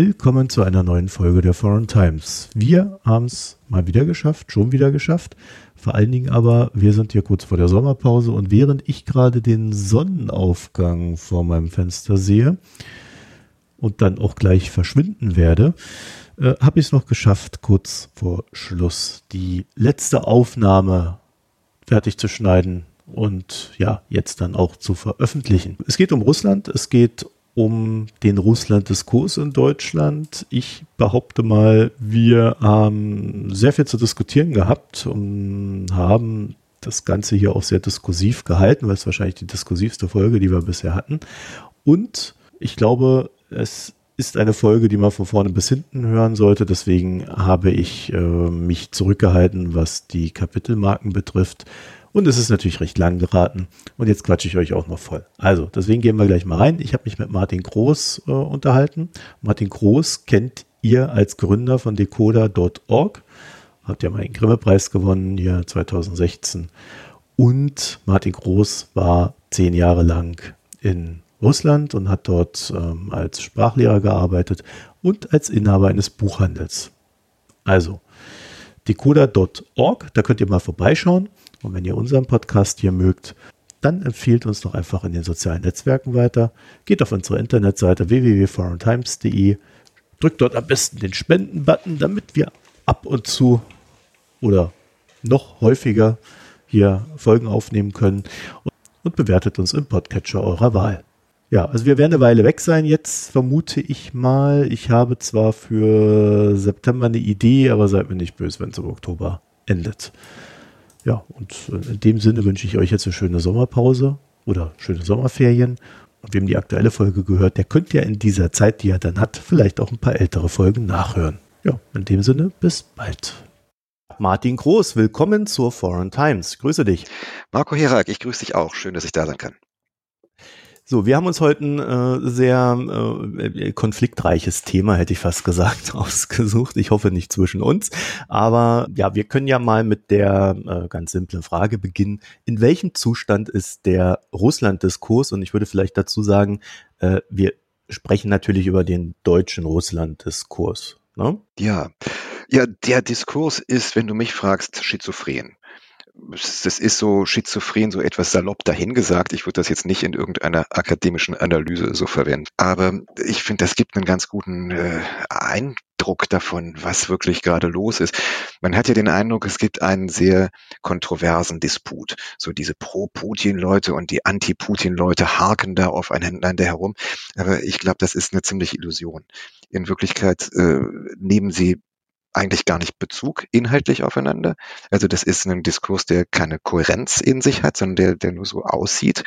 Willkommen zu einer neuen Folge der Foreign Times. Wir haben es mal wieder geschafft, schon wieder geschafft. Vor allen Dingen aber, wir sind hier kurz vor der Sommerpause und während ich gerade den Sonnenaufgang vor meinem Fenster sehe und dann auch gleich verschwinden werde, äh, habe ich es noch geschafft, kurz vor Schluss die letzte Aufnahme fertig zu schneiden und ja, jetzt dann auch zu veröffentlichen. Es geht um Russland, es geht um den Russland-Diskurs in Deutschland. Ich behaupte mal, wir haben sehr viel zu diskutieren gehabt und haben das Ganze hier auch sehr diskursiv gehalten, weil es wahrscheinlich die diskursivste Folge, die wir bisher hatten. Und ich glaube, es ist eine Folge, die man von vorne bis hinten hören sollte. Deswegen habe ich äh, mich zurückgehalten, was die Kapitelmarken betrifft. Und es ist natürlich recht lang geraten. Und jetzt quatsche ich euch auch noch voll. Also, deswegen gehen wir gleich mal rein. Ich habe mich mit Martin Groß äh, unterhalten. Martin Groß kennt ihr als Gründer von decoder.org. Habt ja mal den Grimme-Preis gewonnen, hier 2016. Und Martin Groß war zehn Jahre lang in Russland und hat dort ähm, als Sprachlehrer gearbeitet und als Inhaber eines Buchhandels. Also, decoder.org, da könnt ihr mal vorbeischauen. Und wenn ihr unseren Podcast hier mögt, dann empfiehlt uns doch einfach in den sozialen Netzwerken weiter. Geht auf unsere Internetseite www.foreigntimes.de, drückt dort am besten den Spenden-Button, damit wir ab und zu oder noch häufiger hier Folgen aufnehmen können und, bewertet uns im Podcatcher eurer Wahl. Ja, also wir werden eine Weile weg sein. Jetzt vermute ich mal, ich habe zwar für September eine Idee, aber seid mir nicht böse, wenn es im Oktober endet. Ja, und in dem Sinne wünsche ich euch jetzt eine schöne Sommerpause oder schöne Sommerferien. Und wem die aktuelle Folge gehört, der könnte ja in dieser Zeit, die er dann hat, vielleicht auch ein paar ältere Folgen nachhören. Ja, in dem Sinne, bis bald. Martin Groß, willkommen zur Foreign Times. Grüße dich. Marco Herak, ich grüße dich auch. Schön, dass ich da sein kann. So, wir haben uns heute ein äh, sehr äh, konfliktreiches Thema, hätte ich fast gesagt, ausgesucht. Ich hoffe nicht zwischen uns. Aber ja, wir können ja mal mit der äh, ganz simplen Frage beginnen. In welchem Zustand ist der Russland-Diskurs? Und ich würde vielleicht dazu sagen, äh, wir sprechen natürlich über den deutschen Russland-Diskurs. Ne? Ja. Ja, der Diskurs ist, wenn du mich fragst, schizophren das ist so schizophren, so etwas salopp dahingesagt. Ich würde das jetzt nicht in irgendeiner akademischen Analyse so verwenden. Aber ich finde, das gibt einen ganz guten äh, Eindruck davon, was wirklich gerade los ist. Man hat ja den Eindruck, es gibt einen sehr kontroversen Disput. So diese Pro-Putin-Leute und die Anti-Putin-Leute haken da aufeinander herum. Aber ich glaube, das ist eine ziemliche Illusion. In Wirklichkeit äh, nehmen sie eigentlich gar nicht Bezug inhaltlich aufeinander. Also das ist ein Diskurs, der keine Kohärenz in sich hat, sondern der, der nur so aussieht.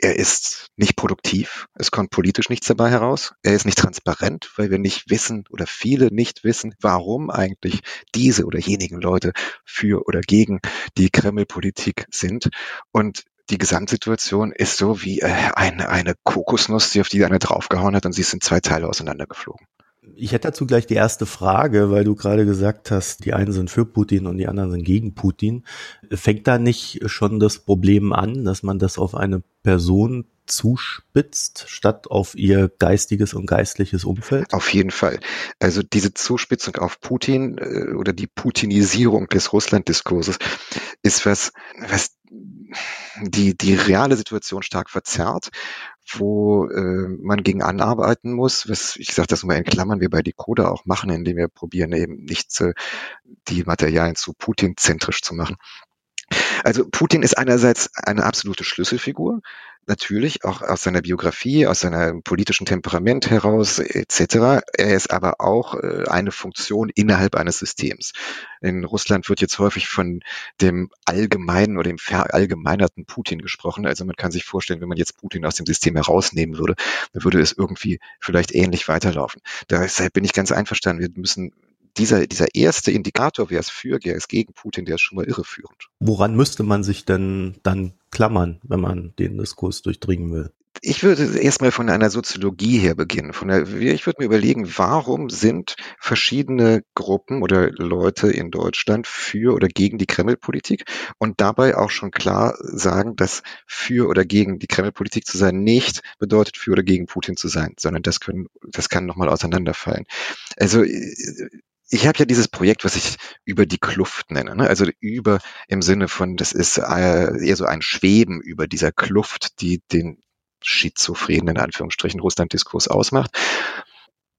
Er ist nicht produktiv, es kommt politisch nichts dabei heraus. Er ist nicht transparent, weil wir nicht wissen oder viele nicht wissen, warum eigentlich diese oder jenigen Leute für oder gegen die Kreml-Politik sind. Und die Gesamtsituation ist so wie äh, eine, eine Kokosnuss, die auf die einer draufgehauen hat und sie ist in zwei Teile auseinandergeflogen. Ich hätte dazu gleich die erste Frage, weil du gerade gesagt hast, die einen sind für Putin und die anderen sind gegen Putin. Fängt da nicht schon das Problem an, dass man das auf eine Person zuspitzt, statt auf ihr geistiges und geistliches Umfeld? Auf jeden Fall. Also diese Zuspitzung auf Putin äh, oder die Putinisierung des Russland-Diskurses ist was, was die, die reale Situation stark verzerrt wo äh, man gegen anarbeiten muss. Was, ich sage das mal in Klammern, wir bei Decoder auch machen, indem wir probieren eben nicht äh, die Materialien zu Putin-zentrisch zu machen. Also Putin ist einerseits eine absolute Schlüsselfigur, natürlich auch aus seiner Biografie, aus seinem politischen Temperament heraus etc. Er ist aber auch äh, eine Funktion innerhalb eines Systems. In Russland wird jetzt häufig von dem allgemeinen oder dem verallgemeinerten Putin gesprochen. Also man kann sich vorstellen, wenn man jetzt Putin aus dem System herausnehmen würde, dann würde es irgendwie vielleicht ähnlich weiterlaufen. Deshalb bin ich ganz einverstanden. Wir müssen dieser, dieser erste Indikator, wer ist für, wer ist gegen Putin, der ist schon mal irreführend. Woran müsste man sich denn dann klammern, wenn man den Diskurs durchdringen will? ich würde erstmal von einer Soziologie her beginnen. Von der, ich würde mir überlegen, warum sind verschiedene Gruppen oder Leute in Deutschland für oder gegen die Kreml-Politik und dabei auch schon klar sagen, dass für oder gegen die Kreml-Politik zu sein nicht bedeutet, für oder gegen Putin zu sein, sondern das können, das kann nochmal auseinanderfallen. Also ich habe ja dieses Projekt, was ich über die Kluft nenne. Ne? Also über im Sinne von, das ist äh, eher so ein Schweben über dieser Kluft, die den schizophrenen, in Anführungsstrichen, Russland-Diskurs ausmacht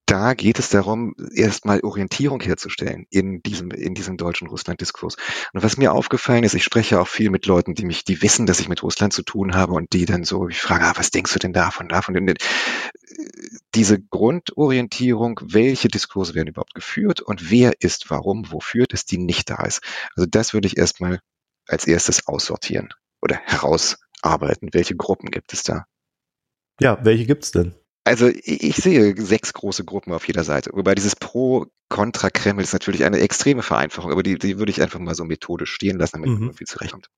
da geht es darum, erstmal Orientierung herzustellen in diesem, in diesem deutschen Russland-Diskurs. Und was mir aufgefallen ist, ich spreche auch viel mit Leuten, die mich, die wissen, dass ich mit Russland zu tun habe und die dann so, ich frage, ah, was denkst du denn davon, davon? Diese Grundorientierung, welche Diskurse werden überhaupt geführt und wer ist warum, wo führt die nicht da ist. Also das würde ich erstmal als erstes aussortieren oder herausarbeiten. Welche Gruppen gibt es da? Ja, welche gibt es denn? Also ich sehe sechs große Gruppen auf jeder Seite. Wobei dieses Pro-Kontra-Kreml ist natürlich eine extreme Vereinfachung, aber die, die würde ich einfach mal so methodisch stehen lassen, damit mhm. man irgendwie zurechtkommt.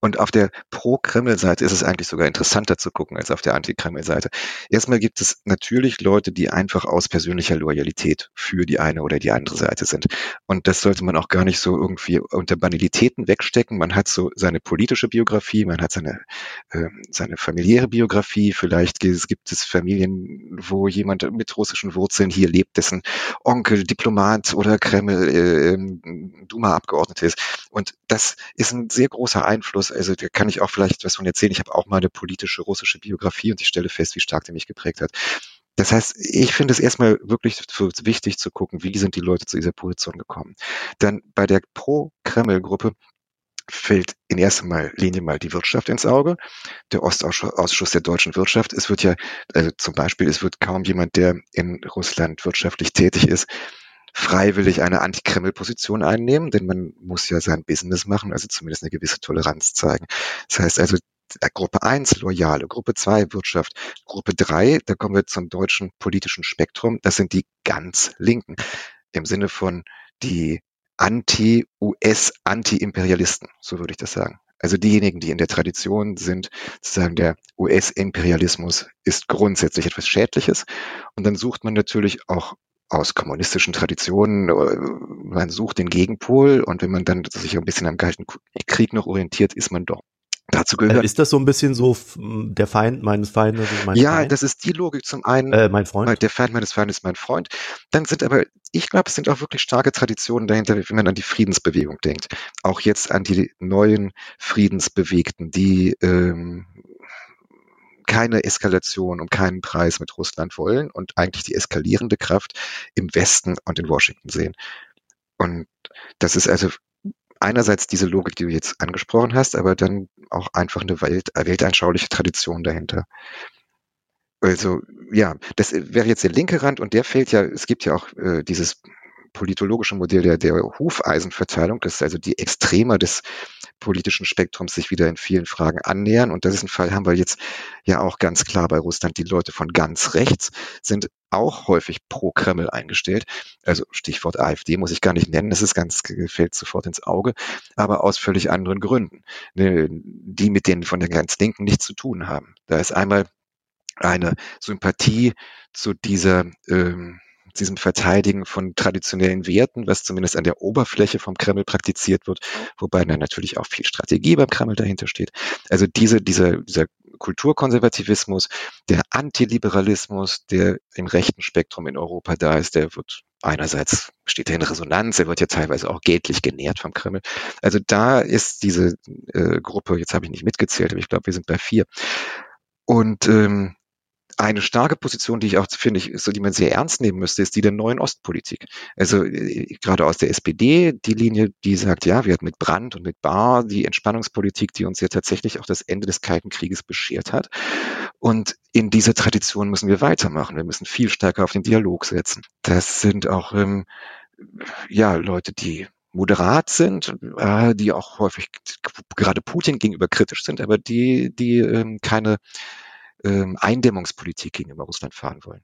Und auf der Pro-Kreml-Seite ist es eigentlich sogar interessanter zu gucken als auf der Anti-Kreml-Seite. Erstmal gibt es natürlich Leute, die einfach aus persönlicher Loyalität für die eine oder die andere Seite sind. Und das sollte man auch gar nicht so irgendwie unter Banalitäten wegstecken. Man hat so seine politische Biografie, man hat seine, äh, seine familiäre Biografie. Vielleicht gibt es Familien, wo jemand mit russischen Wurzeln hier lebt, dessen Onkel Diplomat oder Kreml äh, ähm, Duma-Abgeordnet ist. Und das ist ein sehr großer Einfluss. Also da kann ich auch vielleicht was von erzählen. Ich habe auch mal eine politische russische Biografie und ich stelle fest, wie stark der mich geprägt hat. Das heißt, ich finde es erstmal wirklich wichtig zu gucken, wie sind die Leute zu dieser Position gekommen. Dann bei der Pro-Kreml-Gruppe fällt in erster Linie mal die Wirtschaft ins Auge, der Ostausschuss der deutschen Wirtschaft. Es wird ja, also zum Beispiel, es wird kaum jemand, der in Russland wirtschaftlich tätig ist, freiwillig eine Anti-Kreml-Position einnehmen, denn man muss ja sein Business machen, also zumindest eine gewisse Toleranz zeigen. Das heißt also, Gruppe 1 Loyale, Gruppe 2 Wirtschaft, Gruppe 3, da kommen wir zum deutschen politischen Spektrum, das sind die ganz Linken im Sinne von die Anti-US, Anti-Imperialisten, so würde ich das sagen. Also diejenigen, die in der Tradition sind, zu sagen, der US-Imperialismus ist grundsätzlich etwas Schädliches. Und dann sucht man natürlich auch aus kommunistischen Traditionen, äh, man sucht den Gegenpol und wenn man dann sich ein bisschen am Kalten Krieg noch orientiert, ist man doch Dazu gehört. Ist das so ein bisschen so der Feind meines Feindes ist mein ja, Feind? das ist die Logik zum einen. Äh, mein Freund. Der Feind meines Feindes ist mein Freund. Dann sind aber, ich glaube, es sind auch wirklich starke Traditionen dahinter, wenn man an die Friedensbewegung denkt. Auch jetzt an die neuen Friedensbewegten, die ähm, keine Eskalation um keinen Preis mit Russland wollen und eigentlich die eskalierende Kraft im Westen und in Washington sehen. Und das ist also einerseits diese Logik, die du jetzt angesprochen hast, aber dann auch einfach eine Welt, weltanschauliche Tradition dahinter. Also ja, das wäre jetzt der linke Rand und der fehlt ja, es gibt ja auch äh, dieses politologische Modell der, der Hufeisenverteilung, das ist also die Extremer des politischen Spektrums sich wieder in vielen Fragen annähern. Und das ist ein Fall, haben wir jetzt ja auch ganz klar bei Russland. Die Leute von ganz rechts sind auch häufig pro Kreml eingestellt. Also Stichwort AfD muss ich gar nicht nennen, das ist ganz, fällt sofort ins Auge, aber aus völlig anderen Gründen, ne, die mit denen von der ganz Linken nichts zu tun haben. Da ist einmal eine Sympathie zu dieser ähm, diesem Verteidigen von traditionellen Werten, was zumindest an der Oberfläche vom Kreml praktiziert wird, wobei dann natürlich auch viel Strategie beim Kreml dahinter steht. Also diese, dieser, dieser Kulturkonservativismus, der Antiliberalismus, der im rechten Spektrum in Europa da ist, der wird einerseits steht er in Resonanz, er wird ja teilweise auch geltlich genährt vom Kreml. Also da ist diese äh, Gruppe, jetzt habe ich nicht mitgezählt, aber ich glaube, wir sind bei vier. Und ähm, eine starke Position, die ich auch finde, ich, so die man sehr ernst nehmen müsste, ist die der neuen Ostpolitik. Also äh, gerade aus der SPD die Linie, die sagt, ja, wir hatten mit Brandt und mit Bahr die Entspannungspolitik, die uns ja tatsächlich auch das Ende des Kalten Krieges beschert hat. Und in dieser Tradition müssen wir weitermachen. Wir müssen viel stärker auf den Dialog setzen. Das sind auch ähm, ja Leute, die moderat sind, äh, die auch häufig gerade Putin gegenüber kritisch sind, aber die, die ähm, keine ähm, Eindämmungspolitik gegenüber Russland fahren wollen.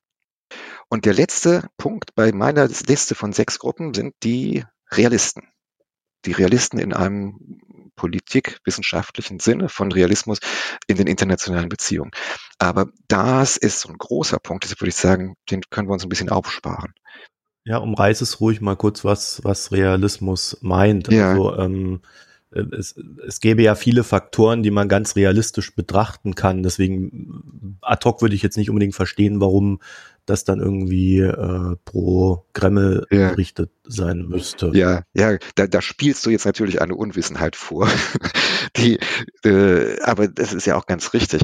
Und der letzte Punkt bei meiner Liste von sechs Gruppen sind die Realisten. Die Realisten in einem politikwissenschaftlichen Sinne von Realismus in den internationalen Beziehungen. Aber das ist so ein großer Punkt, deshalb würde ich sagen, den können wir uns ein bisschen aufsparen. Ja, umreiß es ruhig mal kurz, was, was Realismus meint. Ja. Also, ähm, es, es gäbe ja viele Faktoren, die man ganz realistisch betrachten kann. Deswegen ad hoc würde ich jetzt nicht unbedingt verstehen, warum das dann irgendwie äh, pro Kreml ja. gerichtet sein müsste. Ja, ja, da, da spielst du jetzt natürlich eine Unwissenheit vor. Die, äh, aber das ist ja auch ganz richtig.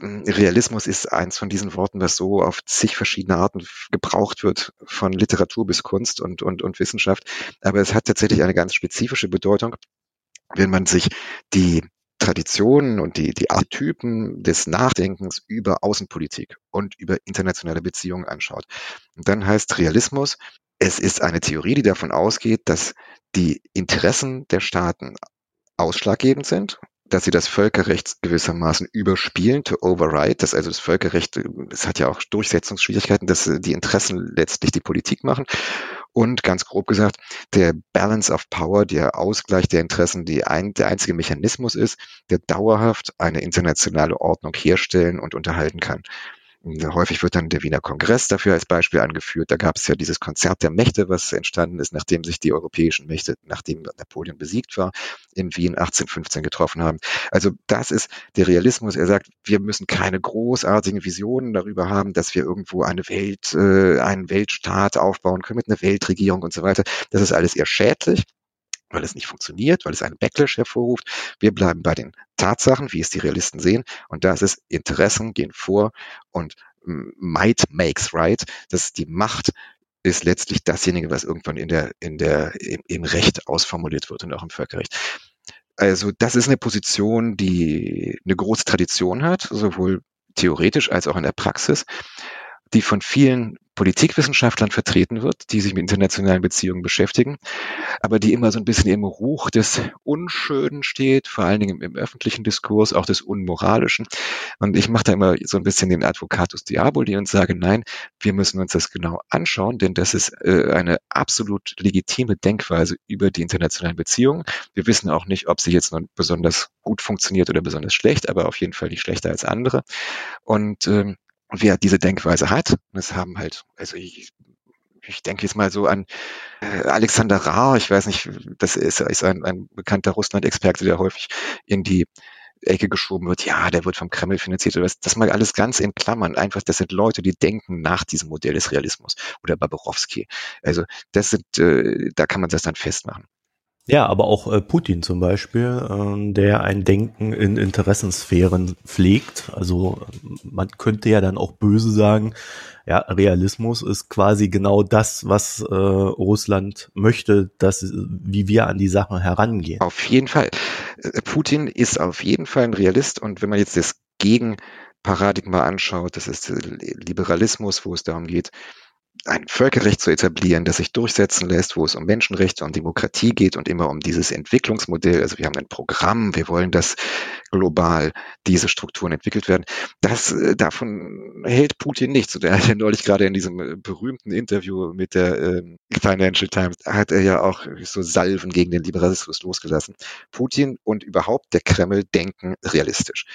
Realismus ist eins von diesen Worten, das so auf zig verschiedene Arten gebraucht wird, von Literatur bis Kunst und, und, und Wissenschaft. Aber es hat tatsächlich eine ganz spezifische Bedeutung, wenn man sich die Traditionen und die, die Archetypen des Nachdenkens über Außenpolitik und über internationale Beziehungen anschaut. Dann heißt Realismus, es ist eine Theorie, die davon ausgeht, dass die Interessen der Staaten ausschlaggebend sind dass sie das Völkerrecht gewissermaßen überspielen, to override, dass also das Völkerrecht, es hat ja auch Durchsetzungsschwierigkeiten, dass die Interessen letztlich die Politik machen. Und ganz grob gesagt, der Balance of Power, der Ausgleich der Interessen, ein, der einzige Mechanismus ist, der dauerhaft eine internationale Ordnung herstellen und unterhalten kann. Häufig wird dann der Wiener Kongress dafür als Beispiel angeführt. Da gab es ja dieses Konzert der Mächte, was entstanden ist, nachdem sich die europäischen Mächte, nachdem Napoleon besiegt war, in Wien 1815 getroffen haben. Also das ist der Realismus. Er sagt, wir müssen keine großartigen Visionen darüber haben, dass wir irgendwo eine Welt, äh, einen Weltstaat aufbauen können mit einer Weltregierung und so weiter. Das ist alles eher schädlich weil es nicht funktioniert, weil es einen Backlash hervorruft. Wir bleiben bei den Tatsachen, wie es die Realisten sehen. Und das ist, Interessen gehen vor und Might makes right. Das ist die Macht ist letztlich dasjenige, was irgendwann in der, in der, im, im Recht ausformuliert wird und auch im Völkerrecht. Also das ist eine Position, die eine große Tradition hat, sowohl theoretisch als auch in der Praxis, die von vielen Politikwissenschaftlern vertreten wird, die sich mit internationalen Beziehungen beschäftigen, aber die immer so ein bisschen im Ruch des Unschönen steht, vor allen Dingen im, im öffentlichen Diskurs, auch des Unmoralischen. Und ich mache da immer so ein bisschen den Advocatus Diaboli und sage, nein, wir müssen uns das genau anschauen, denn das ist äh, eine absolut legitime Denkweise über die internationalen Beziehungen. Wir wissen auch nicht, ob sie jetzt nun besonders gut funktioniert oder besonders schlecht, aber auf jeden Fall nicht schlechter als andere. Und ähm, wer diese Denkweise hat, das haben halt, also ich, ich denke jetzt mal so an äh, Alexander Rahr, ich weiß nicht, das ist, ist ein, ein bekannter Russland-Experte, der häufig in die Ecke geschoben wird, ja, der wird vom Kreml finanziert oder das, das mal alles ganz in Klammern. Einfach, das sind Leute, die denken nach diesem Modell des Realismus oder Baborowski. Also das sind, äh, da kann man das dann festmachen. Ja, aber auch äh, Putin zum Beispiel, äh, der ein Denken in Interessensphären pflegt. Also man könnte ja dann auch böse sagen, ja, Realismus ist quasi genau das, was äh, Russland möchte, dass wie wir an die Sache herangehen. Auf jeden Fall. Äh, Putin ist auf jeden Fall ein Realist und wenn man jetzt das Gegenparadigma anschaut, das ist Liberalismus, wo es darum geht, ein Völkerrecht zu etablieren, das sich durchsetzen lässt, wo es um Menschenrechte und Demokratie geht und immer um dieses Entwicklungsmodell. Also wir haben ein Programm, wir wollen, dass global diese Strukturen entwickelt werden. Das, äh, davon hält Putin nichts. Und er hat ja neulich gerade in diesem äh, berühmten Interview mit der äh, Financial Times, hat er ja auch so Salven gegen den Liberalismus losgelassen. Putin und überhaupt der Kreml denken realistisch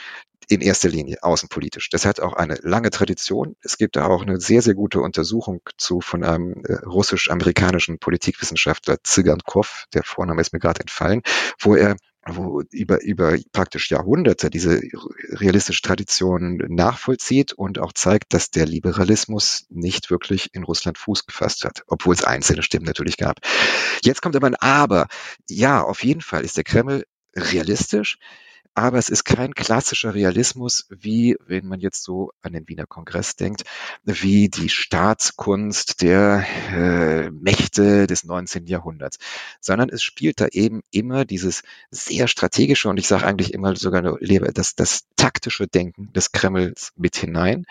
in erster Linie außenpolitisch. Das hat auch eine lange Tradition. Es gibt da auch eine sehr, sehr gute Untersuchung zu von einem äh, russisch-amerikanischen Politikwissenschaftler Zygankov, der Vorname ist mir gerade entfallen, wo er wo über, über praktisch Jahrhunderte diese realistische Tradition nachvollzieht und auch zeigt, dass der Liberalismus nicht wirklich in Russland Fuß gefasst hat, obwohl es einzelne Stimmen natürlich gab. Jetzt kommt aber ein Aber. Ja, auf jeden Fall ist der Kreml realistisch aber es ist kein klassischer Realismus, wie, wenn man jetzt so an den Wiener Kongress denkt, wie die Staatskunst der äh, Mächte des 19. Jahrhunderts, sondern es spielt da eben immer dieses sehr strategische und ich sage eigentlich immer sogar das, das taktische Denken des Kremls mit hinein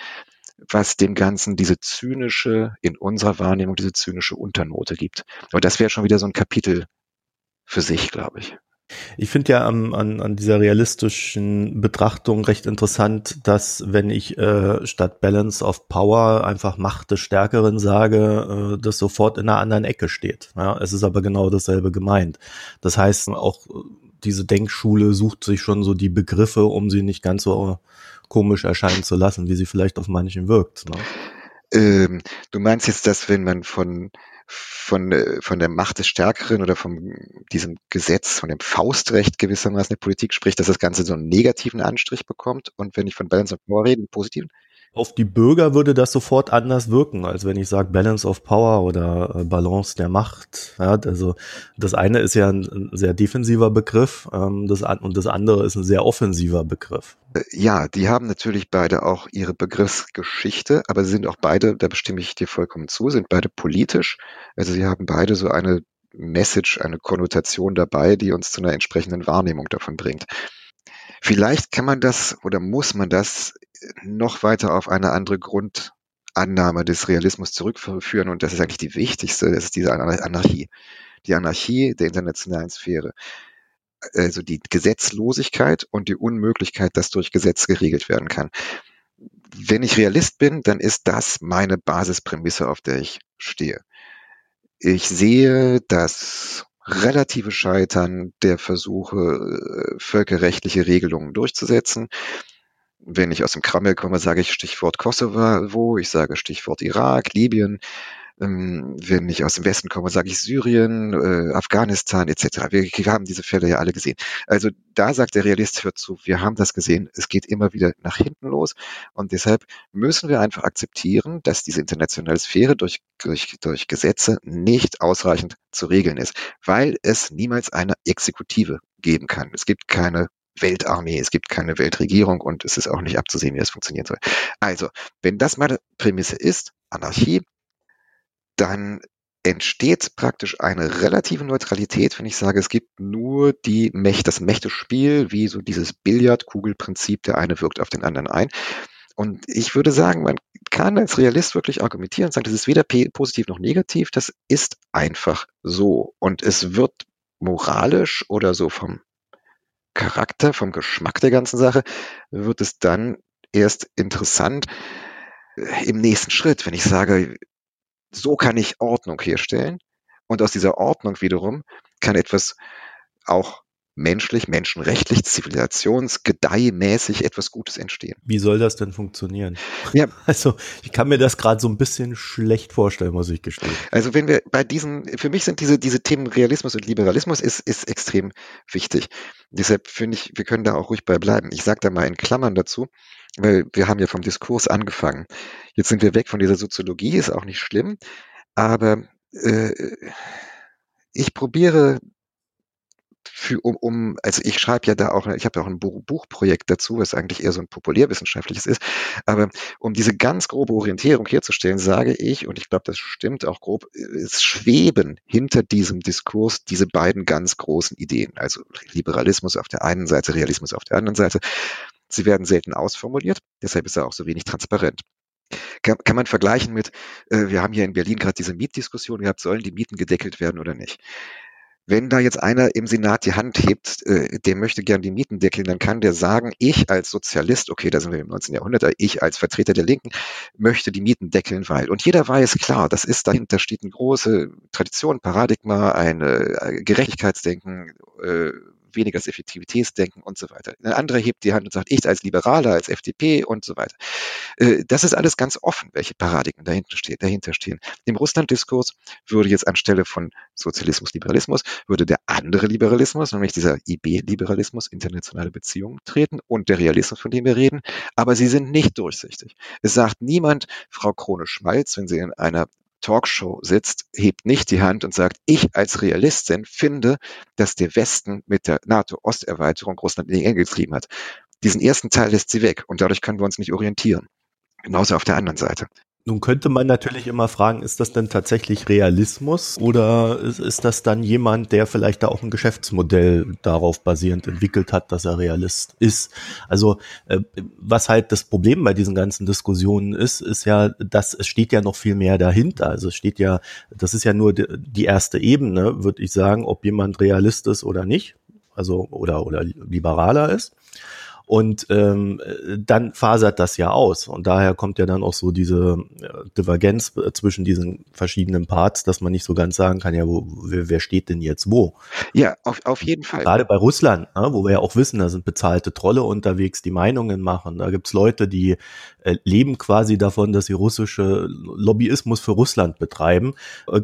was dem Ganzen diese zynische, in unserer Wahrnehmung, diese zynische Unternote gibt. Und das wäre schon wieder so ein Kapitel für sich, glaube ich. Ich finde ja an, an, an dieser realistischen Betrachtung recht interessant, dass wenn ich äh, statt Balance of Power einfach Macht des Stärkeren sage, äh, das sofort in einer anderen Ecke steht. Ja, es ist aber genau dasselbe gemeint. Das heißt, auch diese Denkschule sucht sich schon so die Begriffe, um sie nicht ganz so komisch erscheinen zu lassen, wie sie vielleicht auf manchen wirkt. Ne? Ähm, du meinst jetzt, dass wenn man von von, äh, von der Macht des Stärkeren oder von diesem Gesetz, von dem Faustrecht gewissermaßen der Politik spricht, dass das Ganze so einen negativen Anstrich bekommt und wenn ich von Balance of Power rede, einen positiven? Auf die Bürger würde das sofort anders wirken, als wenn ich sage Balance of Power oder äh, Balance der Macht. Ja, also das eine ist ja ein, sehr defensiver Begriff ähm, das, und das andere ist ein sehr offensiver Begriff. Äh, ja, die haben natürlich beide auch ihre Begriffsgeschichte, aber sie sind auch beide, da bestimme ich dir vollkommen zu, sind beide politisch. Also sie haben beide so eine Message, eine Konnotation dabei, die uns zu einer entsprechenden Wahrnehmung davon bringt. Vielleicht kann man das oder muss man das noch weiter auf eine andere Grundannahme des Realismus zurückführen und das ist eigentlich die wichtigste, das ist diese Anarchie. Die Anarchie der internationalen Sphäre. Also die Gesetzlosigkeit und die Unmöglichkeit, dass durch Gesetz geregelt werden kann. Wenn ich Realist bin, dann ist das meine Basisprämisse, auf der ich stehe. Ich sehe das relative Scheitern der Versuche, äh, völkerrechtliche Regelungen durchzusetzen. Wenn ich aus dem Krammel komme, sage ich Stichwort Kosovo, ich sage Stichwort Irak, Libyen. Ähm, wenn ich aus dem Westen komme, sage ich Syrien, äh, Afghanistan etc. Wir, wir haben diese Fälle ja alle gesehen. Also da sagt der Realist, hört zu, wir haben das gesehen, es geht immer wieder nach hinten los und deshalb müssen wir einfach akzeptieren, dass diese internationale Sphäre durch, durch, durch Gesetze nicht ausreichend zu regeln ist, weil es niemals eine Exekutive geben kann. Es gibt keine Weltarmee, es gibt keine Weltregierung und es ist auch nicht abzusehen, wie das funktionieren soll. Also, wenn das meine Prämisse ist, Anarchie, dann entsteht praktisch eine relative Neutralität, wenn ich sage, es gibt nur die Mächte, das Mächtespiel, wie so dieses Billardkugelprinzip, der eine wirkt auf den anderen ein. Und ich würde sagen, man kann als Realist wirklich argumentieren und sagen, das ist weder positiv noch negativ, das ist einfach so. Und es wird moralisch oder so vom Charakter, vom Geschmack der ganzen Sache, wird es dann erst interessant äh, im nächsten Schritt, wenn ich sage, so kann ich Ordnung herstellen. Und aus dieser Ordnung wiederum kann etwas auch menschlich, menschenrechtlich, zivilisationsgedeihmäßig etwas Gutes entstehen. Wie soll das denn funktionieren? Ja. Also ich kann mir das gerade so ein bisschen schlecht vorstellen, muss ich gestehen. Also wenn wir bei diesen, für mich sind diese, diese Themen Realismus und Liberalismus ist, ist extrem wichtig. Deshalb finde ich, wir können da auch ruhig bei bleiben. Ich sage da mal in Klammern dazu, weil wir haben ja vom Diskurs angefangen. Jetzt sind wir weg von dieser Soziologie, ist auch nicht schlimm, aber äh, ich probiere für, um, um, also ich schreibe ja da auch, ich habe ja auch ein Buchprojekt dazu, was eigentlich eher so ein populärwissenschaftliches ist, aber um diese ganz grobe Orientierung herzustellen, sage ich, und ich glaube, das stimmt auch grob, es schweben hinter diesem Diskurs diese beiden ganz großen Ideen, also Liberalismus auf der einen Seite, Realismus auf der anderen Seite. Sie werden selten ausformuliert, deshalb ist er auch so wenig transparent. Kann, kann man vergleichen mit, äh, wir haben hier in Berlin gerade diese Mietdiskussion gehabt, sollen die Mieten gedeckelt werden oder nicht? Wenn da jetzt einer im Senat die Hand hebt, äh, der möchte gern die Mieten deckeln, dann kann der sagen, ich als Sozialist, okay, da sind wir im 19. Jahrhundert, ich als Vertreter der Linken möchte die Mieten deckeln, weil. Und jeder weiß, klar, das ist dahinter steht eine große Tradition, Paradigma, ein äh, Gerechtigkeitsdenken, äh, weniger das Effektivitätsdenken und so weiter. Ein anderer hebt die Hand und sagt, ich als Liberaler, als FDP und so weiter. Äh, das ist alles ganz offen, welche Paradigmen dahinter, stehen. Im Russland-Diskurs würde jetzt anstelle von Sozialismus, Liberalismus, würde der andere Liberalismus, nämlich dieser IB-Liberalismus, internationale Beziehungen treten und der Realismus, von dem wir reden, aber sie sind nicht durchsichtig. Es sagt niemand, Frau Krone-Schmalz, wenn sie in einer Talkshow sitzt, hebt nicht die Hand und sagt, ich als Realistin finde, dass der Westen mit der NATO-Osterweiterung Russland in die Enge getrieben hat. Diesen ersten Teil lässt sie weg und dadurch können wir uns nicht orientieren. Genauso auf der anderen Seite. Nun könnte man natürlich immer fragen, ist das denn tatsächlich Realismus oder ist, das dann jemand, der vielleicht da auch ein Geschäftsmodell darauf basierend entwickelt hat, dass er Realist ist? Also äh, was halt das Problem bei diesen ganzen Diskussionen ist, ist ja, dass es steht ja noch viel mehr dahinter. Also es steht ja, das ist ja nur die erste Ebene, würde ich sagen, ob jemand Realist ist oder nicht, also oder oder liberaler ist. Und ähm, dann fasert das ja aus. Und daher kommt ja dann auch so diese äh, Divergenz äh, zwischen diesen verschiedenen Parts, dass man nicht so ganz sagen kann, ja, wo, wer, steht denn jetzt wo? Ja, auf, auf jeden Fall. Gerade bei Russland, ne, wo wir ja auch wissen, da sind bezahlte Trolle unterwegs, die Meinungen machen. Da gibt's Leute, die äh, leben quasi davon, dass sie russische Lobbyismus für Russland betreiben,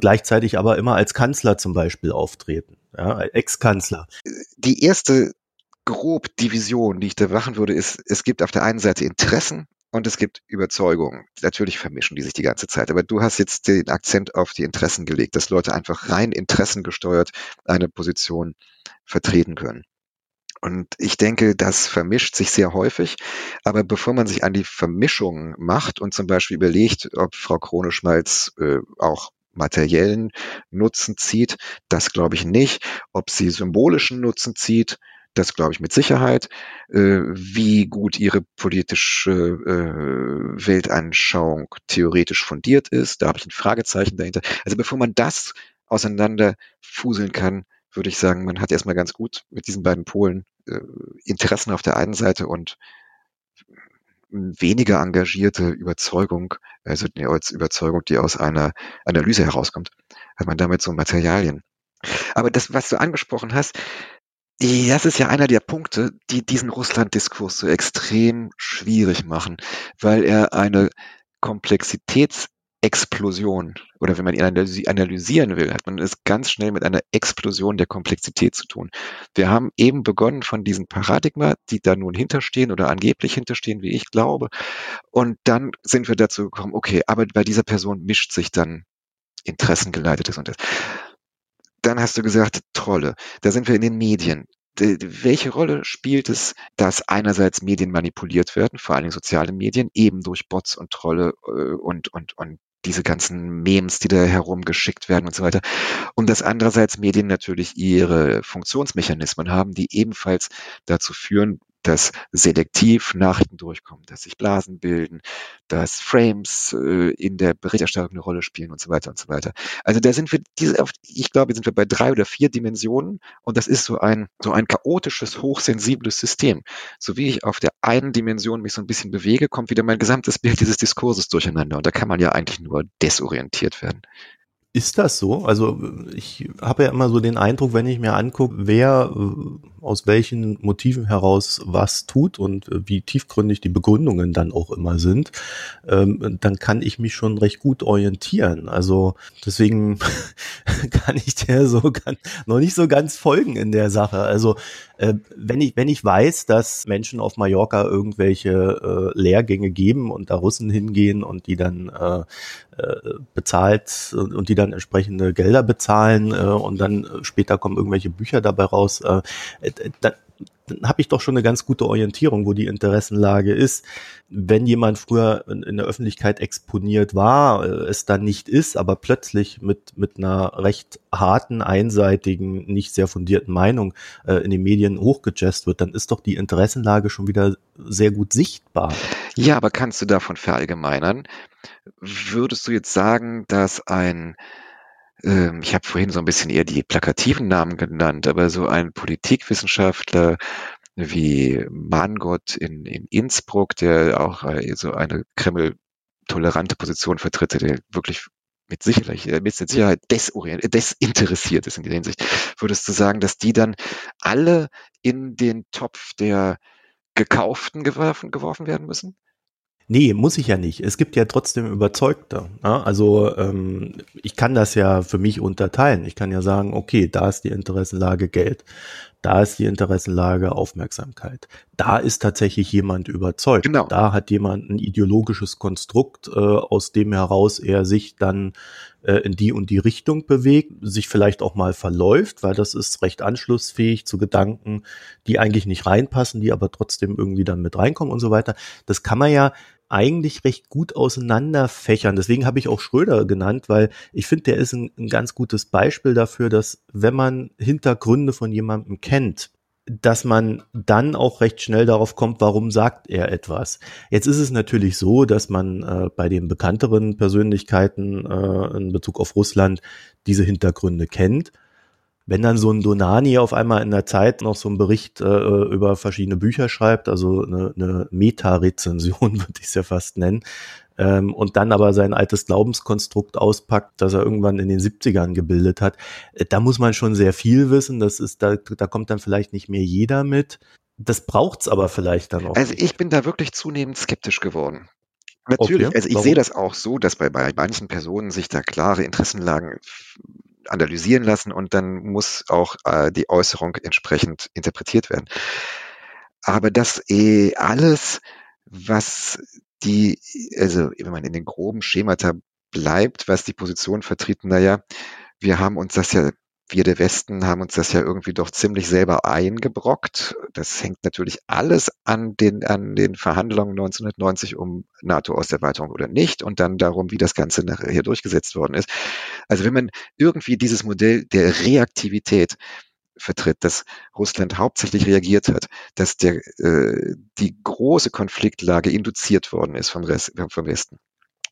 gleichzeitig aber immer als Kanzler zum Beispiel auftreten. Ja, Ex-Kanzler. Die erste grob Division, die ich da machen würde, ist, es gibt auf der einen Seite Interessen und es gibt Überzeugungen. Natürlich vermischen die sich die ganze Zeit, aber du hast jetzt den Akzent auf die Interessen gelegt, dass Leute einfach rein interessengesteuert eine Position vertreten können. Und ich denke, das vermischt sich sehr häufig. Aber bevor man sich an die Vermischung macht und zum Beispiel überlegt, ob Frau Krone-Schmalz äh, auch materiellen Nutzen zieht, das glaube ich nicht. Ob sie symbolischen Nutzen zieht, das glaube ich mit Sicherheit. Äh, wie gut ihre politische äh, Weltanschauung theoretisch fundiert ist, da habe ich ein Fragezeichen dahinter. Also bevor man das auseinander fuseln kann, würde ich sagen, man hat erstmal ganz gut mit diesen beiden Polen äh, Interessen auf der einen Seite und weniger engagierte Überzeugung, also als Überzeugung, die aus einer Analyse herauskommt, hat man damit so Materialien. Aber das, was du angesprochen hast, das ist ja einer der Punkte, die diesen Russland-Diskurs so extrem schwierig machen, weil er eine Komplexitätsexplosion oder wenn man ihn analysieren will, hat man es ganz schnell mit einer Explosion der Komplexität zu tun. Wir haben eben begonnen von diesen Paradigma, die da nun hinterstehen oder angeblich hinterstehen, wie ich glaube. Und dann sind wir dazu gekommen, okay, aber bei dieser Person mischt sich dann Interessengeleitetes und das dann hast du gesagt, Trolle. Da sind wir in den Medien. Welche Rolle spielt es, dass einerseits Medien manipuliert werden, vor allem soziale Medien, eben durch Bots und Trolle äh, und, und, und diese ganzen Memes, die da herumgeschickt werden und so weiter. Und dass andererseits Medien natürlich ihre Funktionsmechanismen haben, die ebenfalls dazu führen, dass selektiv Nachrichten durchkommen, dass sich Blasen bilden, dass Frames äh, in der Berichterstattung eine Rolle spielen und so weiter und so weiter. Also da sind wir, diese, ich glaube, sind wir bei drei oder vier Dimensionen und das ist so ein, so ein chaotisches, hochsensibles System. So wie ich auf der einen Dimension mich so ein bisschen bewege, kommt wieder mein gesamtes Bild dieses Diskurses durcheinander und da kann man ja eigentlich nur desorientiert werden. Ist das so? Also ich habe ja immer so den Eindruck, wenn ich mir angucke, wer aus welchen Motiven heraus was tut und wie tiefgründig die Begründungen dann auch immer sind, ähm, dann kann ich mich schon recht gut orientieren. Also deswegen kann ich dir so noch nicht so ganz folgen in der Sache. Also äh, wenn ich wenn ich weiß, dass Menschen auf Mallorca irgendwelche äh, Lehrgänge geben und da Russen hingehen und die dann äh, äh, bezahlt und die dann entsprechende Gelder bezahlen äh, und dann später kommen irgendwelche Bücher dabei raus, äh, dann, dann habe ich doch schon eine ganz gute Orientierung, wo die Interessenlage ist. Wenn jemand früher in, in der Öffentlichkeit exponiert war, äh, es dann nicht ist, aber plötzlich mit, mit einer recht harten, einseitigen, nicht sehr fundierten Meinung äh, in den Medien hochgejazzt wird, dann ist doch die Interessenlage schon wieder sehr gut sichtbar. Ja, aber kannst du davon verallgemeinern? Würdest du jetzt sagen, dass ein ähm, ich habe vorhin so ein bisschen eher die plakativen Namen genannt, aber so ein Politikwissenschaftler wie Mangott in, in Innsbruck, der auch äh, so eine Kreml-tolerante Position vertritt, der wirklich mit Sicherheit, äh, mit Sicherheit desorient, desinteressiert ist in der Hinsicht, würdest du sagen, dass die dann alle in den Topf der Gekauften geworfen, geworfen werden müssen? Nee, muss ich ja nicht. Es gibt ja trotzdem Überzeugte. Ne? Also ähm, ich kann das ja für mich unterteilen. Ich kann ja sagen, okay, da ist die Interessenlage Geld, da ist die Interessenlage Aufmerksamkeit. Da ist tatsächlich jemand überzeugt. Genau. Da hat jemand ein ideologisches Konstrukt, äh, aus dem heraus er sich dann äh, in die und die Richtung bewegt, sich vielleicht auch mal verläuft, weil das ist recht anschlussfähig zu Gedanken, die eigentlich nicht reinpassen, die aber trotzdem irgendwie dann mit reinkommen und so weiter. Das kann man ja eigentlich recht gut auseinanderfächern. Deswegen habe ich auch Schröder genannt, weil ich finde, der ist ein, ein, ganz gutes Beispiel dafür, dass wenn man Hintergründe von jemandem kennt, dass man dann auch recht schnell darauf kommt, warum sagt er etwas. Jetzt ist es natürlich so, dass man äh, bei den bekannteren Persönlichkeiten äh, in Bezug auf Russland diese Hintergründe kennt wenn dann so ein Donani auf einmal in der Zeit noch so einen Bericht äh, über verschiedene Bücher schreibt, also eine, eine Meta-Rezension würde ich es ja fast nennen, ähm, und dann aber sein altes Glaubenskonstrukt auspackt, das er irgendwann in den 70ern gebildet hat, äh, da muss man schon sehr viel wissen. Das ist, da, da kommt dann vielleicht nicht mehr jeder mit. Das braucht's aber vielleicht dann auch. Also ich bin da wirklich zunehmend skeptisch geworden. Natürlich, okay. also ich Warum? sehe das auch so, dass bei, bei manchen Personen sich da klare Interessenlagen analysieren lassen und dann muss auch äh, die Äußerung entsprechend interpretiert werden. Aber das eh alles, was die, also wenn man in den groben Schemata bleibt, was die Position vertritt, naja, wir haben uns das ja wir der Westen haben uns das ja irgendwie doch ziemlich selber eingebrockt. Das hängt natürlich alles an den, an den Verhandlungen 1990 um NATO-Osterweiterung oder nicht und dann darum, wie das Ganze nachher hier durchgesetzt worden ist. Also wenn man irgendwie dieses Modell der Reaktivität vertritt, dass Russland hauptsächlich reagiert hat, dass der, äh, die große Konfliktlage induziert worden ist vom, Rest, vom Westen.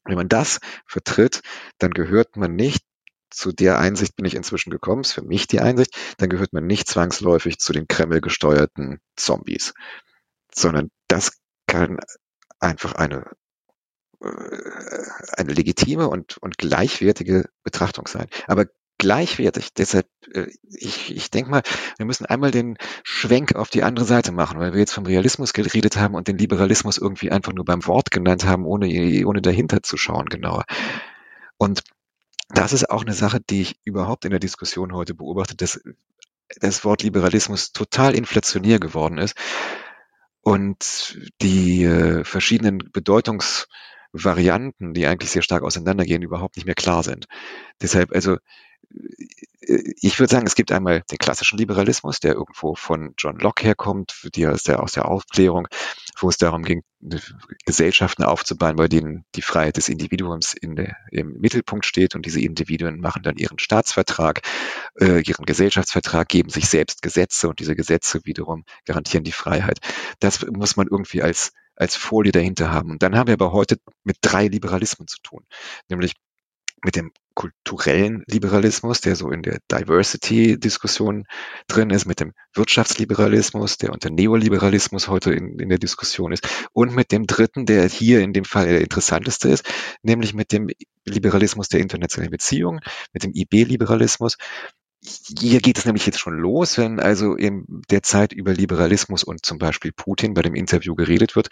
Wenn man das vertritt, dann gehört man nicht zu der Einsicht bin ich inzwischen gekommen, ist für mich die Einsicht, dann gehört man nicht zwangsläufig zu den Kreml gesteuerten Zombies, sondern das kann einfach eine, äh, eine legitime und, und gleichwertige Betrachtung sein. Aber gleichwertig. Deshalb, äh, ich, ich denke mal, wir müssen einmal den Schwenk auf die andere Seite machen, weil wir jetzt vom Realismus geredet haben und den Liberalismus irgendwie einfach nur beim Wort genannt haben, ohne, ohne dahinter zu schauen genauer. Und das ist auch eine Sache, die ich überhaupt in der Diskussion heute beobachte, dass das Wort Liberalismus total inflationär geworden ist und die äh, verschiedenen Bedeutungsvarianten, die eigentlich sehr stark auseinandergehen, überhaupt nicht mehr klar sind. Deshalb also ich würde sagen, es gibt einmal den klassischen Liberalismus, der irgendwo von John Locke herkommt, die aus der, aus der Aufklärung, wo es darum ging, Gesellschaften aufzubauen, bei denen die Freiheit des Individuums in der, im Mittelpunkt steht und diese Individuen machen dann ihren Staatsvertrag, äh, ihren Gesellschaftsvertrag, geben sich selbst Gesetze und diese Gesetze wiederum garantieren die Freiheit. Das muss man irgendwie als als Folie dahinter haben. Und dann haben wir aber heute mit drei Liberalismen zu tun, nämlich mit dem kulturellen Liberalismus, der so in der Diversity-Diskussion drin ist, mit dem Wirtschaftsliberalismus, der unter Neoliberalismus heute in, in der Diskussion ist, und mit dem dritten, der hier in dem Fall der interessanteste ist, nämlich mit dem Liberalismus der internationalen Beziehungen, mit dem IB-Liberalismus. Hier geht es nämlich jetzt schon los, wenn also in der Zeit über Liberalismus und zum Beispiel Putin bei dem Interview geredet wird,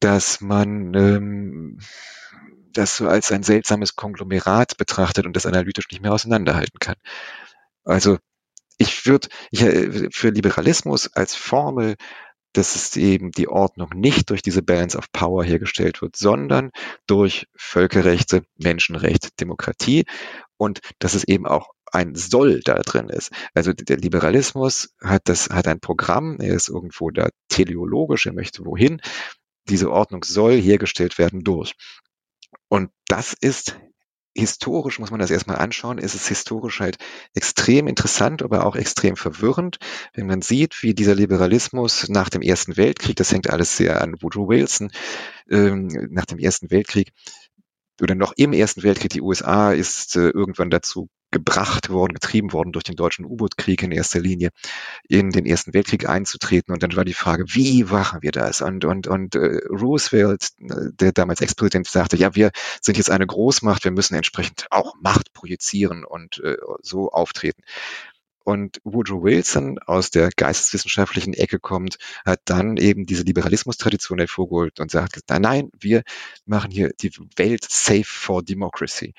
dass man ähm, das so als ein seltsames Konglomerat betrachtet und das analytisch nicht mehr auseinanderhalten kann. Also ich würde äh, für Liberalismus als Formel, dass es eben die Ordnung nicht durch diese Balance of Power hergestellt wird, sondern durch Völkerrechte, Menschenrecht, Demokratie und dass es eben auch ein Soll da drin ist. Also der Liberalismus hat das, hat ein Programm, er ist irgendwo da teleologisch, er möchte wohin. Diese Ordnung soll hergestellt werden durch. Und das ist historisch, muss man das erstmal anschauen, ist es historisch halt extrem interessant, aber auch extrem verwirrend, wenn man sieht, wie dieser Liberalismus nach dem Ersten Weltkrieg, das hängt alles sehr an Woodrow Wilson, ähm, nach dem Ersten Weltkrieg, oder noch im Ersten Weltkrieg, die USA ist äh, irgendwann dazu gebracht worden, getrieben worden durch den deutschen U-Boot-Krieg in erster Linie, in den Ersten Weltkrieg einzutreten. Und dann war die Frage, wie machen wir das? Und, und, und äh, Roosevelt, der damals Ex-Präsident, sagte, ja, wir sind jetzt eine Großmacht, wir müssen entsprechend auch Macht projizieren und äh, so auftreten. Und Woodrow Wilson aus der geisteswissenschaftlichen Ecke kommt, hat dann eben diese Liberalismus-Tradition hervorgeholt und sagt, nein, nein, wir machen hier die Welt safe for democracy.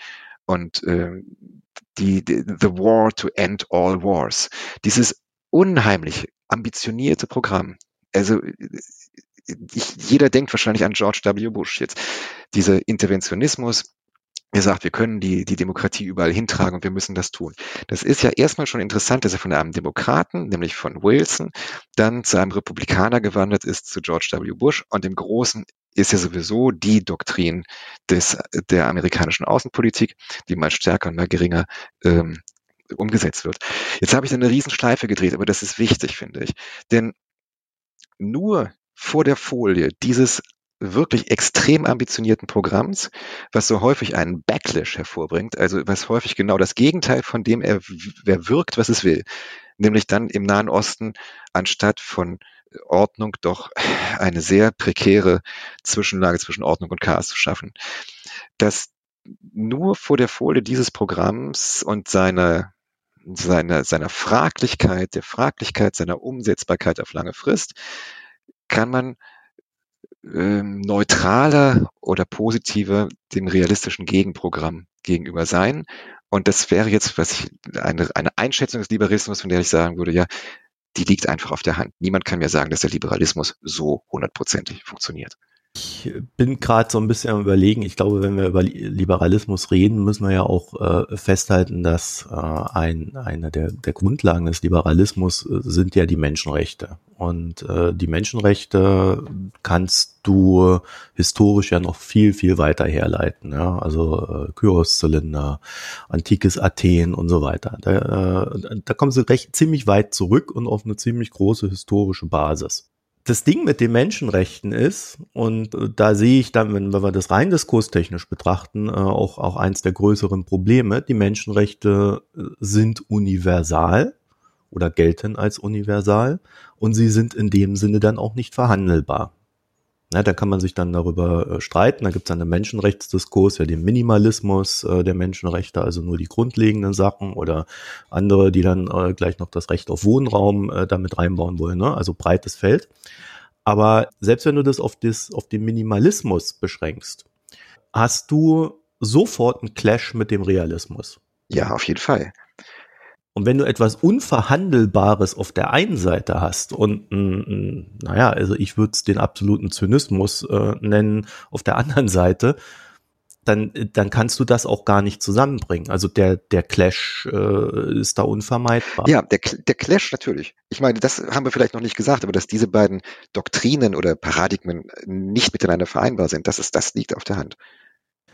Und äh, die, die The War to End All Wars. Dieses unheimlich ambitionierte Programm. Also ich, jeder denkt wahrscheinlich an George W. Bush jetzt. Dieser Interventionismus, er sagt, wir können die, die Demokratie überall hintragen und wir müssen das tun. Das ist ja erstmal schon interessant, dass er von einem Demokraten, nämlich von Wilson, dann zu einem Republikaner gewandert ist, zu George W. Bush und im Großen ist ja sowieso die Doktrin des, der amerikanischen Außenpolitik, die mal stärker und mal geringer ähm, umgesetzt wird. Jetzt habe ich eine Riesenschleife gedreht, aber das ist wichtig, finde ich. Denn nur vor der Folie dieses wirklich extrem ambitionierten Programms, was so häufig einen Backlash hervorbringt, also was häufig genau das Gegenteil von dem er, er wirkt, was es will. Nämlich dann im Nahen Osten anstatt von Ordnung doch eine sehr prekäre Zwischenlage zwischen Ordnung und Chaos zu schaffen. Dass nur vor der Folie dieses Programms und seiner seiner, seiner Fraglichkeit, der Fraglichkeit seiner Umsetzbarkeit auf lange Frist, kann man ähm, neutraler oder positiver dem realistischen Gegenprogramm gegenüber sein. Und das wäre jetzt, was ich, eine, eine Einschätzung des Liberalismus, von der ich sagen würde, ja, die liegt einfach auf der Hand. Niemand kann mir sagen, dass der Liberalismus so hundertprozentig funktioniert. Ich bin gerade so ein bisschen am überlegen. Ich glaube, wenn wir über Liberalismus reden, müssen wir ja auch äh, festhalten, dass äh, ein, eine der, der Grundlagen des Liberalismus äh, sind ja die Menschenrechte. Und äh, die Menschenrechte kannst du historisch ja noch viel, viel weiter herleiten. Ja? Also äh, Kyros-Zylinder, antikes Athen und so weiter. Da, äh, da kommen sie recht ziemlich weit zurück und auf eine ziemlich große historische Basis das Ding mit den Menschenrechten ist, und äh, da sehe ich dann, wenn, wenn wir das rein diskurstechnisch betrachten, äh, auch, auch eins der größeren Probleme, die Menschenrechte äh, sind universal oder gelten als universal und sie sind in dem Sinne dann auch nicht verhandelbar. Ja, da kann man sich dann darüber äh, streiten. Da gibt es einen Menschenrechtsdiskurs, ja den Minimalismus äh, der Menschenrechte, also nur die grundlegenden Sachen oder andere, die dann äh, gleich noch das Recht auf Wohnraum äh, damit reinbauen wollen. Ne? Also breites Feld. Aber selbst wenn du das auf, das auf den Minimalismus beschränkst, hast du sofort einen Clash mit dem Realismus. Ja, auf jeden Fall. Und wenn du etwas Unverhandelbares auf der einen Seite hast und, m, naja, also ich würde es den absoluten Zynismus äh, nennen, auf der anderen Seite, dann, dann kannst du das auch gar nicht zusammenbringen. Also der, der Clash äh, ist da unvermeidbar. Ja, der, der Clash natürlich. Ich meine, das haben wir vielleicht noch nicht gesagt, aber dass diese beiden Doktrinen oder Paradigmen nicht miteinander vereinbar sind, das ist, das liegt auf der Hand.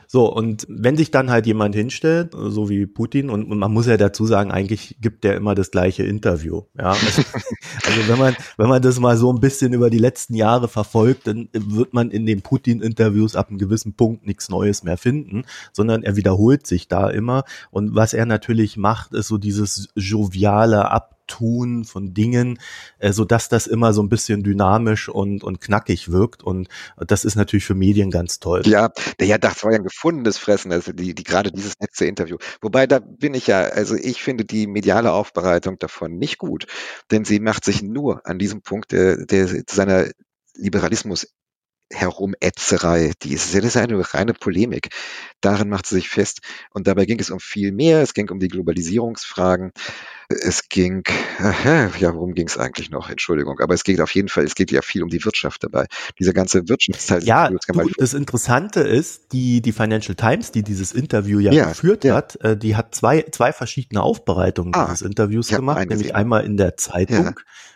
So, und wenn sich dann halt jemand hinstellt, so wie Putin, und, man muss ja dazu sagen, eigentlich gibt der immer das gleiche Interview. Ja? Also, also wenn man, wenn man das mal so ein bisschen über die letzten Jahre verfolgt, dann wird man in den Putin-Interviews ab einem gewissen Punkt nichts Neues mehr finden, sondern er wiederholt sich da immer. Und was er natürlich macht, ist so dieses joviale Ab Tun von Dingen, äh, so dass das immer so ein bisschen dynamisch und, und knackig wirkt. Und das ist natürlich für Medien ganz toll. Ja, ja, das war ja ein gefundenes Fressen, also die, die gerade dieses letzte Interview. Wobei da bin ich ja, also ich finde die mediale Aufbereitung davon nicht gut, denn sie macht sich nur an diesem Punkt der, der seiner Liberalismus Herumätzerei. Die ist, das ist eine reine Polemik. Darin macht sie sich fest. Und dabei ging es um viel mehr. Es ging um die Globalisierungsfragen. Es ging, äh, ja, worum ging es eigentlich noch? Entschuldigung. Aber es geht auf jeden Fall, es geht ja viel um die Wirtschaft dabei. Dieser ganze Wirtschaftsteil. Ja, du, das Interessante ist, die, die Financial Times, die dieses Interview ja, ja geführt ja. hat, äh, die hat zwei, zwei verschiedene Aufbereitungen ah, dieses Interviews gemacht, nämlich einmal in der Zeitung. Ja.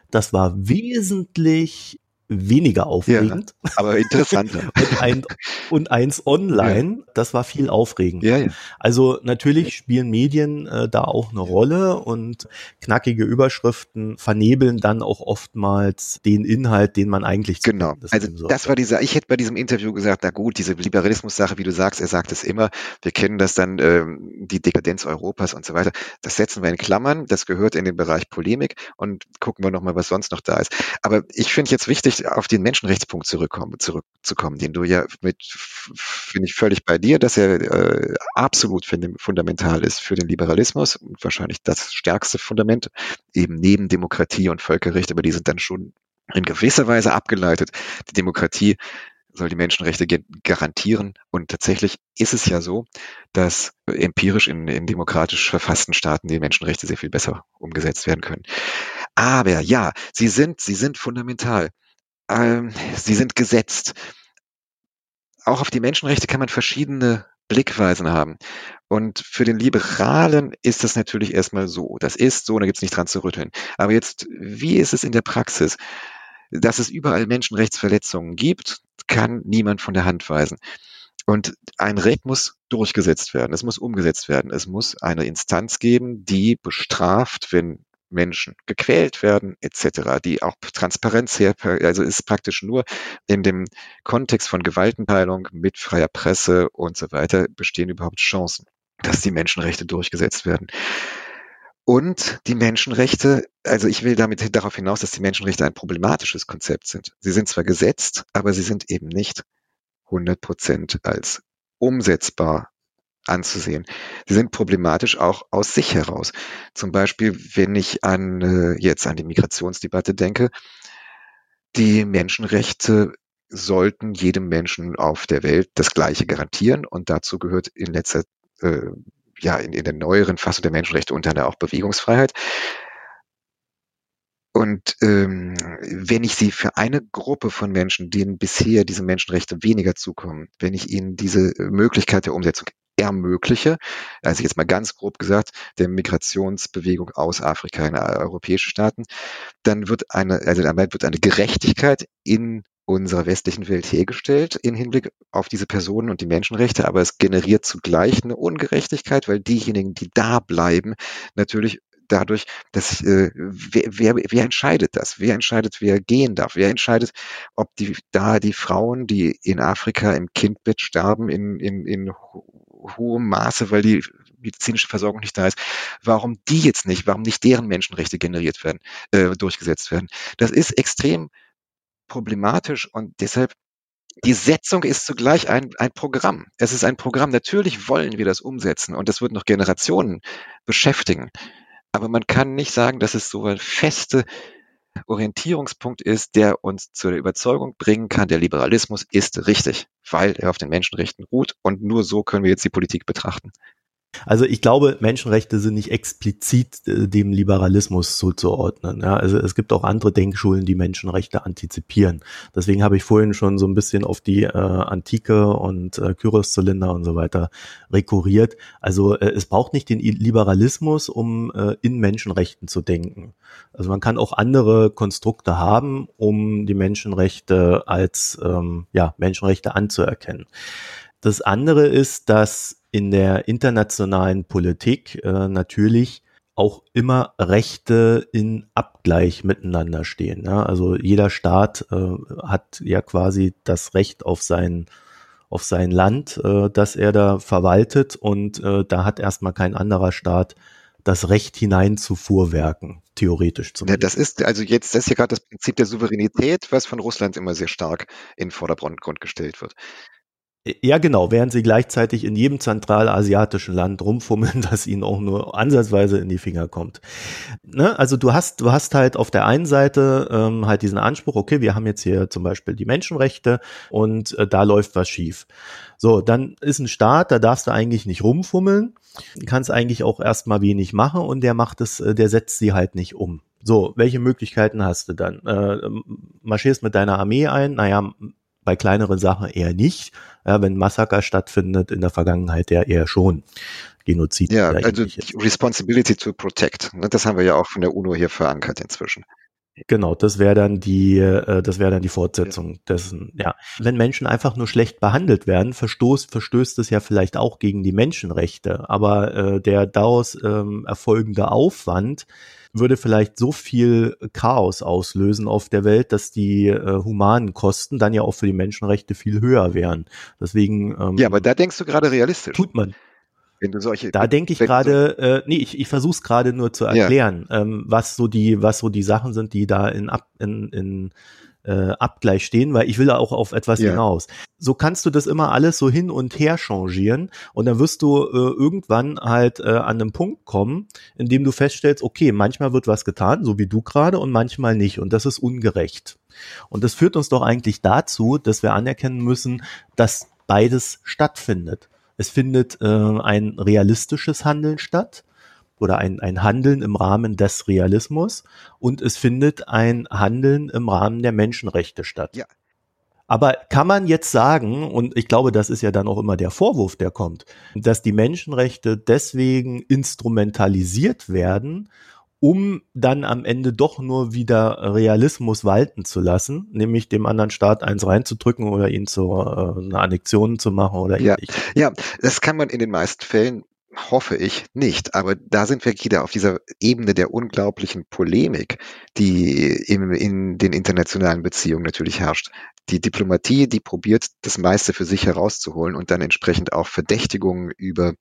Das war wesentlich weniger aufregend. Ja, aber interessanter. und, ein, und, eins online, ja. das war viel aufregend. Ja. Also natürlich spielen Medien äh, da auch eine Rolle und knackige Überschriften vernebeln dann auch oftmals den Inhalt, den man eigentlich Genau. Also das war dieser, ich hätte bei diesem Interview gesagt, na gut, diese Liberalismus-Sache, wie du sagst, er sagt es immer, wir kennen das dann, ähm, die Dekadenz Europas und so weiter. Das setzen wir in Klammern, das gehört in den Bereich Polemik und gucken wir nochmal, was sonst noch da ist. Aber ich finde jetzt wichtig, auf den Menschenrechtspunkt zurückkommen, zurückzukommen, den du ja mit, finde ich völlig bei dir, dass er äh, absolut fundamental ist für den Liberalismus und wahrscheinlich das stärkste Fundament, eben neben Demokratie und Völkerrecht, aber die sind dann schon in gewisser Weise abgeleitet. Die Demokratie soll die Menschenrechte garantieren. Und tatsächlich ist es ja so, dass empirisch in, in demokratisch verfassten Staaten die Menschenrechte sehr viel besser umgesetzt werden können. Aber ja, sie sind, sie sind fundamental ähm, sie sind gesetzt. Auch auf die Menschenrechte kann man verschiedene Blickweisen haben. Und für den Liberalen ist das natürlich erstmal so. Das ist so, da gibt es nicht dran zu rütteln. Aber jetzt, wie ist es in der Praxis? Dass es überall Menschenrechtsverletzungen gibt, kann niemand von der Hand weisen. Und ein Recht muss durchgesetzt werden, es muss umgesetzt werden, es muss eine Instanz geben, die bestraft, wenn Menschen gequält werden, etc., die auch Transparenz her, also ist praktisch nur in dem Kontext von Gewaltenteilung mit freier Presse und so weiter bestehen überhaupt Chancen, dass die Menschenrechte durchgesetzt werden. Und die Menschenrechte, also ich will damit darauf hinaus, dass die Menschenrechte ein problematisches Konzept sind. Sie sind zwar gesetzt, aber sie sind eben nicht 100 Prozent als umsetzbar anzusehen. Sie sind problematisch auch aus sich heraus. Zum Beispiel, wenn ich an äh, jetzt an die Migrationsdebatte denke, die Menschenrechte sollten jedem Menschen auf der Welt das Gleiche garantieren und dazu gehört in letzter äh, ja in, in der neueren Fassung der Menschenrechte unter anderem auch Bewegungsfreiheit. Und ähm, wenn ich sie für eine Gruppe von Menschen, denen bisher diese Menschenrechte weniger zukommen, wenn ich ihnen diese Möglichkeit der Umsetzung ermögliche, also jetzt mal ganz grob gesagt, der Migrationsbewegung aus Afrika in europäische Staaten, dann wird eine, also damit wird eine Gerechtigkeit in unserer westlichen Welt hergestellt im Hinblick auf diese Personen und die Menschenrechte, aber es generiert zugleich eine Ungerechtigkeit, weil diejenigen, die da bleiben, natürlich dadurch, dass äh, wer, wer, wer entscheidet das? Wer entscheidet, wer gehen darf? Wer entscheidet, ob die da die Frauen, die in Afrika im Kindbett sterben, in, in, in hohem Maße, weil die medizinische Versorgung nicht da ist, warum die jetzt nicht, warum nicht deren Menschenrechte generiert werden, äh, durchgesetzt werden? Das ist extrem problematisch und deshalb die Setzung ist zugleich ein, ein Programm. Es ist ein Programm. Natürlich wollen wir das umsetzen und das wird noch Generationen beschäftigen. Aber man kann nicht sagen, dass es so ein feste Orientierungspunkt ist, der uns zur Überzeugung bringen kann, der Liberalismus ist richtig, weil er auf den Menschenrechten ruht und nur so können wir jetzt die Politik betrachten. Also ich glaube, Menschenrechte sind nicht explizit äh, dem Liberalismus zuzuordnen. Ja, also es gibt auch andere Denkschulen, die Menschenrechte antizipieren. Deswegen habe ich vorhin schon so ein bisschen auf die äh, Antike und äh, Kyros-Zylinder und so weiter rekurriert. Also äh, es braucht nicht den Liberalismus, um äh, in Menschenrechten zu denken. Also man kann auch andere Konstrukte haben, um die Menschenrechte als ähm, ja, Menschenrechte anzuerkennen. Das andere ist, dass in der internationalen Politik äh, natürlich auch immer Rechte in Abgleich miteinander stehen. Ja? Also jeder Staat äh, hat ja quasi das Recht auf sein auf sein Land, äh, das er da verwaltet und äh, da hat erstmal kein anderer Staat das Recht hinein zu fuhrwerken, theoretisch zumindest. Ja, das ist also jetzt, das ist ja gerade das Prinzip der Souveränität, was von Russland immer sehr stark in Vordergrund gestellt wird. Ja, genau, während sie gleichzeitig in jedem zentralasiatischen Land rumfummeln, das ihnen auch nur ansatzweise in die Finger kommt. Ne? Also du hast, du hast halt auf der einen Seite ähm, halt diesen Anspruch, okay, wir haben jetzt hier zum Beispiel die Menschenrechte und äh, da läuft was schief. So, dann ist ein Staat, da darfst du eigentlich nicht rumfummeln, kannst eigentlich auch erstmal wenig machen und der macht es, äh, der setzt sie halt nicht um. So, welche Möglichkeiten hast du dann? Äh, marschierst mit deiner Armee ein? Naja, bei kleineren Sachen eher nicht. Ja, wenn Massaker stattfindet, in der Vergangenheit ja eher schon. Genozid. Ja, also Responsibility to Protect. Ne, das haben wir ja auch von der UNO hier verankert inzwischen. Genau, das wäre dann die, äh, das wäre dann die Fortsetzung dessen. Ja, wenn Menschen einfach nur schlecht behandelt werden, verstoßt, verstößt es ja vielleicht auch gegen die Menschenrechte. Aber äh, der daraus ähm, erfolgende Aufwand würde vielleicht so viel Chaos auslösen auf der Welt, dass die äh, humanen Kosten dann ja auch für die Menschenrechte viel höher wären. Deswegen. Ähm, ja, aber da denkst du gerade realistisch. Tut man. Wenn du solche, da denke ich gerade, äh, nee, ich, ich versuche es gerade nur zu erklären, ja. ähm, was so die, was so die Sachen sind, die da in, in, in äh, Abgleich stehen, weil ich will da auch auf etwas ja. hinaus. So kannst du das immer alles so hin und her changieren und dann wirst du äh, irgendwann halt äh, an einem Punkt kommen, in dem du feststellst, okay, manchmal wird was getan, so wie du gerade und manchmal nicht und das ist ungerecht. Und das führt uns doch eigentlich dazu, dass wir anerkennen müssen, dass beides stattfindet. Es findet äh, ein realistisches Handeln statt oder ein, ein Handeln im Rahmen des Realismus und es findet ein Handeln im Rahmen der Menschenrechte statt. Ja. Aber kann man jetzt sagen, und ich glaube, das ist ja dann auch immer der Vorwurf, der kommt, dass die Menschenrechte deswegen instrumentalisiert werden, um dann am Ende doch nur wieder Realismus walten zu lassen, nämlich dem anderen Staat eins reinzudrücken oder ihn zu äh, eine Annexion zu machen oder ja. ähnlich. Ja, das kann man in den meisten Fällen hoffe ich nicht. Aber da sind wir wieder auf dieser Ebene der unglaublichen Polemik, die im, in den internationalen Beziehungen natürlich herrscht. Die Diplomatie, die probiert, das meiste für sich herauszuholen und dann entsprechend auch Verdächtigungen über,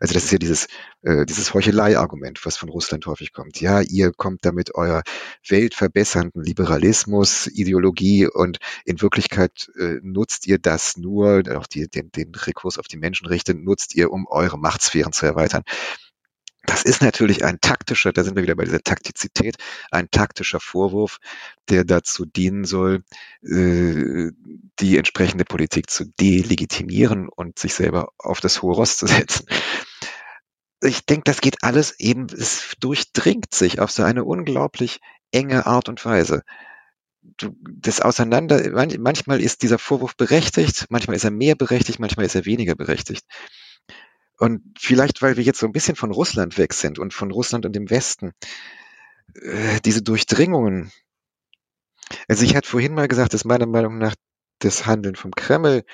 also das ist ja dieses, äh, dieses Heuchelei-Argument, was von Russland häufig kommt. Ja, ihr kommt damit euer weltverbessernden Liberalismus, Ideologie und in Wirklichkeit äh, nutzt ihr das nur, auch die, den, den Rekurs auf die Menschenrechte nutzt ihr, um eure Machtsphären zu erweitern. Das ist natürlich ein taktischer, da sind wir wieder bei dieser Taktizität, ein taktischer Vorwurf, der dazu dienen soll, äh, die entsprechende Politik zu delegitimieren und sich selber auf das hohe Ross zu setzen. Ich denke, das geht alles eben, es durchdringt sich auf so eine unglaublich enge Art und Weise. das Auseinander, manchmal ist dieser Vorwurf berechtigt, manchmal ist er mehr berechtigt, manchmal ist er weniger berechtigt. Und vielleicht, weil wir jetzt so ein bisschen von Russland weg sind und von Russland und dem Westen, äh, diese Durchdringungen. Also ich hatte vorhin mal gesagt, dass meiner Meinung nach das Handeln vom Kreml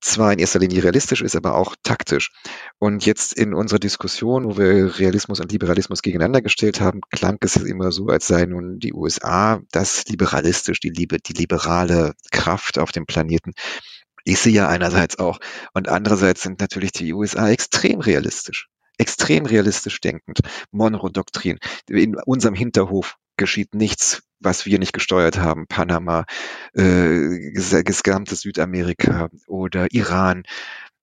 zwar in erster Linie realistisch ist, aber auch taktisch. Und jetzt in unserer Diskussion, wo wir Realismus und Liberalismus gegeneinander gestellt haben, klang es immer so, als sei nun die USA das liberalistisch, die, Liebe, die liberale Kraft auf dem Planeten ist sie ja einerseits auch. Und andererseits sind natürlich die USA extrem realistisch. Extrem realistisch denkend. Monroe-Doktrin. In unserem Hinterhof geschieht nichts, was wir nicht gesteuert haben. Panama, äh, gesamte Südamerika oder Iran,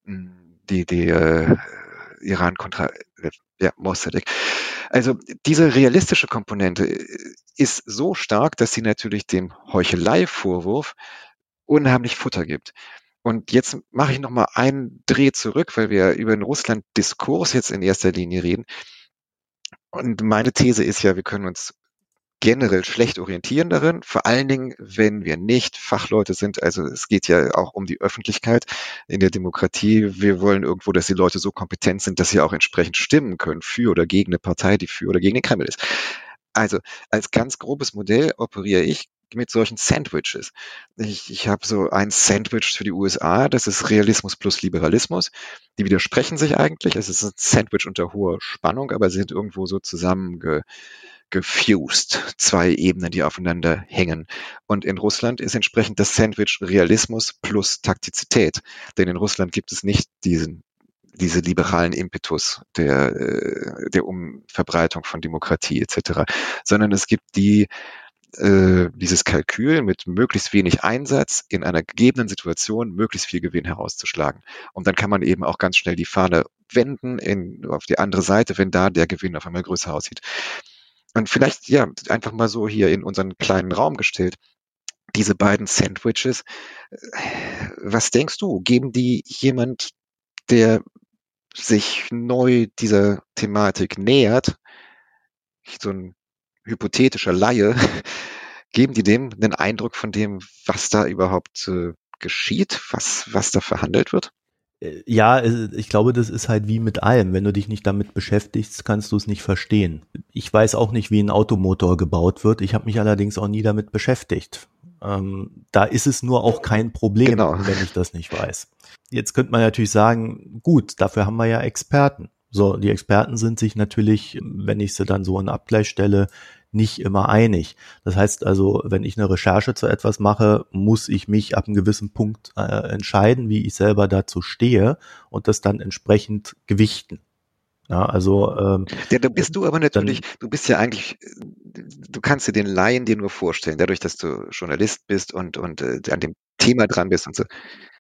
hm, die, die äh, Iran kontra äh, ja, Mossadegh. Also diese realistische Komponente äh, ist so stark, dass sie natürlich dem Heuchelei-Vorwurf unheimlich Futter gibt. Und jetzt mache ich noch mal einen Dreh zurück, weil wir über den Russland-Diskurs jetzt in erster Linie reden. Und meine These ist ja, wir können uns generell schlecht orientieren darin, vor allen Dingen, wenn wir nicht Fachleute sind. Also es geht ja auch um die Öffentlichkeit in der Demokratie. Wir wollen irgendwo, dass die Leute so kompetent sind, dass sie auch entsprechend stimmen können für oder gegen eine Partei, die für oder gegen den Kreml ist. Also als ganz grobes Modell operiere ich mit solchen Sandwiches. Ich, ich habe so ein Sandwich für die USA, das ist Realismus plus Liberalismus. Die widersprechen sich eigentlich. Es ist ein Sandwich unter hoher Spannung, aber sie sind irgendwo so zusammenge gefused, zwei Ebenen, die aufeinander hängen. Und in Russland ist entsprechend das Sandwich Realismus plus Taktizität. Denn in Russland gibt es nicht diesen diese liberalen Impetus der, äh, der Umverbreitung von Demokratie etc., sondern es gibt die äh, dieses Kalkül mit möglichst wenig Einsatz in einer gegebenen Situation möglichst viel Gewinn herauszuschlagen. Und dann kann man eben auch ganz schnell die Fahne wenden in, auf die andere Seite, wenn da der Gewinn auf einmal größer aussieht. Und vielleicht, ja, einfach mal so hier in unseren kleinen Raum gestellt. Diese beiden Sandwiches, was denkst du, geben die jemand, der sich neu dieser Thematik nähert, so ein hypothetischer Laie, geben die dem einen Eindruck von dem, was da überhaupt äh, geschieht, was, was da verhandelt wird? Äh, ja, ich glaube, das ist halt wie mit allem. Wenn du dich nicht damit beschäftigst, kannst du es nicht verstehen. Ich weiß auch nicht, wie ein Automotor gebaut wird. Ich habe mich allerdings auch nie damit beschäftigt. Ähm, da ist es nur auch kein Problem, genau. wenn ich das nicht weiß. Jetzt könnte man natürlich sagen, gut, dafür haben wir ja Experten. So, die Experten sind sich natürlich, wenn ich sie dann so in Abgleich stelle, nicht immer einig. Das heißt also, wenn ich eine Recherche zu etwas mache, muss ich mich ab einem gewissen Punkt äh, entscheiden, wie ich selber dazu stehe und das dann entsprechend gewichten. Ja, also ähm, ja, da bist du aber natürlich, dann, du bist ja eigentlich, du kannst dir den Laien dir nur vorstellen, dadurch, dass du Journalist bist und und äh, an dem Thema dran bist und so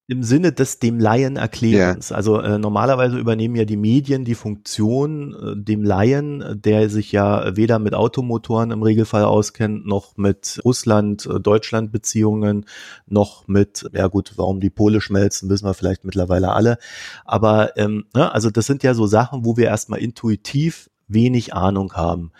im Sinne des dem Laien Erklärens. Ja. Also äh, normalerweise übernehmen ja die Medien die Funktion, äh, dem Laien, der sich ja weder mit Automotoren im Regelfall auskennt, noch mit Russland-Deutschland-Beziehungen, äh, noch mit, ja gut, warum die Pole schmelzen, wissen wir vielleicht mittlerweile alle. Aber ähm, ne, also das sind ja so Sachen, wo wir erstmal intuitiv wenig Ahnung haben.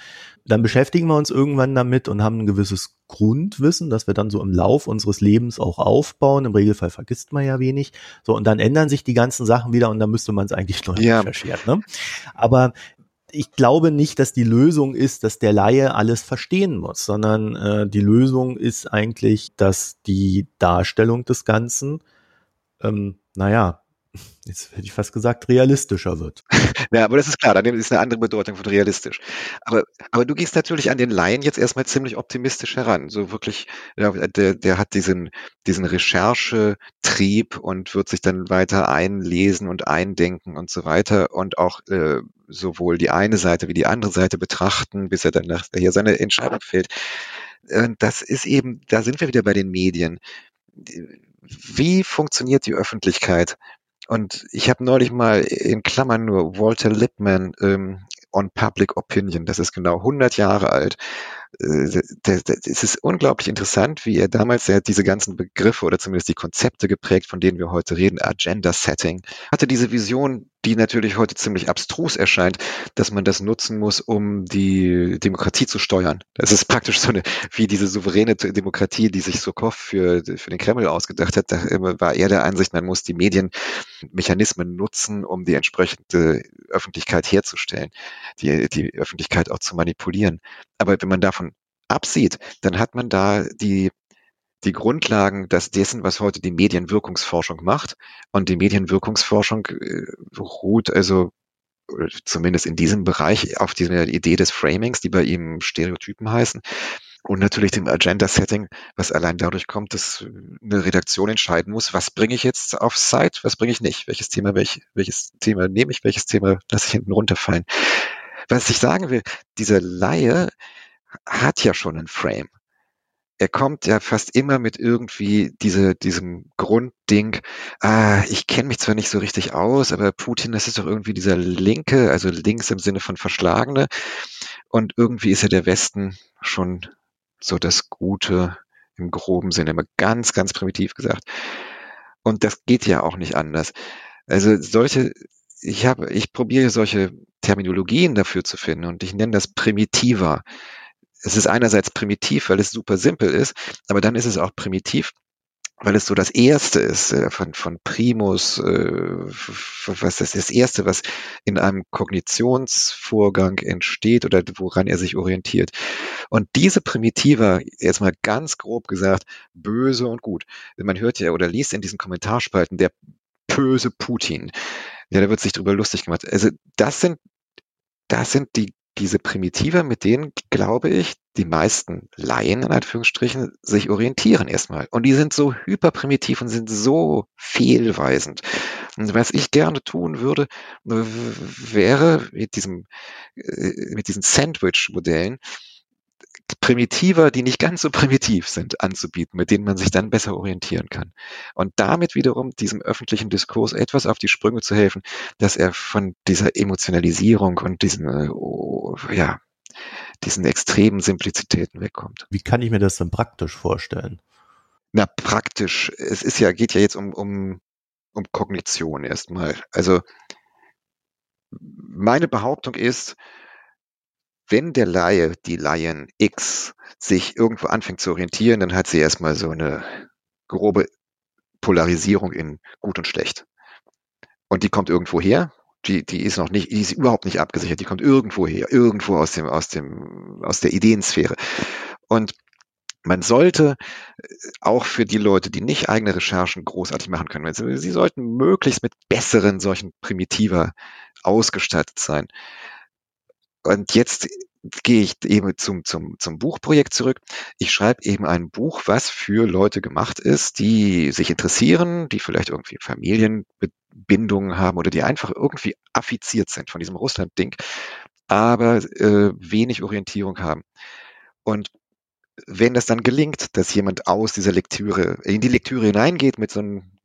Dann beschäftigen wir uns irgendwann damit und haben ein gewisses Grundwissen, das wir dann so im Lauf unseres Lebens auch aufbauen. Im Regelfall vergisst man ja wenig. So, und dann ändern sich die ganzen Sachen wieder und dann müsste man es eigentlich neu ja. recherchieren. Ne? Aber ich glaube nicht, dass die Lösung ist, dass der Laie alles verstehen muss, sondern äh, die Lösung ist eigentlich, dass die Darstellung des Ganzen, ähm, naja, jetzt hätte ich fast gesagt, realistischer wird. ja, aber das ist klar, dann ist eine andere Bedeutung von realistisch. Aber, aber du gehst natürlich an den Laien jetzt erstmal ziemlich optimistisch heran. So wirklich, ja, der, der hat diesen, diesen Recherchetrieb und wird sich dann weiter einlesen und eindenken und so weiter und auch äh, sowohl die eine Seite wie die andere Seite betrachten, bis er dann nachher seine Entscheidung fällt. Äh, das ist eben, da sind wir wieder bei den Medien. Wie funktioniert die Öffentlichkeit? Und ich habe neulich mal in Klammern nur Walter Lippmann ähm, on Public Opinion, das ist genau 100 Jahre alt, äh, es ist unglaublich interessant, wie er damals er hat diese ganzen Begriffe oder zumindest die Konzepte geprägt, von denen wir heute reden, Agenda Setting, hatte diese Vision, die natürlich heute ziemlich abstrus erscheint, dass man das nutzen muss, um die Demokratie zu steuern. Das ist praktisch so eine, wie diese souveräne Demokratie, die sich Sokow für, für den Kreml ausgedacht hat. Da war er der Ansicht, man muss die Medienmechanismen nutzen, um die entsprechende Öffentlichkeit herzustellen, die, die Öffentlichkeit auch zu manipulieren. Aber wenn man davon absieht, dann hat man da die, die Grundlagen des, dessen, was heute die Medienwirkungsforschung macht. Und die Medienwirkungsforschung äh, ruht also zumindest in diesem Bereich auf dieser Idee des Framings, die bei ihm Stereotypen heißen. Und natürlich dem Agenda-Setting, was allein dadurch kommt, dass eine Redaktion entscheiden muss, was bringe ich jetzt auf Site, was bringe ich nicht, welches Thema, welch, welches Thema nehme ich, welches Thema lasse ich hinten runterfallen. Was ich sagen will, dieser Laie hat ja schon einen Frame. Er kommt ja fast immer mit irgendwie diese, diesem Grundding, ah, ich kenne mich zwar nicht so richtig aus, aber Putin, das ist doch irgendwie dieser Linke, also links im Sinne von Verschlagene. Und irgendwie ist ja der Westen schon so das Gute im groben Sinne, immer ganz, ganz primitiv gesagt. Und das geht ja auch nicht anders. Also solche ich habe, ich probiere solche Terminologien dafür zu finden und ich nenne das primitiver. Es ist einerseits primitiv, weil es super simpel ist, aber dann ist es auch primitiv, weil es so das Erste ist äh, von, von Primus, äh, was das, das Erste, was in einem Kognitionsvorgang entsteht oder woran er sich orientiert. Und diese Primitiva, jetzt mal ganz grob gesagt, böse und gut. Man hört ja oder liest in diesen Kommentarspalten, der böse Putin. Ja, da wird sich drüber lustig gemacht. Also das sind, das sind die, diese Primitive, mit denen, glaube ich, die meisten Laien, in Anführungsstrichen, sich orientieren erstmal. Und die sind so hyperprimitiv und sind so fehlweisend. Und was ich gerne tun würde, wäre mit diesem, äh, mit diesen Sandwich-Modellen, primitiver, die nicht ganz so primitiv sind, anzubieten, mit denen man sich dann besser orientieren kann. Und damit wiederum diesem öffentlichen Diskurs etwas auf die Sprünge zu helfen, dass er von dieser Emotionalisierung und diesen, äh, oh, ja, diesen extremen Simplizitäten wegkommt. Wie kann ich mir das dann praktisch vorstellen? Na, praktisch. Es ist ja, geht ja jetzt um, um, um Kognition erstmal. Also, meine Behauptung ist, wenn der Laie, die Laien X, sich irgendwo anfängt zu orientieren, dann hat sie erstmal so eine grobe Polarisierung in gut und schlecht. Und die kommt irgendwo her. Die, die ist noch nicht, die ist überhaupt nicht abgesichert. Die kommt irgendwo her, irgendwo aus dem, aus dem, aus der Ideensphäre. Und man sollte äh, auch für die Leute, die nicht eigene Recherchen großartig machen können, sie sollten möglichst mit besseren solchen Primitiver ausgestattet sein. Und jetzt gehe ich eben zum, zum, zum Buchprojekt zurück. Ich schreibe eben ein Buch, was für Leute gemacht ist, die sich interessieren, die vielleicht irgendwie Familienbindungen haben oder die einfach irgendwie affiziert sind von diesem Russland-Ding, aber äh, wenig Orientierung haben. Und wenn das dann gelingt, dass jemand aus dieser Lektüre in die Lektüre hineingeht mit so einem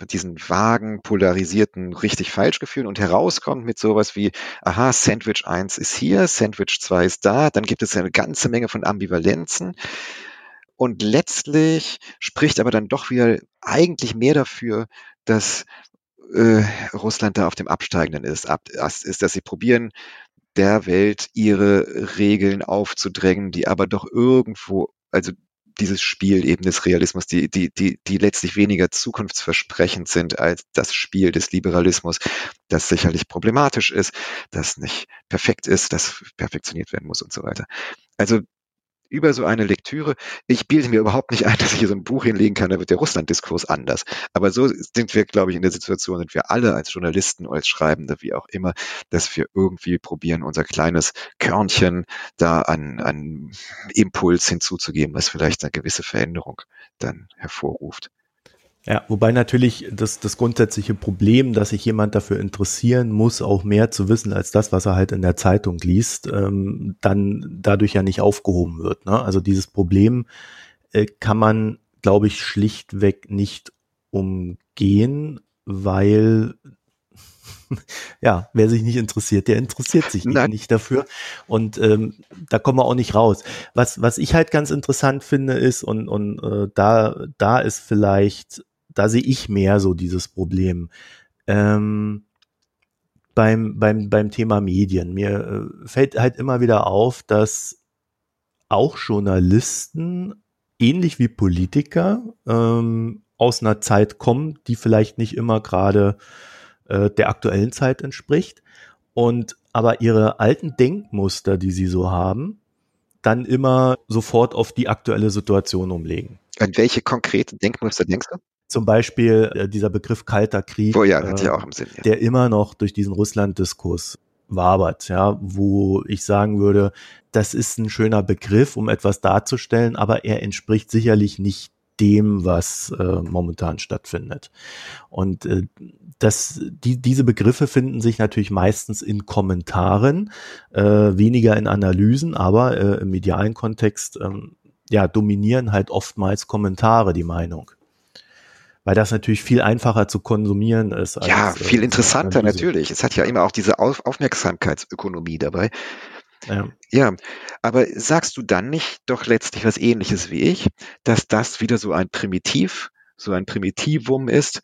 mit diesen vagen, polarisierten richtig-falsch-Gefühlen und herauskommt mit sowas wie, aha, Sandwich 1 ist hier, Sandwich 2 ist da, dann gibt es eine ganze Menge von Ambivalenzen. Und letztlich spricht aber dann doch wieder eigentlich mehr dafür, dass äh, Russland da auf dem Absteigenden ist, ab, ist, dass sie probieren, der Welt ihre Regeln aufzudrängen, die aber doch irgendwo, also dieses Spiel eben des Realismus, die, die, die, die letztlich weniger zukunftsversprechend sind als das Spiel des Liberalismus, das sicherlich problematisch ist, das nicht perfekt ist, das perfektioniert werden muss und so weiter. Also über so eine Lektüre. Ich bilde mir überhaupt nicht ein, dass ich hier so ein Buch hinlegen kann, da wird der Russland-Diskurs anders. Aber so sind wir, glaube ich, in der Situation, sind wir alle als Journalisten, als Schreibende, wie auch immer, dass wir irgendwie probieren, unser kleines Körnchen da an, an Impuls hinzuzugeben, was vielleicht eine gewisse Veränderung dann hervorruft. Ja, wobei natürlich das, das grundsätzliche Problem, dass sich jemand dafür interessieren muss, auch mehr zu wissen als das, was er halt in der Zeitung liest, ähm, dann dadurch ja nicht aufgehoben wird. Ne? Also dieses Problem äh, kann man, glaube ich, schlichtweg nicht umgehen, weil ja, wer sich nicht interessiert, der interessiert sich Nein. nicht dafür. Und ähm, da kommen wir auch nicht raus. Was, was ich halt ganz interessant finde, ist, und, und äh, da, da ist vielleicht da sehe ich mehr so dieses Problem. Ähm, beim, beim, beim Thema Medien. Mir äh, fällt halt immer wieder auf, dass auch Journalisten, ähnlich wie Politiker, ähm, aus einer Zeit kommen, die vielleicht nicht immer gerade äh, der aktuellen Zeit entspricht und aber ihre alten Denkmuster, die sie so haben, dann immer sofort auf die aktuelle Situation umlegen. An welche konkreten Denkmuster denkst du? Zum Beispiel äh, dieser Begriff kalter Krieg, oh ja, äh, im Sinn, ja. der immer noch durch diesen Russland-Diskurs wabert, ja, wo ich sagen würde, das ist ein schöner Begriff, um etwas darzustellen, aber er entspricht sicherlich nicht dem, was äh, momentan stattfindet. Und äh, das, die, diese Begriffe finden sich natürlich meistens in Kommentaren, äh, weniger in Analysen, aber äh, im medialen Kontext ähm, ja, dominieren halt oftmals Kommentare die Meinung weil das natürlich viel einfacher zu konsumieren ist. Als, ja, äh, viel interessanter natürlich. Es hat ja immer auch diese Auf Aufmerksamkeitsökonomie dabei. Ja. ja, aber sagst du dann nicht doch letztlich was ähnliches wie ich, dass das wieder so ein Primitiv, so ein Primitivum ist,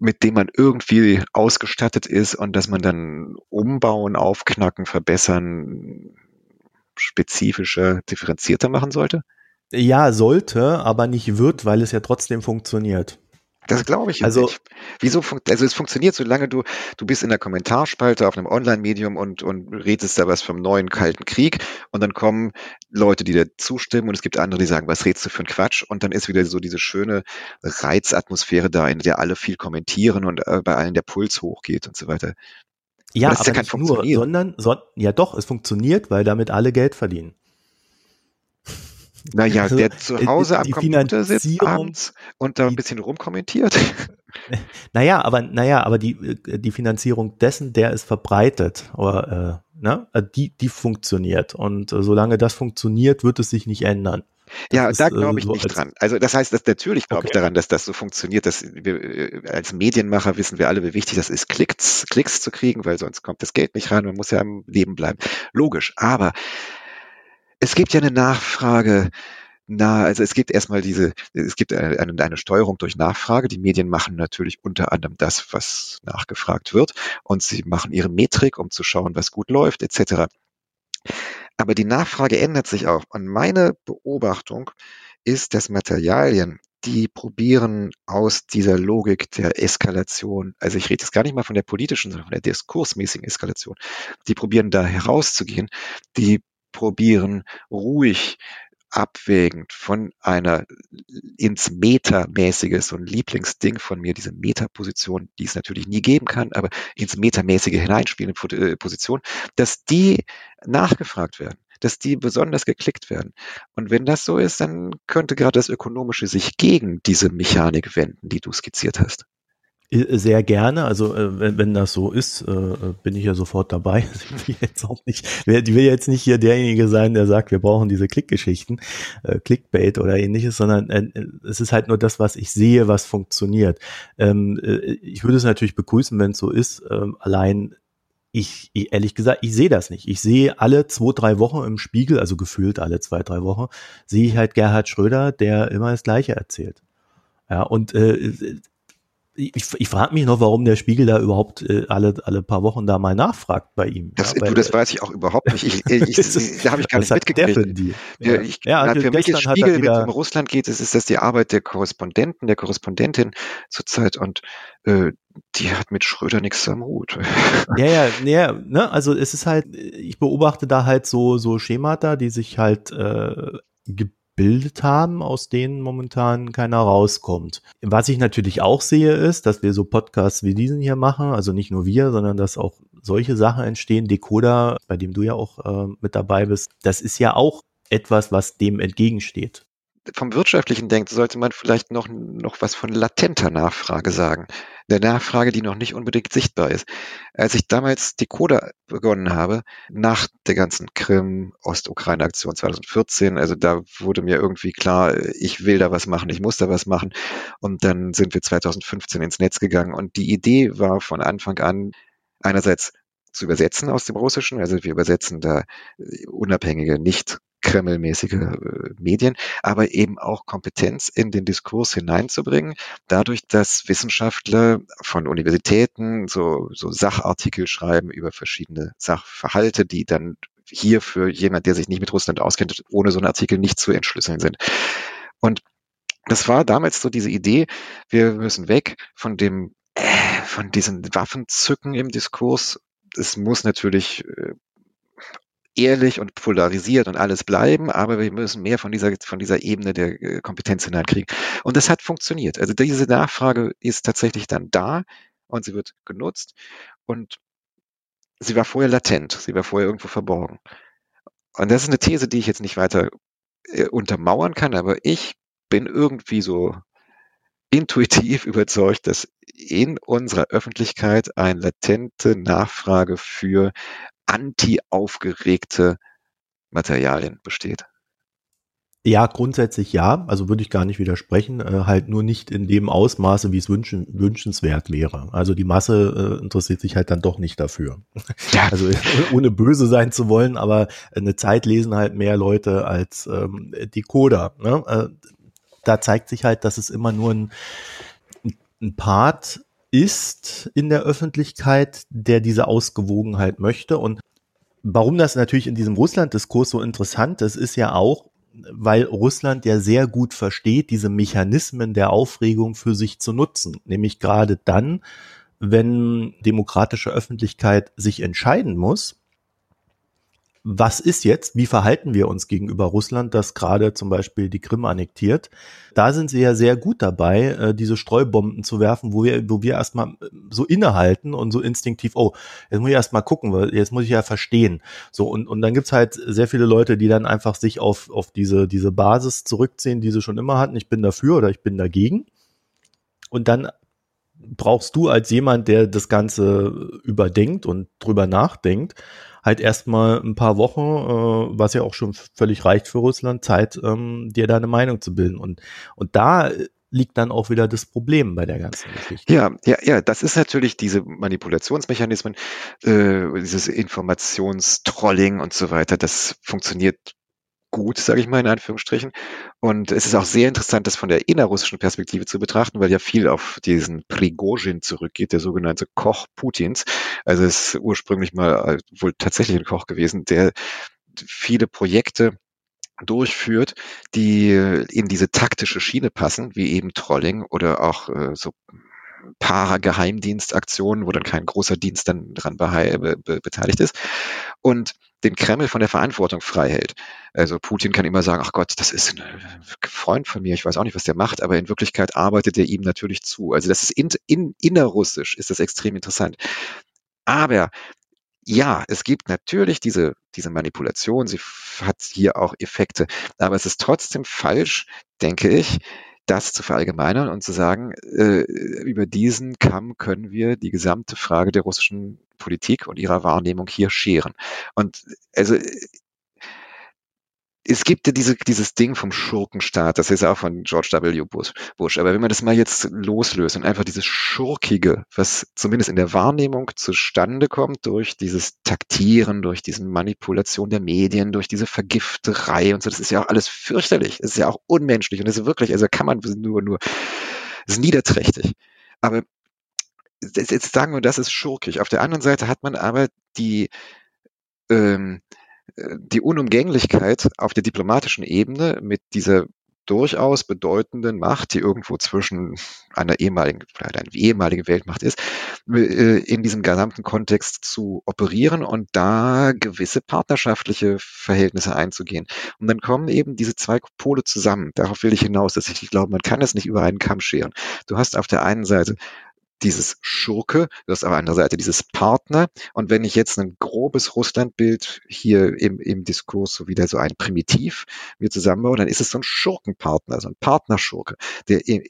mit dem man irgendwie ausgestattet ist und dass man dann umbauen, aufknacken, verbessern, spezifischer, differenzierter machen sollte? Ja, sollte, aber nicht wird, weil es ja trotzdem funktioniert. Das glaube ich also, nicht. Wieso also es funktioniert, solange du, du bist in der Kommentarspalte auf einem Online-Medium und, und redest da was vom neuen Kalten Krieg und dann kommen Leute, die dir zustimmen und es gibt andere, die sagen, was redest du für ein Quatsch? Und dann ist wieder so diese schöne Reizatmosphäre da, in der alle viel kommentieren und äh, bei allen der Puls hochgeht und so weiter. Ja, aber, aber ja nicht nur, sondern, so, ja doch, es funktioniert, weil damit alle Geld verdienen. Naja, also, der zu äh, Hause am Computer sitzt abends und da ein bisschen rumkommentiert. Naja, aber naja, aber die, äh, die Finanzierung dessen, der ist verbreitet, oder äh, ne? Äh, die, die funktioniert. Und äh, solange das funktioniert, wird es sich nicht ändern. Das ja, ist, da glaube ich so nicht dran. Also das heißt, dass natürlich glaube okay. ich daran, dass das so funktioniert, dass wir als Medienmacher wissen wir alle, wie wichtig das ist, Klicks, Klicks zu kriegen, weil sonst kommt das Geld nicht rein, man muss ja am Leben bleiben. Logisch. Aber es gibt ja eine Nachfrage na, also es gibt erstmal diese, es gibt eine, eine, Steuerung durch Nachfrage. Die Medien machen natürlich unter anderem das, was nachgefragt wird, und sie machen ihre Metrik, um zu schauen, was gut läuft, etc. Aber die Nachfrage ändert sich auch. Und meine Beobachtung ist, dass Materialien, die probieren aus dieser Logik der Eskalation, also ich rede jetzt gar nicht mal von der politischen, sondern von der diskursmäßigen Eskalation, die probieren da herauszugehen, die probieren, ruhig abwägend von einer ins Metamäßige, so ein Lieblingsding von mir, diese Metaposition, die es natürlich nie geben kann, aber ins Metamäßige hineinspielende äh, Position, dass die nachgefragt werden, dass die besonders geklickt werden. Und wenn das so ist, dann könnte gerade das Ökonomische sich gegen diese Mechanik wenden, die du skizziert hast. Äh, sehr gerne. Also äh, wenn, wenn das so ist, äh, bin ich ja sofort dabei. Ich will jetzt auch nicht, ich will jetzt nicht hier derjenige sein, der sagt, wir brauchen diese Klickgeschichten, Clickbait oder ähnliches, sondern es ist halt nur das, was ich sehe, was funktioniert. Ähm, äh, ich würde es natürlich begrüßen, wenn es so ist. Ähm, allein ich, ich, ehrlich gesagt, ich sehe das nicht. Ich sehe alle zwei, drei Wochen im Spiegel, also gefühlt alle zwei, drei Wochen, sehe ich halt Gerhard Schröder, der immer das Gleiche erzählt. Ja, und äh, ich, ich frage mich noch, warum der Spiegel da überhaupt äh, alle, alle paar Wochen da mal nachfragt bei ihm. Das, ja, weil, du, das weiß ich auch überhaupt nicht. Ich, ich, ich da habe ich gar nicht mitgekriegt. Ja, ich, ja, na, für mich ist Spiegel, wenn es um Russland geht, ist, ist das die Arbeit der Korrespondenten, der Korrespondentin zurzeit und äh, die hat mit Schröder nichts am Hut. Ja, ja, ja, ne, also es ist halt, ich beobachte da halt so, so Schemata, die sich halt äh, gebildet haben, aus denen momentan keiner rauskommt. Was ich natürlich auch sehe, ist, dass wir so Podcasts wie diesen hier machen, also nicht nur wir, sondern dass auch solche Sachen entstehen. Decoder, bei dem du ja auch äh, mit dabei bist, das ist ja auch etwas, was dem entgegensteht vom Wirtschaftlichen denkt, sollte man vielleicht noch, noch was von latenter Nachfrage sagen. Der Nachfrage, die noch nicht unbedingt sichtbar ist. Als ich damals Decoder begonnen habe, nach der ganzen Krim-Ostukraine-Aktion 2014, also da wurde mir irgendwie klar, ich will da was machen, ich muss da was machen. Und dann sind wir 2015 ins Netz gegangen. Und die Idee war von Anfang an, einerseits zu übersetzen aus dem Russischen. Also wir übersetzen da unabhängige, nicht kremlmäßige äh, Medien, aber eben auch Kompetenz in den Diskurs hineinzubringen, dadurch, dass Wissenschaftler von Universitäten so, so Sachartikel schreiben über verschiedene Sachverhalte, die dann hier für jemand, der sich nicht mit Russland auskennt, ohne so einen Artikel nicht zu entschlüsseln sind. Und das war damals so diese Idee, wir müssen weg von dem äh, von diesen Waffenzücken im Diskurs. Es muss natürlich äh, ehrlich und polarisiert und alles bleiben, aber wir müssen mehr von dieser, von dieser Ebene der äh, Kompetenz hineinkriegen. Und das hat funktioniert. Also diese Nachfrage ist tatsächlich dann da und sie wird genutzt und sie war vorher latent, sie war vorher irgendwo verborgen. Und das ist eine These, die ich jetzt nicht weiter äh, untermauern kann, aber ich bin irgendwie so intuitiv überzeugt, dass in unserer Öffentlichkeit eine latente Nachfrage für anti-aufgeregte Materialien besteht. Ja, grundsätzlich ja. Also würde ich gar nicht widersprechen. Äh, halt nur nicht in dem Ausmaße, wie es wünschen, wünschenswert wäre. Also die Masse äh, interessiert sich halt dann doch nicht dafür. Ja. Also ohne böse sein zu wollen, aber eine Zeit lesen halt mehr Leute als ähm, die Coda. Ne? Äh, da zeigt sich halt, dass es immer nur ein, ein Part ist in der Öffentlichkeit, der diese Ausgewogenheit möchte. Und warum das natürlich in diesem Russland-Diskurs so interessant ist, ist ja auch, weil Russland ja sehr gut versteht, diese Mechanismen der Aufregung für sich zu nutzen. Nämlich gerade dann, wenn demokratische Öffentlichkeit sich entscheiden muss, was ist jetzt, wie verhalten wir uns gegenüber Russland, das gerade zum Beispiel die Krim annektiert. Da sind sie ja sehr gut dabei, äh, diese Streubomben zu werfen, wo wir, wo wir erstmal äh, so innehalten und so instinktiv, oh, jetzt muss ich erstmal gucken, weil jetzt muss ich ja verstehen. So, und, und dann gibt's halt sehr viele Leute, die dann einfach sich auf, auf diese, diese Basis zurückziehen, die sie schon immer hatten. Ich bin dafür oder ich bin dagegen. Und dann brauchst du als jemand, der das Ganze überdenkt und drüber nachdenkt, halt erstmal ein paar Wochen, äh, was ja auch schon völlig reicht für Russland, Zeit, ähm, dir deine Meinung zu bilden. Und, und da liegt dann auch wieder das Problem bei der ganzen Geschichte. Ja, ja, ja, das ist natürlich diese Manipulationsmechanismen, äh, dieses Informationstrolling und so weiter, das funktioniert gut, sage ich mal in Anführungsstrichen. Und es ist auch sehr interessant, das von der innerrussischen Perspektive zu betrachten, weil ja viel auf diesen Prigozhin zurückgeht, der sogenannte Koch Putins. Also es ist ursprünglich mal äh, wohl tatsächlich ein Koch gewesen, der viele Projekte durchführt, die in diese taktische Schiene passen, wie eben Trolling oder auch äh, so Para-Geheimdienstaktionen, wo dann kein großer Dienst dann dran be be beteiligt ist. Und den Kreml von der Verantwortung frei hält. Also Putin kann immer sagen, ach Gott, das ist ein Freund von mir, ich weiß auch nicht, was der macht, aber in Wirklichkeit arbeitet er ihm natürlich zu. Also das ist in, in, innerrussisch, ist das extrem interessant. Aber ja, es gibt natürlich diese, diese Manipulation, sie hat hier auch Effekte, aber es ist trotzdem falsch, denke ich, das zu verallgemeinern und zu sagen, äh, über diesen Kamm können wir die gesamte Frage der russischen Politik und ihrer Wahrnehmung hier scheren. Und also es gibt ja diese, dieses Ding vom Schurkenstaat, das ist auch von George W. Bush. Aber wenn man das mal jetzt loslöst und einfach dieses Schurkige, was zumindest in der Wahrnehmung zustande kommt durch dieses Taktieren, durch diese Manipulation der Medien, durch diese Vergifterei und so, das ist ja auch alles fürchterlich. Das ist ja auch unmenschlich und das ist wirklich, also kann man nur, nur, ist niederträchtig. Aber jetzt sagen wir, das ist schurkig. Auf der anderen Seite hat man aber die, ähm, äh, die Unumgänglichkeit auf der diplomatischen Ebene mit dieser durchaus bedeutenden Macht, die irgendwo zwischen einer ehemaligen, vielleicht einer ehemaligen Weltmacht ist, äh, in diesem gesamten Kontext zu operieren und da gewisse partnerschaftliche Verhältnisse einzugehen. Und dann kommen eben diese zwei Pole zusammen. Darauf will ich hinaus, dass ich glaube, man kann es nicht über einen Kamm scheren. Du hast auf der einen Seite dieses Schurke, du hast auf der anderen Seite dieses Partner. Und wenn ich jetzt ein grobes Russlandbild hier im, im Diskurs so wieder so ein Primitiv mir zusammenbaue, dann ist es so ein Schurkenpartner, so ein Partnerschurke, der im,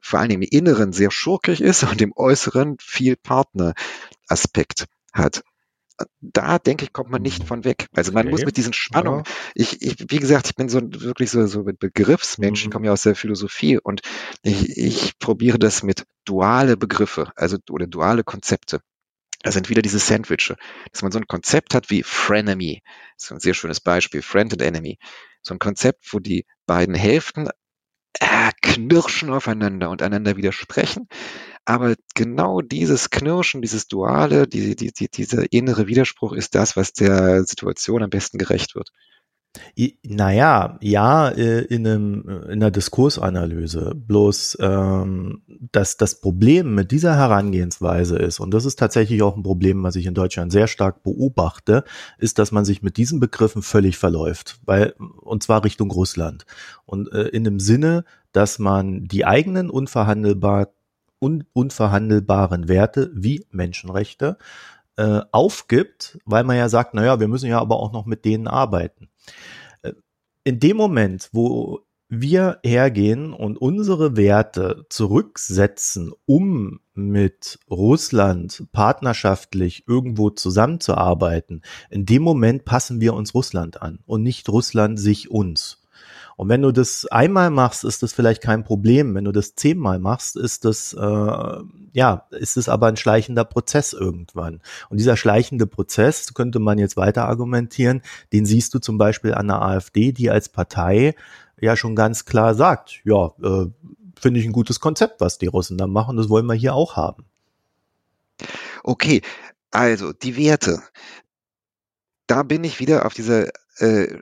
vor Dingen im Inneren sehr schurkig ist und im Äußeren viel Partneraspekt hat da denke ich, kommt man nicht mhm. von weg. Also man okay. muss mit diesen Spannungen, ja. ich, ich, wie gesagt, ich bin so wirklich so, so mit Begriffsmensch, mhm. ich komme ja aus der Philosophie und ich, ich probiere das mit duale Begriffe, also oder duale Konzepte. Das sind wieder diese Sandwiche, dass man so ein Konzept hat wie Frenemy. Das ist ein sehr schönes Beispiel, Friend and Enemy. So ein Konzept, wo die beiden Hälften äh, knirschen aufeinander und einander widersprechen. Aber genau dieses Knirschen, dieses Duale, die, die, die, dieser innere Widerspruch ist das, was der Situation am besten gerecht wird. Naja, ja, äh, in, einem, in einer Diskursanalyse. Bloß ähm, dass das Problem mit dieser Herangehensweise ist, und das ist tatsächlich auch ein Problem, was ich in Deutschland sehr stark beobachte, ist, dass man sich mit diesen Begriffen völlig verläuft, weil, und zwar Richtung Russland. Und äh, in dem Sinne, dass man die eigenen unverhandelbar, un, unverhandelbaren Werte wie Menschenrechte äh, aufgibt, weil man ja sagt, naja, wir müssen ja aber auch noch mit denen arbeiten. Äh, in dem Moment, wo wir hergehen und unsere Werte zurücksetzen, um mit Russland partnerschaftlich irgendwo zusammenzuarbeiten, in dem Moment passen wir uns Russland an und nicht Russland sich uns. Und wenn du das einmal machst, ist das vielleicht kein Problem. Wenn du das zehnmal machst, ist das äh, ja, ist es aber ein schleichender Prozess irgendwann. Und dieser schleichende Prozess könnte man jetzt weiter argumentieren. Den siehst du zum Beispiel an der AfD, die als Partei ja schon ganz klar sagt, ja, äh, finde ich ein gutes Konzept, was die Russen da machen. Das wollen wir hier auch haben. Okay, also die Werte. Da bin ich wieder auf dieser äh,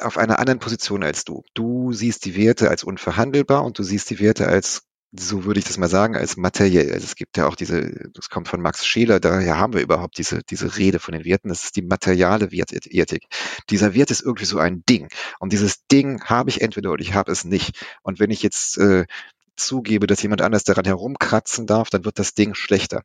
auf einer anderen Position als du. Du siehst die Werte als unverhandelbar und du siehst die Werte als, so würde ich das mal sagen, als materiell. Also es gibt ja auch diese, das kommt von Max Scheler, daher haben wir überhaupt diese, diese Rede von den Werten. Das ist die materiale Wertethik. Dieser Wert ist irgendwie so ein Ding. Und dieses Ding habe ich entweder oder ich habe es nicht. Und wenn ich jetzt äh, zugebe, dass jemand anders daran herumkratzen darf, dann wird das Ding schlechter.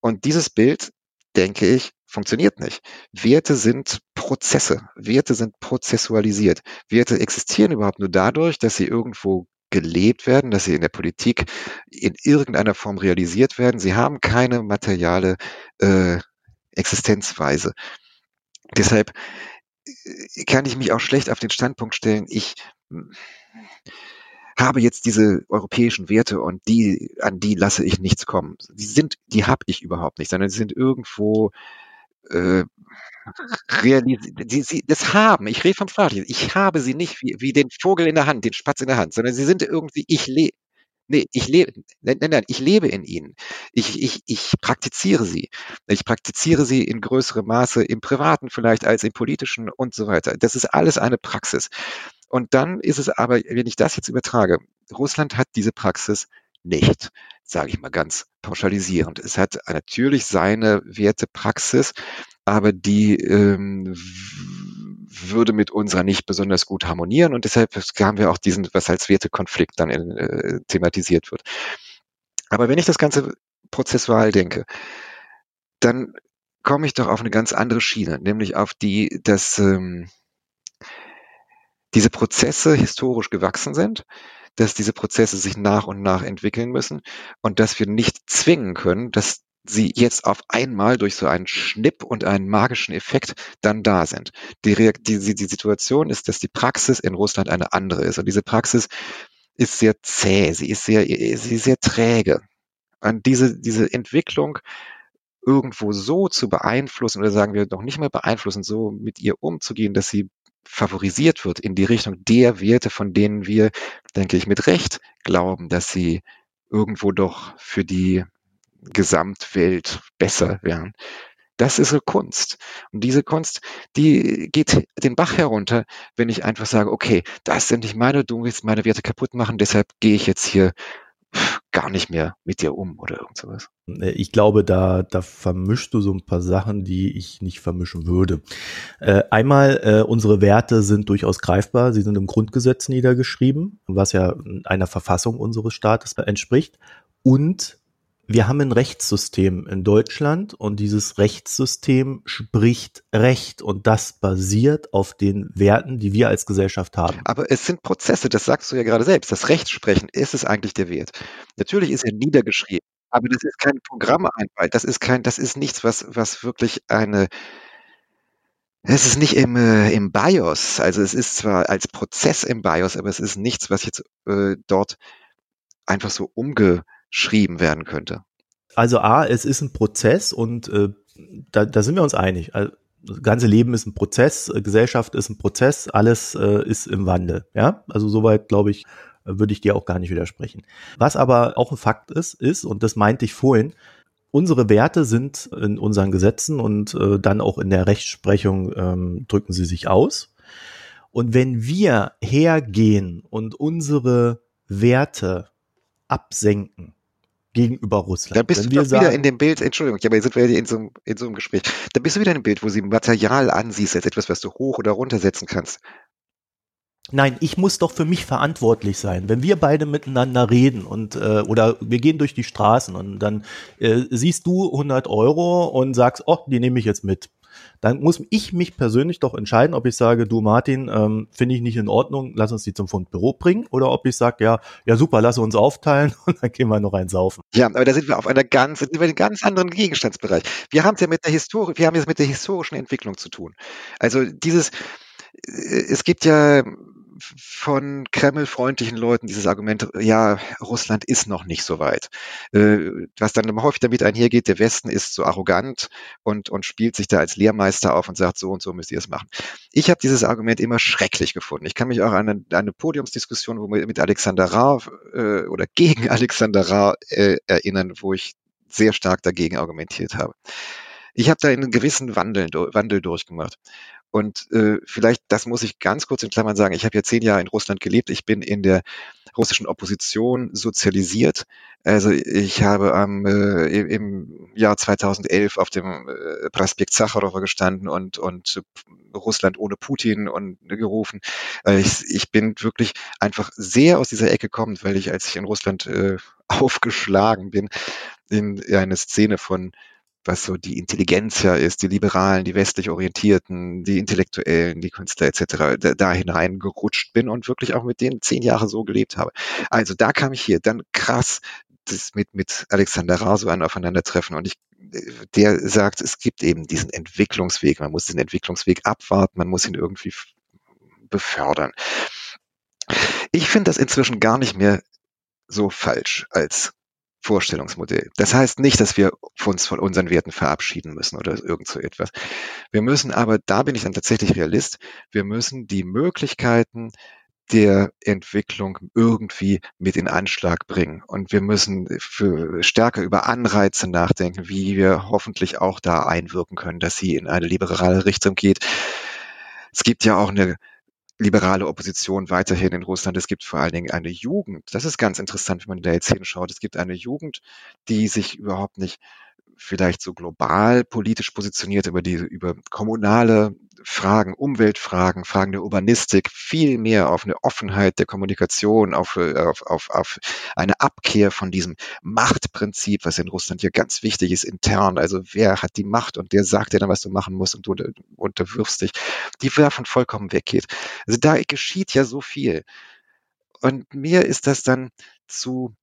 Und dieses Bild denke ich, funktioniert nicht. Werte sind Prozesse. Werte sind prozessualisiert. Werte existieren überhaupt nur dadurch, dass sie irgendwo gelebt werden, dass sie in der Politik in irgendeiner Form realisiert werden. Sie haben keine materiale äh, Existenzweise. Deshalb äh, kann ich mich auch schlecht auf den Standpunkt stellen, ich habe jetzt diese europäischen Werte und die, an die lasse ich nichts kommen. Die sind, die habe ich überhaupt nicht, sondern sie sind irgendwo äh, die, sie das haben. Ich rede vom Vater. Ich habe sie nicht wie, wie den Vogel in der Hand, den Spatz in der Hand, sondern sie sind irgendwie, ich lebe. Nee, ich lebe, nein, nein, nein, ich lebe in ihnen. Ich, ich, ich praktiziere sie. Ich praktiziere sie in größerem Maße im Privaten vielleicht als im Politischen und so weiter. Das ist alles eine Praxis. Und dann ist es aber, wenn ich das jetzt übertrage, Russland hat diese Praxis nicht, sage ich mal ganz pauschalisierend. Es hat natürlich seine Wertepraxis, aber die ähm, würde mit unserer nicht besonders gut harmonieren und deshalb haben wir auch diesen, was als Wertekonflikt dann in, äh, thematisiert wird. Aber wenn ich das Ganze prozessual denke, dann komme ich doch auf eine ganz andere Schiene, nämlich auf die, dass ähm, diese Prozesse historisch gewachsen sind, dass diese Prozesse sich nach und nach entwickeln müssen und dass wir nicht zwingen können, dass sie jetzt auf einmal durch so einen Schnipp und einen magischen Effekt dann da sind. Die, die, die Situation ist, dass die Praxis in Russland eine andere ist und diese Praxis ist sehr zäh, sie ist sehr, sie ist sehr träge. Und diese, diese Entwicklung irgendwo so zu beeinflussen oder sagen wir noch nicht mal beeinflussen, so mit ihr umzugehen, dass sie favorisiert wird in die Richtung der Werte, von denen wir, denke ich, mit Recht glauben, dass sie irgendwo doch für die Gesamtwelt besser wären. Das ist so Kunst. Und diese Kunst, die geht den Bach herunter, wenn ich einfach sage, okay, das sind nicht meine, du willst meine Werte kaputt machen, deshalb gehe ich jetzt hier gar nicht mehr mit dir um oder irgend sowas. Äh, ich glaube, da, da vermischst du so ein paar Sachen, die ich nicht vermischen würde. Äh, einmal, äh, unsere Werte sind durchaus greifbar. Sie sind im Grundgesetz niedergeschrieben, was ja einer Verfassung unseres Staates entspricht. Und wir haben ein Rechtssystem in Deutschland und dieses Rechtssystem spricht Recht und das basiert auf den Werten, die wir als Gesellschaft haben. Aber es sind Prozesse, das sagst du ja gerade selbst. Das Rechtsprechen ist es eigentlich der Wert. Natürlich ist er niedergeschrieben, aber das ist kein Programmeinheit. Das ist kein, das ist nichts, was, was wirklich eine, es ist nicht im, äh, im BIOS, also es ist zwar als Prozess im BIOS, aber es ist nichts, was jetzt äh, dort einfach so umge geschrieben werden könnte? Also A, es ist ein Prozess und äh, da, da sind wir uns einig. Also, das ganze Leben ist ein Prozess, äh, Gesellschaft ist ein Prozess, alles äh, ist im Wandel. Ja, also soweit glaube ich, würde ich dir auch gar nicht widersprechen. Was aber auch ein Fakt ist, ist, und das meinte ich vorhin, unsere Werte sind in unseren Gesetzen und äh, dann auch in der Rechtsprechung ähm, drücken sie sich aus. Und wenn wir hergehen und unsere Werte absenken, gegenüber Russland. Dann bist Wenn du doch wieder in dem Bild, Entschuldigung, aber jetzt sind wir ja in so, einem, in so einem Gespräch, dann bist du wieder in dem Bild, wo sie Material ansiehst als etwas, was du hoch oder runtersetzen kannst. Nein, ich muss doch für mich verantwortlich sein. Wenn wir beide miteinander reden und äh, oder wir gehen durch die Straßen und dann äh, siehst du 100 Euro und sagst, oh, die nehme ich jetzt mit dann muss ich mich persönlich doch entscheiden, ob ich sage, du Martin, ähm, finde ich nicht in Ordnung, lass uns die zum Fundbüro bringen, oder ob ich sage, ja, ja super, lass uns aufteilen und dann gehen wir noch ein saufen. Ja, aber da sind wir auf einer ganz, sind wir in einem ganz anderen Gegenstandsbereich. Wir haben es ja mit der Historie, wir haben es mit der historischen Entwicklung zu tun. Also dieses, äh, es gibt ja von Kreml-freundlichen Leuten dieses Argument, ja, Russland ist noch nicht so weit. Äh, was dann häufig damit einhergeht, der Westen ist so arrogant und, und spielt sich da als Lehrmeister auf und sagt, so und so müsst ihr es machen. Ich habe dieses Argument immer schrecklich gefunden. Ich kann mich auch an eine, eine Podiumsdiskussion wo mit Alexander Ra äh, oder gegen Alexander Ra äh, erinnern, wo ich sehr stark dagegen argumentiert habe. Ich habe da einen gewissen Wandel, Wandel durchgemacht. Und äh, vielleicht, das muss ich ganz kurz in Klammern sagen, ich habe ja zehn Jahre in Russland gelebt, ich bin in der russischen Opposition sozialisiert. Also ich habe am, äh, im Jahr 2011 auf dem äh, Prospekt Sacharowa gestanden und, und Russland ohne Putin und gerufen. Äh, ich, ich bin wirklich einfach sehr aus dieser Ecke kommend, weil ich, als ich in Russland äh, aufgeschlagen bin, in eine Szene von was so die Intelligenz ja ist, die Liberalen, die westlich Orientierten, die Intellektuellen, die Künstler etc., da, da hineingerutscht bin und wirklich auch mit denen zehn Jahre so gelebt habe. Also da kam ich hier, dann krass das mit, mit Alexander Raso ein Aufeinandertreffen und ich der sagt, es gibt eben diesen Entwicklungsweg, man muss den Entwicklungsweg abwarten, man muss ihn irgendwie befördern. Ich finde das inzwischen gar nicht mehr so falsch als Vorstellungsmodell. Das heißt nicht, dass wir uns von unseren Werten verabschieden müssen oder irgend so etwas. Wir müssen aber, da bin ich dann tatsächlich Realist, wir müssen die Möglichkeiten der Entwicklung irgendwie mit in Anschlag bringen. Und wir müssen für stärker über Anreize nachdenken, wie wir hoffentlich auch da einwirken können, dass sie in eine liberale Richtung geht. Es gibt ja auch eine liberale Opposition weiterhin in Russland. Es gibt vor allen Dingen eine Jugend. Das ist ganz interessant, wenn man da jetzt hinschaut. Es gibt eine Jugend, die sich überhaupt nicht vielleicht so global politisch positioniert, über die, über kommunale Fragen, Umweltfragen, Fragen der Urbanistik, viel mehr auf eine Offenheit der Kommunikation, auf, auf, auf, auf eine Abkehr von diesem Machtprinzip, was in Russland hier ganz wichtig ist, intern. Also wer hat die Macht und der sagt dir dann, was du machen musst und du unterwirfst dich, die davon vollkommen weggeht. Also da geschieht ja so viel. Und mir ist das dann zu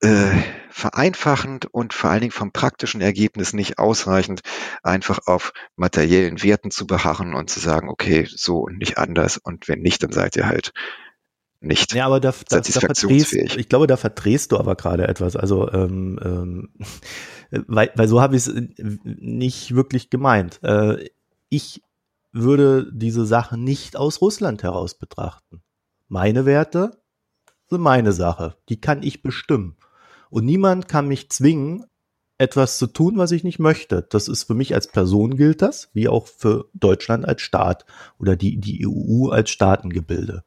äh, vereinfachend und vor allen Dingen vom praktischen Ergebnis nicht ausreichend, einfach auf materiellen Werten zu beharren und zu sagen, okay, so und nicht anders. Und wenn nicht, dann seid ihr halt nicht ja, aber da, da, satisfaktionsfähig. Da ich glaube, da verdrehst du aber gerade etwas. Also, ähm, ähm, weil, weil so habe ich es nicht wirklich gemeint. Äh, ich würde diese Sache nicht aus Russland heraus betrachten. Meine Werte sind meine Sache. Die kann ich bestimmen. Und niemand kann mich zwingen, etwas zu tun, was ich nicht möchte. Das ist für mich als Person gilt das, wie auch für Deutschland als Staat oder die, die EU als Staatengebilde.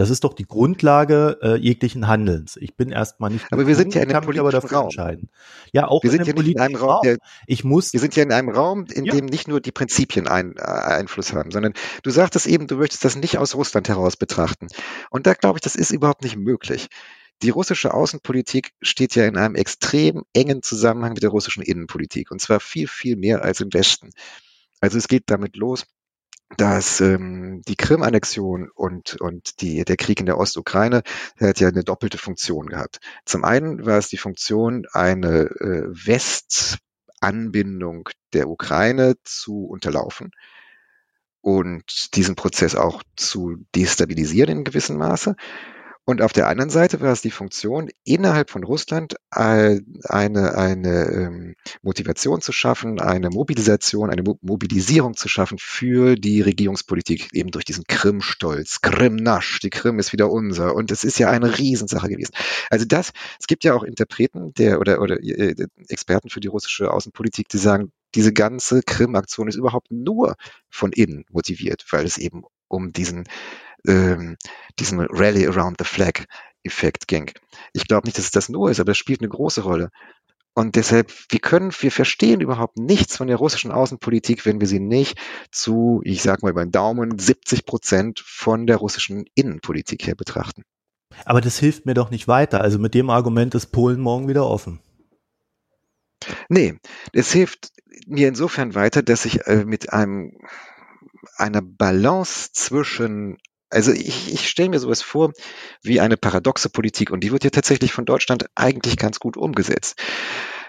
Das ist doch die Grundlage äh, jeglichen Handelns. Ich bin erstmal nicht. Aber wir sind ja in einem politischen Raum. Entscheiden. Ja, auch wir sind ja nicht in einem Raum. Der, ich muss. Wir sind ja in einem Raum, in ja. dem nicht nur die Prinzipien ein, äh, Einfluss haben, sondern du sagtest eben, du möchtest das nicht aus Russland heraus betrachten. Und da glaube ich, das ist überhaupt nicht möglich. Die russische Außenpolitik steht ja in einem extrem engen Zusammenhang mit der russischen Innenpolitik und zwar viel, viel mehr als im Westen. Also es geht damit los, dass ähm, die Krim-Annexion und, und die, der Krieg in der Ostukraine hat ja eine doppelte Funktion gehabt. Zum einen war es die Funktion, eine äh, Westanbindung der Ukraine zu unterlaufen und diesen Prozess auch zu destabilisieren in gewissem Maße. Und auf der anderen Seite war es die Funktion, innerhalb von Russland eine, eine ähm, Motivation zu schaffen, eine Mobilisation, eine Mo Mobilisierung zu schaffen für die Regierungspolitik, eben durch diesen Krim-Stolz. Krim-Nasch, die Krim ist wieder unser. Und es ist ja eine Riesensache gewesen. Also das, es gibt ja auch Interpreten der, oder, oder äh, Experten für die russische Außenpolitik, die sagen, diese ganze Krim-Aktion ist überhaupt nur von innen motiviert, weil es eben um diesen ähm, diesen Rally Around the Flag Effekt ging. Ich glaube nicht, dass es das nur ist, aber das spielt eine große Rolle. Und deshalb, wir können, wir verstehen überhaupt nichts von der russischen Außenpolitik, wenn wir sie nicht zu, ich sag mal über den Daumen, 70 Prozent von der russischen Innenpolitik her betrachten. Aber das hilft mir doch nicht weiter. Also mit dem Argument ist Polen morgen wieder offen. Nee, es hilft mir insofern weiter, dass ich äh, mit einem einer Balance zwischen also ich, ich stelle mir sowas vor wie eine paradoxe Politik und die wird ja tatsächlich von Deutschland eigentlich ganz gut umgesetzt.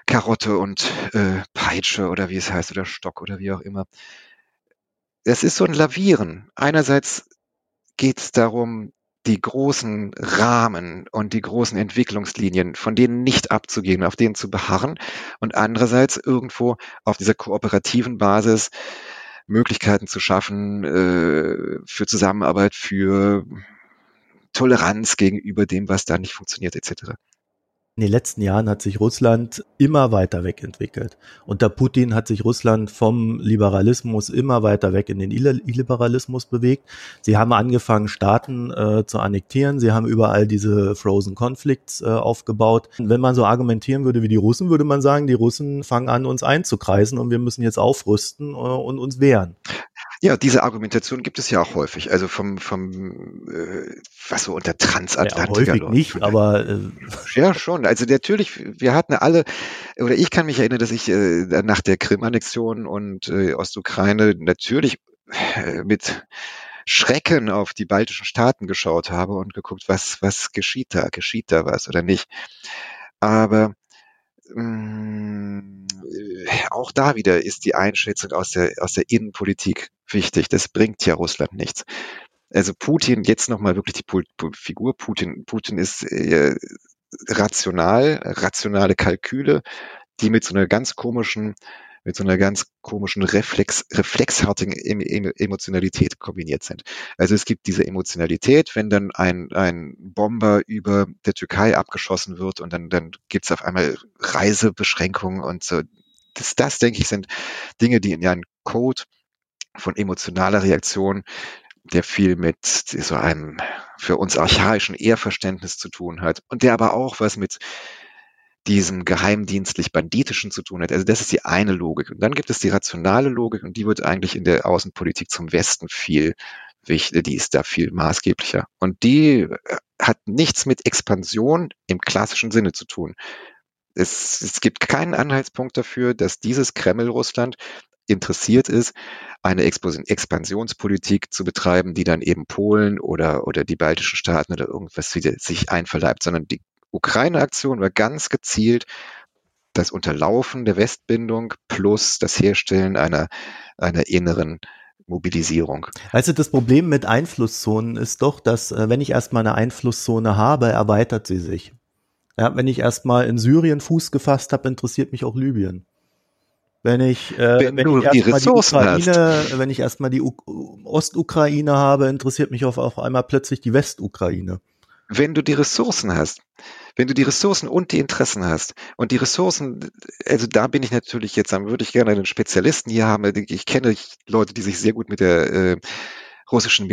Karotte und äh, Peitsche oder wie es heißt oder Stock oder wie auch immer. Es ist so ein Lavieren. Einerseits geht es darum, die großen Rahmen und die großen Entwicklungslinien, von denen nicht abzugehen, auf denen zu beharren und andererseits irgendwo auf dieser kooperativen Basis Möglichkeiten zu schaffen äh, für Zusammenarbeit, für Toleranz gegenüber dem, was da nicht funktioniert, etc. In den letzten Jahren hat sich Russland immer weiter wegentwickelt. Unter Putin hat sich Russland vom Liberalismus immer weiter weg in den Illiberalismus bewegt. Sie haben angefangen, Staaten äh, zu annektieren. Sie haben überall diese Frozen Conflicts äh, aufgebaut. Wenn man so argumentieren würde wie die Russen, würde man sagen, die Russen fangen an, uns einzukreisen und wir müssen jetzt aufrüsten äh, und uns wehren. Ja, diese Argumentation gibt es ja auch häufig. Also vom, vom äh, was so unter Transatlantiker. Ja, häufig nicht, aber äh, ja schon. Also natürlich, wir hatten alle, oder ich kann mich erinnern, dass ich äh, nach der Krim-Annexion und äh, Ostukraine natürlich äh, mit Schrecken auf die baltischen Staaten geschaut habe und geguckt, was was geschieht da, geschieht da was oder nicht. Aber Mm, auch da wieder ist die Einschätzung aus der, aus der Innenpolitik wichtig. Das bringt ja Russland nichts. Also Putin, jetzt nochmal wirklich die Figur Putin. Putin ist äh, rational, rationale Kalküle, die mit so einer ganz komischen mit so einer ganz komischen Reflex, reflexartigen Emotionalität kombiniert sind. Also es gibt diese Emotionalität, wenn dann ein, ein Bomber über der Türkei abgeschossen wird und dann, dann gibt es auf einmal Reisebeschränkungen und so. Das, das, denke ich, sind Dinge, die in einen Code von emotionaler Reaktion, der viel mit so einem für uns archaischen Ehrverständnis zu tun hat und der aber auch was mit diesem geheimdienstlich-banditischen zu tun hat. Also das ist die eine Logik. Und dann gibt es die rationale Logik und die wird eigentlich in der Außenpolitik zum Westen viel wichtiger, die ist da viel maßgeblicher. Und die äh, hat nichts mit Expansion im klassischen Sinne zu tun. Es, es gibt keinen Anhaltspunkt dafür, dass dieses Kreml-Russland interessiert ist, eine Expansionspolitik zu betreiben, die dann eben Polen oder, oder die baltischen Staaten oder irgendwas wieder sich einverleibt, sondern die Ukraine-Aktion war ganz gezielt das Unterlaufen der Westbindung plus das Herstellen einer, einer inneren Mobilisierung. Also das Problem mit Einflusszonen ist doch, dass äh, wenn ich erstmal eine Einflusszone habe, erweitert sie sich. Ja, wenn ich erstmal in Syrien Fuß gefasst habe, interessiert mich auch Libyen. Wenn ich, äh, wenn, wenn ich erstmal die, die Ukraine, hast. wenn ich erstmal die Ostukraine habe, interessiert mich auf, auf einmal plötzlich die Westukraine. wenn du die Ressourcen hast, wenn du die Ressourcen und die Interessen hast und die Ressourcen, also da bin ich natürlich jetzt, dann würde ich gerne einen Spezialisten hier haben. Ich kenne Leute, die sich sehr gut mit der äh, russischen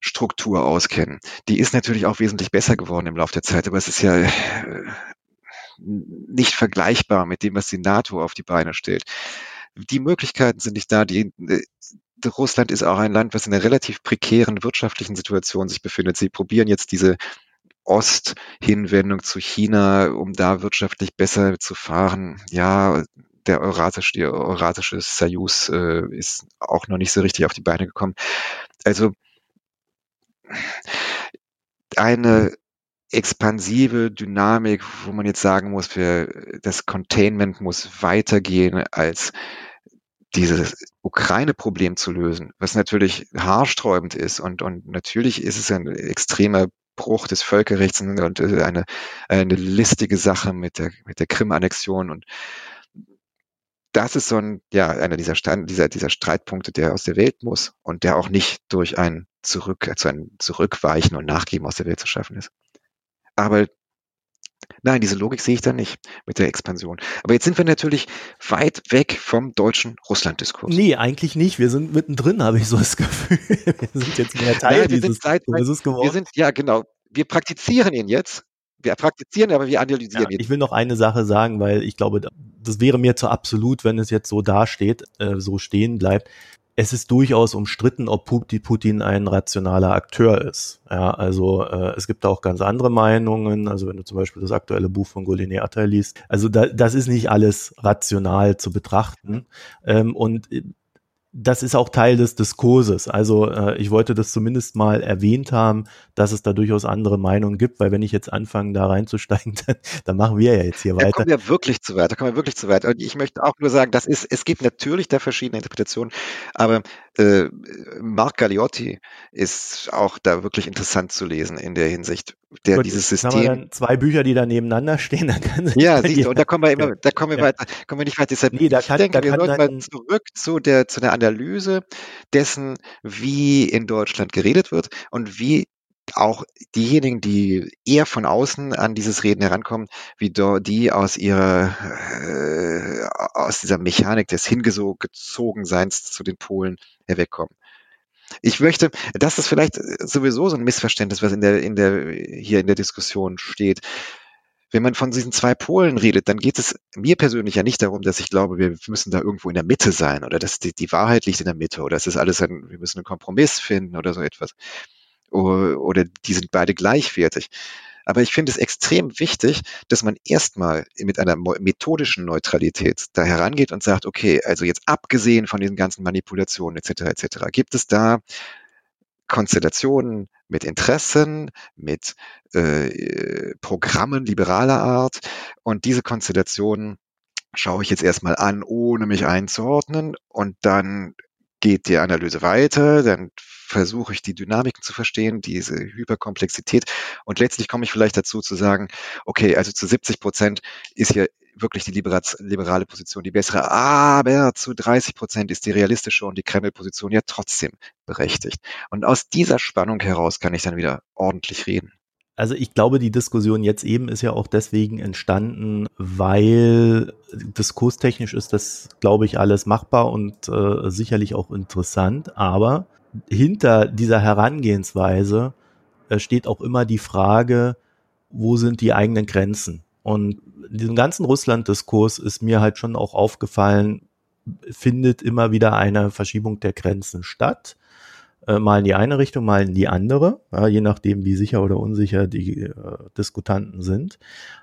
Militärstruktur auskennen. Die ist natürlich auch wesentlich besser geworden im Laufe der Zeit, aber es ist ja äh, nicht vergleichbar mit dem, was die NATO auf die Beine stellt. Die Möglichkeiten sind nicht da. Die, äh, Russland ist auch ein Land, was in einer relativ prekären wirtschaftlichen Situation sich befindet. Sie probieren jetzt diese Osthinwendung zu China, um da wirtschaftlich besser zu fahren. Ja, der Euratische, die Euratische Soyuz äh, ist auch noch nicht so richtig auf die Beine gekommen. Also eine expansive Dynamik, wo man jetzt sagen muss, für das Containment muss weitergehen als dieses Ukraine-Problem zu lösen, was natürlich haarsträubend ist und, und natürlich ist es ein extremer Bruch des Völkerrechts und eine, eine listige Sache mit der, mit der Krim-Annexion und das ist so ein, ja, einer dieser, Stand, dieser, dieser Streitpunkte, der aus der Welt muss und der auch nicht durch ein Zurück, zu einem Zurückweichen und Nachgeben aus der Welt zu schaffen ist. Aber nein, diese Logik sehe ich da nicht mit der Expansion. Aber jetzt sind wir natürlich weit weg vom deutschen Russland-Diskurs. Nee, eigentlich nicht. Wir sind mittendrin, habe ich so das Gefühl. Wir sind jetzt mehr Teil ja, dieses Diskurses geworden. Wir sind, ja, genau. Wir praktizieren ihn jetzt. Wir praktizieren, aber wir analysieren ja, ihn. Ich will noch eine Sache sagen, weil ich glaube, das wäre mir zu absolut, wenn es jetzt so dasteht, äh, so stehen bleibt es ist durchaus umstritten, ob Putin ein rationaler Akteur ist. Ja, also äh, es gibt auch ganz andere Meinungen. Also wenn du zum Beispiel das aktuelle Buch von Golini Attai liest, also da, das ist nicht alles rational zu betrachten. Ähm, und äh, das ist auch Teil des Diskurses. Also äh, ich wollte das zumindest mal erwähnt haben, dass es da durchaus andere Meinungen gibt, weil wenn ich jetzt anfange, da reinzusteigen, dann, dann machen wir ja jetzt hier weiter. Da kommen wir wirklich zu weit, da kommen wir wirklich zu weit. Und ich möchte auch nur sagen, das ist, es gibt natürlich da verschiedene Interpretationen, aber äh, Mark Galliotti ist auch da wirklich interessant zu lesen in der Hinsicht, der Gut, dieses System. zwei Bücher, die da nebeneinander stehen, dann kann sich Ja, siehst du, und da kommen wir immer, da kommen wir ja. weiter, kommen wir nicht weiter. Deshalb, nee, da kann, ich denke, da wir sollten mal zurück zu der, zu der Analyse dessen, wie in Deutschland geredet wird und wie auch diejenigen, die eher von außen an dieses Reden herankommen, wie die aus ihrer, äh, aus dieser Mechanik des Hingezogenseins zu den Polen herwegkommen. Ich möchte, das ist vielleicht sowieso so ein Missverständnis, was in der, in der, hier in der Diskussion steht. Wenn man von diesen zwei Polen redet, dann geht es mir persönlich ja nicht darum, dass ich glaube, wir müssen da irgendwo in der Mitte sein oder dass die, die Wahrheit liegt in der Mitte oder es ist alles ein, wir müssen einen Kompromiss finden oder so etwas oder die sind beide gleichwertig. Aber ich finde es extrem wichtig, dass man erstmal mit einer methodischen Neutralität da herangeht und sagt, okay, also jetzt abgesehen von diesen ganzen Manipulationen etc. etc. gibt es da Konstellationen mit Interessen, mit äh, Programmen liberaler Art und diese Konstellationen schaue ich jetzt erstmal an, ohne mich einzuordnen und dann geht die Analyse weiter, dann versuche ich die Dynamiken zu verstehen, diese Hyperkomplexität und letztlich komme ich vielleicht dazu zu sagen, okay, also zu 70 Prozent ist hier wirklich die liberale Position die bessere, aber zu 30 Prozent ist die realistische und die Kreml-Position ja trotzdem berechtigt. Und aus dieser Spannung heraus kann ich dann wieder ordentlich reden. Also ich glaube, die Diskussion jetzt eben ist ja auch deswegen entstanden, weil diskurstechnisch ist das, glaube ich, alles machbar und äh, sicherlich auch interessant. Aber hinter dieser Herangehensweise äh, steht auch immer die Frage, wo sind die eigenen Grenzen? Und diesem ganzen Russland-Diskurs ist mir halt schon auch aufgefallen, findet immer wieder eine Verschiebung der Grenzen statt äh, mal in die eine Richtung, mal in die andere, ja, je nachdem, wie sicher oder unsicher die äh, Diskutanten sind.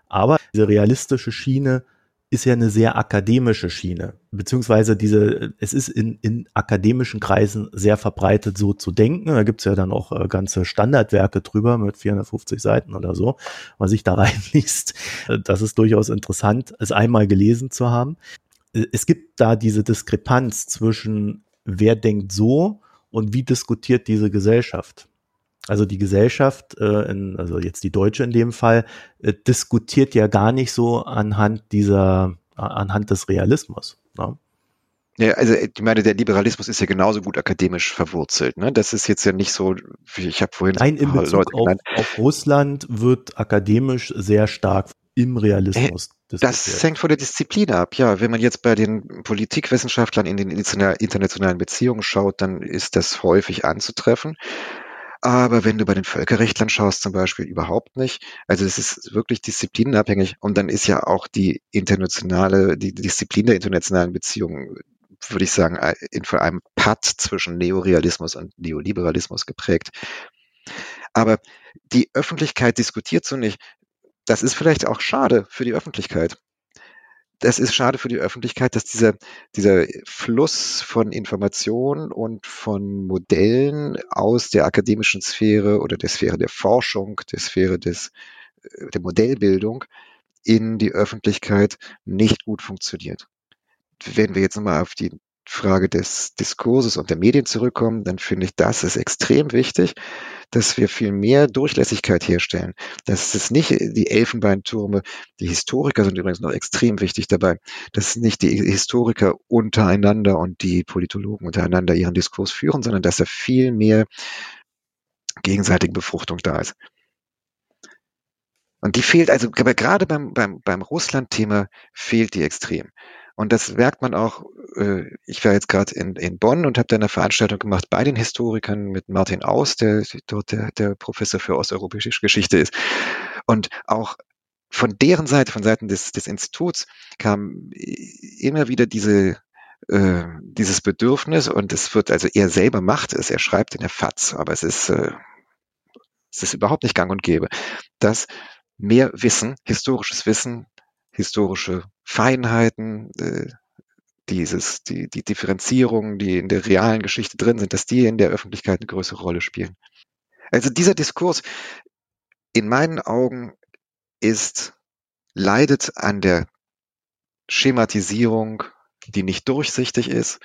Aber diese realistische Schiene ist ja eine sehr akademische Schiene, beziehungsweise diese, es ist in, in akademischen Kreisen sehr verbreitet, so zu denken. Da gibt's ja dann auch äh, ganze Standardwerke drüber mit 450 Seiten oder so, man sich da reinliest. Das ist durchaus interessant, es einmal gelesen zu haben. Es gibt da diese Diskrepanz zwischen wer denkt so und wie diskutiert diese Gesellschaft. Also die Gesellschaft, äh, in, also jetzt die Deutsche in dem Fall, äh, diskutiert ja gar nicht so anhand dieser, anhand des Realismus. Ne? Ja, also ich meine, der Liberalismus ist ja genauso gut akademisch verwurzelt. Ne? Das ist jetzt ja nicht so, wie ich habe vorhin Nein, in Bezug Leute auf, auf, Russland wird akademisch sehr stark im Realismus. Äh, das hängt von der Disziplin ab. Ja, wenn man jetzt bei den Politikwissenschaftlern in den internationalen Beziehungen schaut, dann ist das häufig anzutreffen. Aber wenn du bei den Völkerrechtlern schaust zum Beispiel, überhaupt nicht. Also es ist wirklich disziplinenabhängig. Und dann ist ja auch die internationale, die Disziplin der internationalen Beziehungen würde ich sagen, in vor einem Patt zwischen Neorealismus und Neoliberalismus geprägt. Aber die Öffentlichkeit diskutiert so nicht. Das ist vielleicht auch schade für die Öffentlichkeit. Das ist schade für die Öffentlichkeit, dass dieser, dieser Fluss von Informationen und von Modellen aus der akademischen Sphäre oder der Sphäre der Forschung, der Sphäre des, äh, der Modellbildung in die Öffentlichkeit nicht gut funktioniert wenn wir jetzt nochmal auf die Frage des Diskurses und der Medien zurückkommen, dann finde ich, das ist extrem wichtig, dass wir viel mehr Durchlässigkeit herstellen. Das ist nicht die Elfenbeintürme, die Historiker sind übrigens noch extrem wichtig dabei, dass nicht die Historiker untereinander und die Politologen untereinander ihren Diskurs führen, sondern dass da viel mehr gegenseitige Befruchtung da ist. Und die fehlt also, gerade beim, beim, beim Russland-Thema fehlt die extrem. Und das merkt man auch, äh, ich war jetzt gerade in, in Bonn und habe da eine Veranstaltung gemacht bei den Historikern mit Martin Aus, der dort der, der Professor für osteuropäische Geschichte ist. Und auch von deren Seite, von Seiten des, des Instituts, kam immer wieder diese, äh, dieses Bedürfnis und es wird, also er selber macht es, er schreibt in der FAZ, aber es ist, äh, es ist überhaupt nicht gang und gäbe, dass mehr Wissen, historisches Wissen historische Feinheiten, äh, dieses, die, die Differenzierungen, die in der realen Geschichte drin sind, dass die in der Öffentlichkeit eine größere Rolle spielen. Also dieser Diskurs in meinen Augen ist, leidet an der Schematisierung, die nicht durchsichtig ist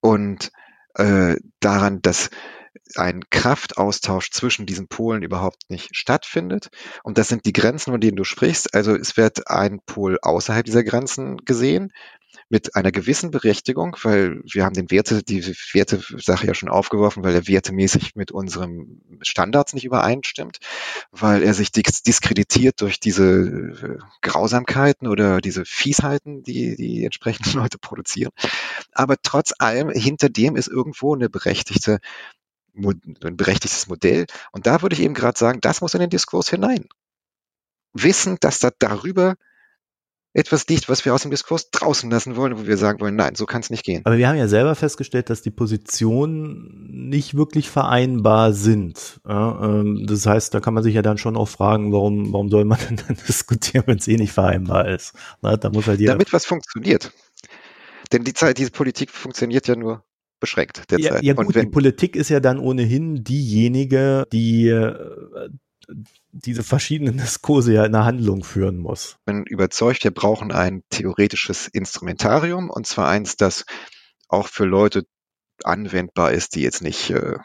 und äh, daran, dass ein Kraftaustausch zwischen diesen Polen überhaupt nicht stattfindet. Und das sind die Grenzen, von denen du sprichst. Also es wird ein Pol außerhalb dieser Grenzen gesehen mit einer gewissen Berechtigung, weil wir haben den Werte, die Werte-Sache ja schon aufgeworfen, weil er wertemäßig mit unseren Standards nicht übereinstimmt, weil er sich diskreditiert durch diese äh, Grausamkeiten oder diese Fiesheiten, die die entsprechenden Leute produzieren. Aber trotz allem, hinter dem ist irgendwo eine berechtigte ein berechtigtes Modell. Und da würde ich eben gerade sagen, das muss in den Diskurs hinein. Wissen, dass da darüber etwas liegt, was wir aus dem Diskurs draußen lassen wollen, wo wir sagen wollen, nein, so kann es nicht gehen. Aber wir haben ja selber festgestellt, dass die Positionen nicht wirklich vereinbar sind. Ja, ähm, das heißt, da kann man sich ja dann schon auch fragen, warum, warum soll man denn dann diskutieren, wenn es eh nicht vereinbar ist? Na, da muss halt jeder Damit was funktioniert. Denn die Zeit, diese Politik funktioniert ja nur beschränkt derzeit. Ja, ja gut, wenn, die Politik ist ja dann ohnehin diejenige, die äh, diese verschiedenen Diskurse ja in der Handlung führen muss. Ich bin überzeugt, wir brauchen ein theoretisches Instrumentarium und zwar eins, das auch für Leute anwendbar ist, die jetzt nicht äh,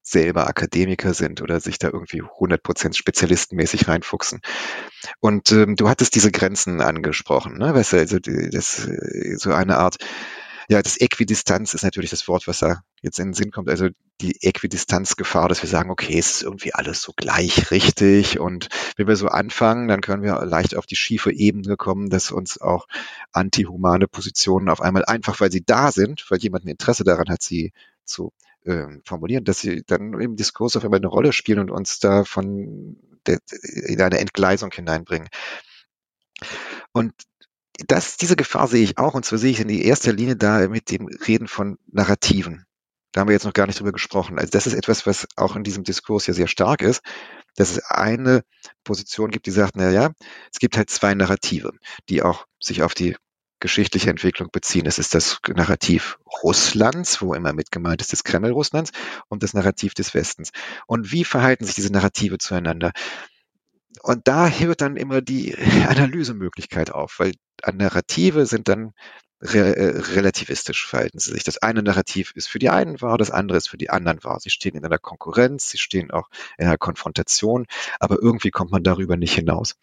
selber Akademiker sind oder sich da irgendwie 100% spezialistenmäßig reinfuchsen. Und ähm, du hattest diese Grenzen angesprochen, ne? Weißt du, also das, äh, so eine Art ja, das Äquidistanz ist natürlich das Wort, was da jetzt in den Sinn kommt. Also die Äquidistanzgefahr, dass wir sagen, okay, es ist irgendwie alles so gleich richtig. Und wenn wir so anfangen, dann können wir leicht auf die schiefe Ebene kommen, dass uns auch antihumane Positionen auf einmal einfach, weil sie da sind, weil jemand ein Interesse daran hat, sie zu äh, formulieren, dass sie dann im Diskurs auf einmal eine Rolle spielen und uns da von der, in eine Entgleisung hineinbringen. Und das, diese Gefahr sehe ich auch, und zwar sehe ich in die erster Linie da mit dem Reden von Narrativen. Da haben wir jetzt noch gar nicht drüber gesprochen. Also das ist etwas, was auch in diesem Diskurs ja sehr stark ist, dass es eine Position gibt, die sagt, na ja, es gibt halt zwei Narrative, die auch sich auf die geschichtliche Entwicklung beziehen. Es ist das Narrativ Russlands, wo immer mit gemeint ist das Kreml Russlands und das Narrativ des Westens. Und wie verhalten sich diese Narrative zueinander? Und da hört dann immer die Analysemöglichkeit auf, weil Narrative sind dann re äh, relativistisch, verhalten sie sich. Das eine Narrativ ist für die einen wahr, das andere ist für die anderen wahr. Sie stehen in einer Konkurrenz, sie stehen auch in einer Konfrontation, aber irgendwie kommt man darüber nicht hinaus.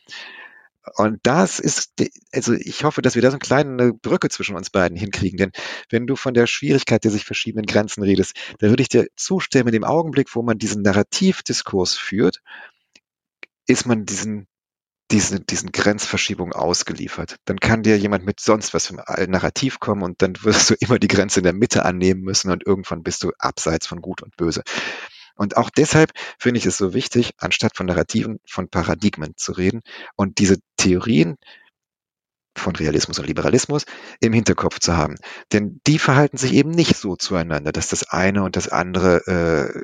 Und das ist, also ich hoffe, dass wir da so eine kleine Brücke zwischen uns beiden hinkriegen. Denn wenn du von der Schwierigkeit der sich verschiedenen Grenzen redest, dann würde ich dir zustimmen, in dem Augenblick, wo man diesen Narrativdiskurs führt, ist man diesen diese, diesen Grenzverschiebungen ausgeliefert. Dann kann dir jemand mit sonst was vom Narrativ kommen und dann wirst du immer die Grenze in der Mitte annehmen müssen und irgendwann bist du abseits von Gut und Böse. Und auch deshalb finde ich es so wichtig, anstatt von Narrativen, von Paradigmen zu reden und diese Theorien von Realismus und Liberalismus im Hinterkopf zu haben. Denn die verhalten sich eben nicht so zueinander, dass das eine und das andere äh,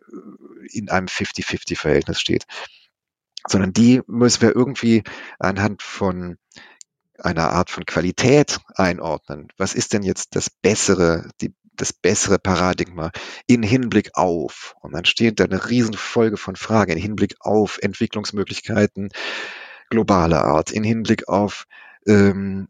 in einem 50-50-Verhältnis steht, sondern die müssen wir irgendwie anhand von einer Art von Qualität einordnen. Was ist denn jetzt das bessere, die, das bessere Paradigma in Hinblick auf? Und dann steht da eine Riesenfolge von Fragen in Hinblick auf Entwicklungsmöglichkeiten globaler Art, in Hinblick auf ähm,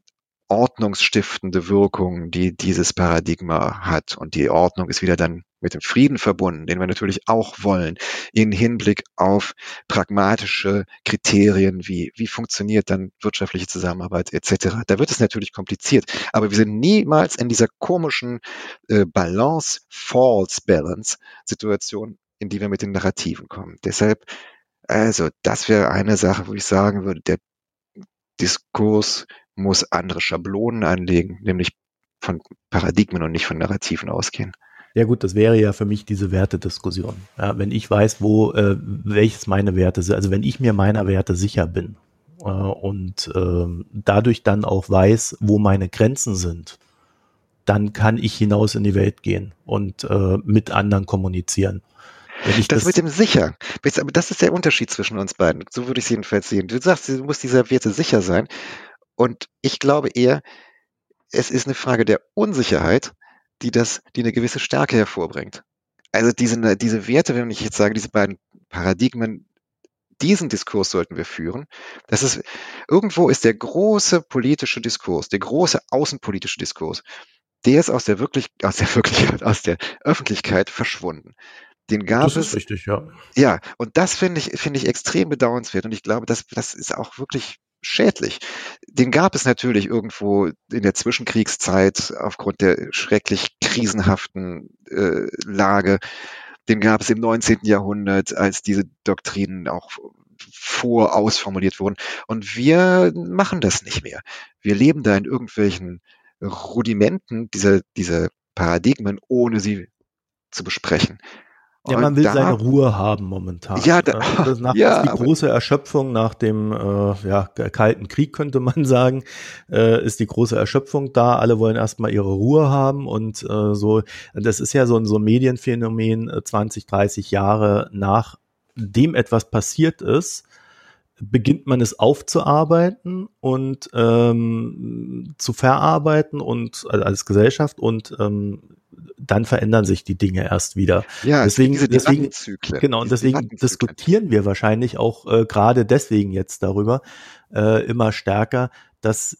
ordnungsstiftende Wirkung, die dieses Paradigma hat. Und die Ordnung ist wieder dann mit dem Frieden verbunden, den wir natürlich auch wollen, in Hinblick auf pragmatische Kriterien wie, wie funktioniert dann wirtschaftliche Zusammenarbeit etc. Da wird es natürlich kompliziert, aber wir sind niemals in dieser komischen äh, Balance, False Balance Situation, in die wir mit den Narrativen kommen. Deshalb, also, das wäre eine Sache, wo ich sagen würde, der Diskurs muss andere Schablonen anlegen, nämlich von Paradigmen und nicht von Narrativen ausgehen. Ja gut, das wäre ja für mich diese Wertediskussion. Ja, wenn ich weiß, wo äh, welches meine Werte sind, also wenn ich mir meiner Werte sicher bin äh, und äh, dadurch dann auch weiß, wo meine Grenzen sind, dann kann ich hinaus in die Welt gehen und äh, mit anderen kommunizieren. Das, das, mit dem sicher, aber das ist der Unterschied zwischen uns beiden. So würde ich es jedenfalls sehen. Du sagst, du musst dieser Werte sicher sein. Und ich glaube eher, es ist eine Frage der Unsicherheit, die das, die eine gewisse Stärke hervorbringt. Also diese, diese Werte, wenn ich jetzt sage, diese beiden Paradigmen, diesen Diskurs sollten wir führen. Das ist, irgendwo ist der große politische Diskurs, der große außenpolitische Diskurs, der ist aus der wirklich, aus der Wirklichkeit, aus der Öffentlichkeit verschwunden. Den gab das ist richtig, ja. Ja, und das finde ich, finde ich extrem bedauernswert. Und ich glaube, das, das ist auch wirklich schädlich. Den gab es natürlich irgendwo in der Zwischenkriegszeit aufgrund der schrecklich krisenhaften äh, Lage. Den gab es im 19. Jahrhundert, als diese Doktrinen auch vorausformuliert wurden. Und wir machen das nicht mehr. Wir leben da in irgendwelchen Rudimenten dieser, dieser Paradigmen, ohne sie zu besprechen. Ja, man will da, seine Ruhe haben momentan. Ja, da, das nach, ja, die große Erschöpfung nach dem äh, ja, Kalten Krieg, könnte man sagen, äh, ist die große Erschöpfung da. Alle wollen erstmal ihre Ruhe haben und äh, so. Das ist ja so ein so ein Medienphänomen, 20, äh, 30 Jahre nachdem etwas passiert ist, beginnt man es aufzuarbeiten und ähm, zu verarbeiten und also als Gesellschaft und ähm, dann verändern sich die Dinge erst wieder. Ja, deswegen, deswegen genau, und deswegen diskutieren wir wahrscheinlich auch äh, gerade deswegen jetzt darüber äh, immer stärker, dass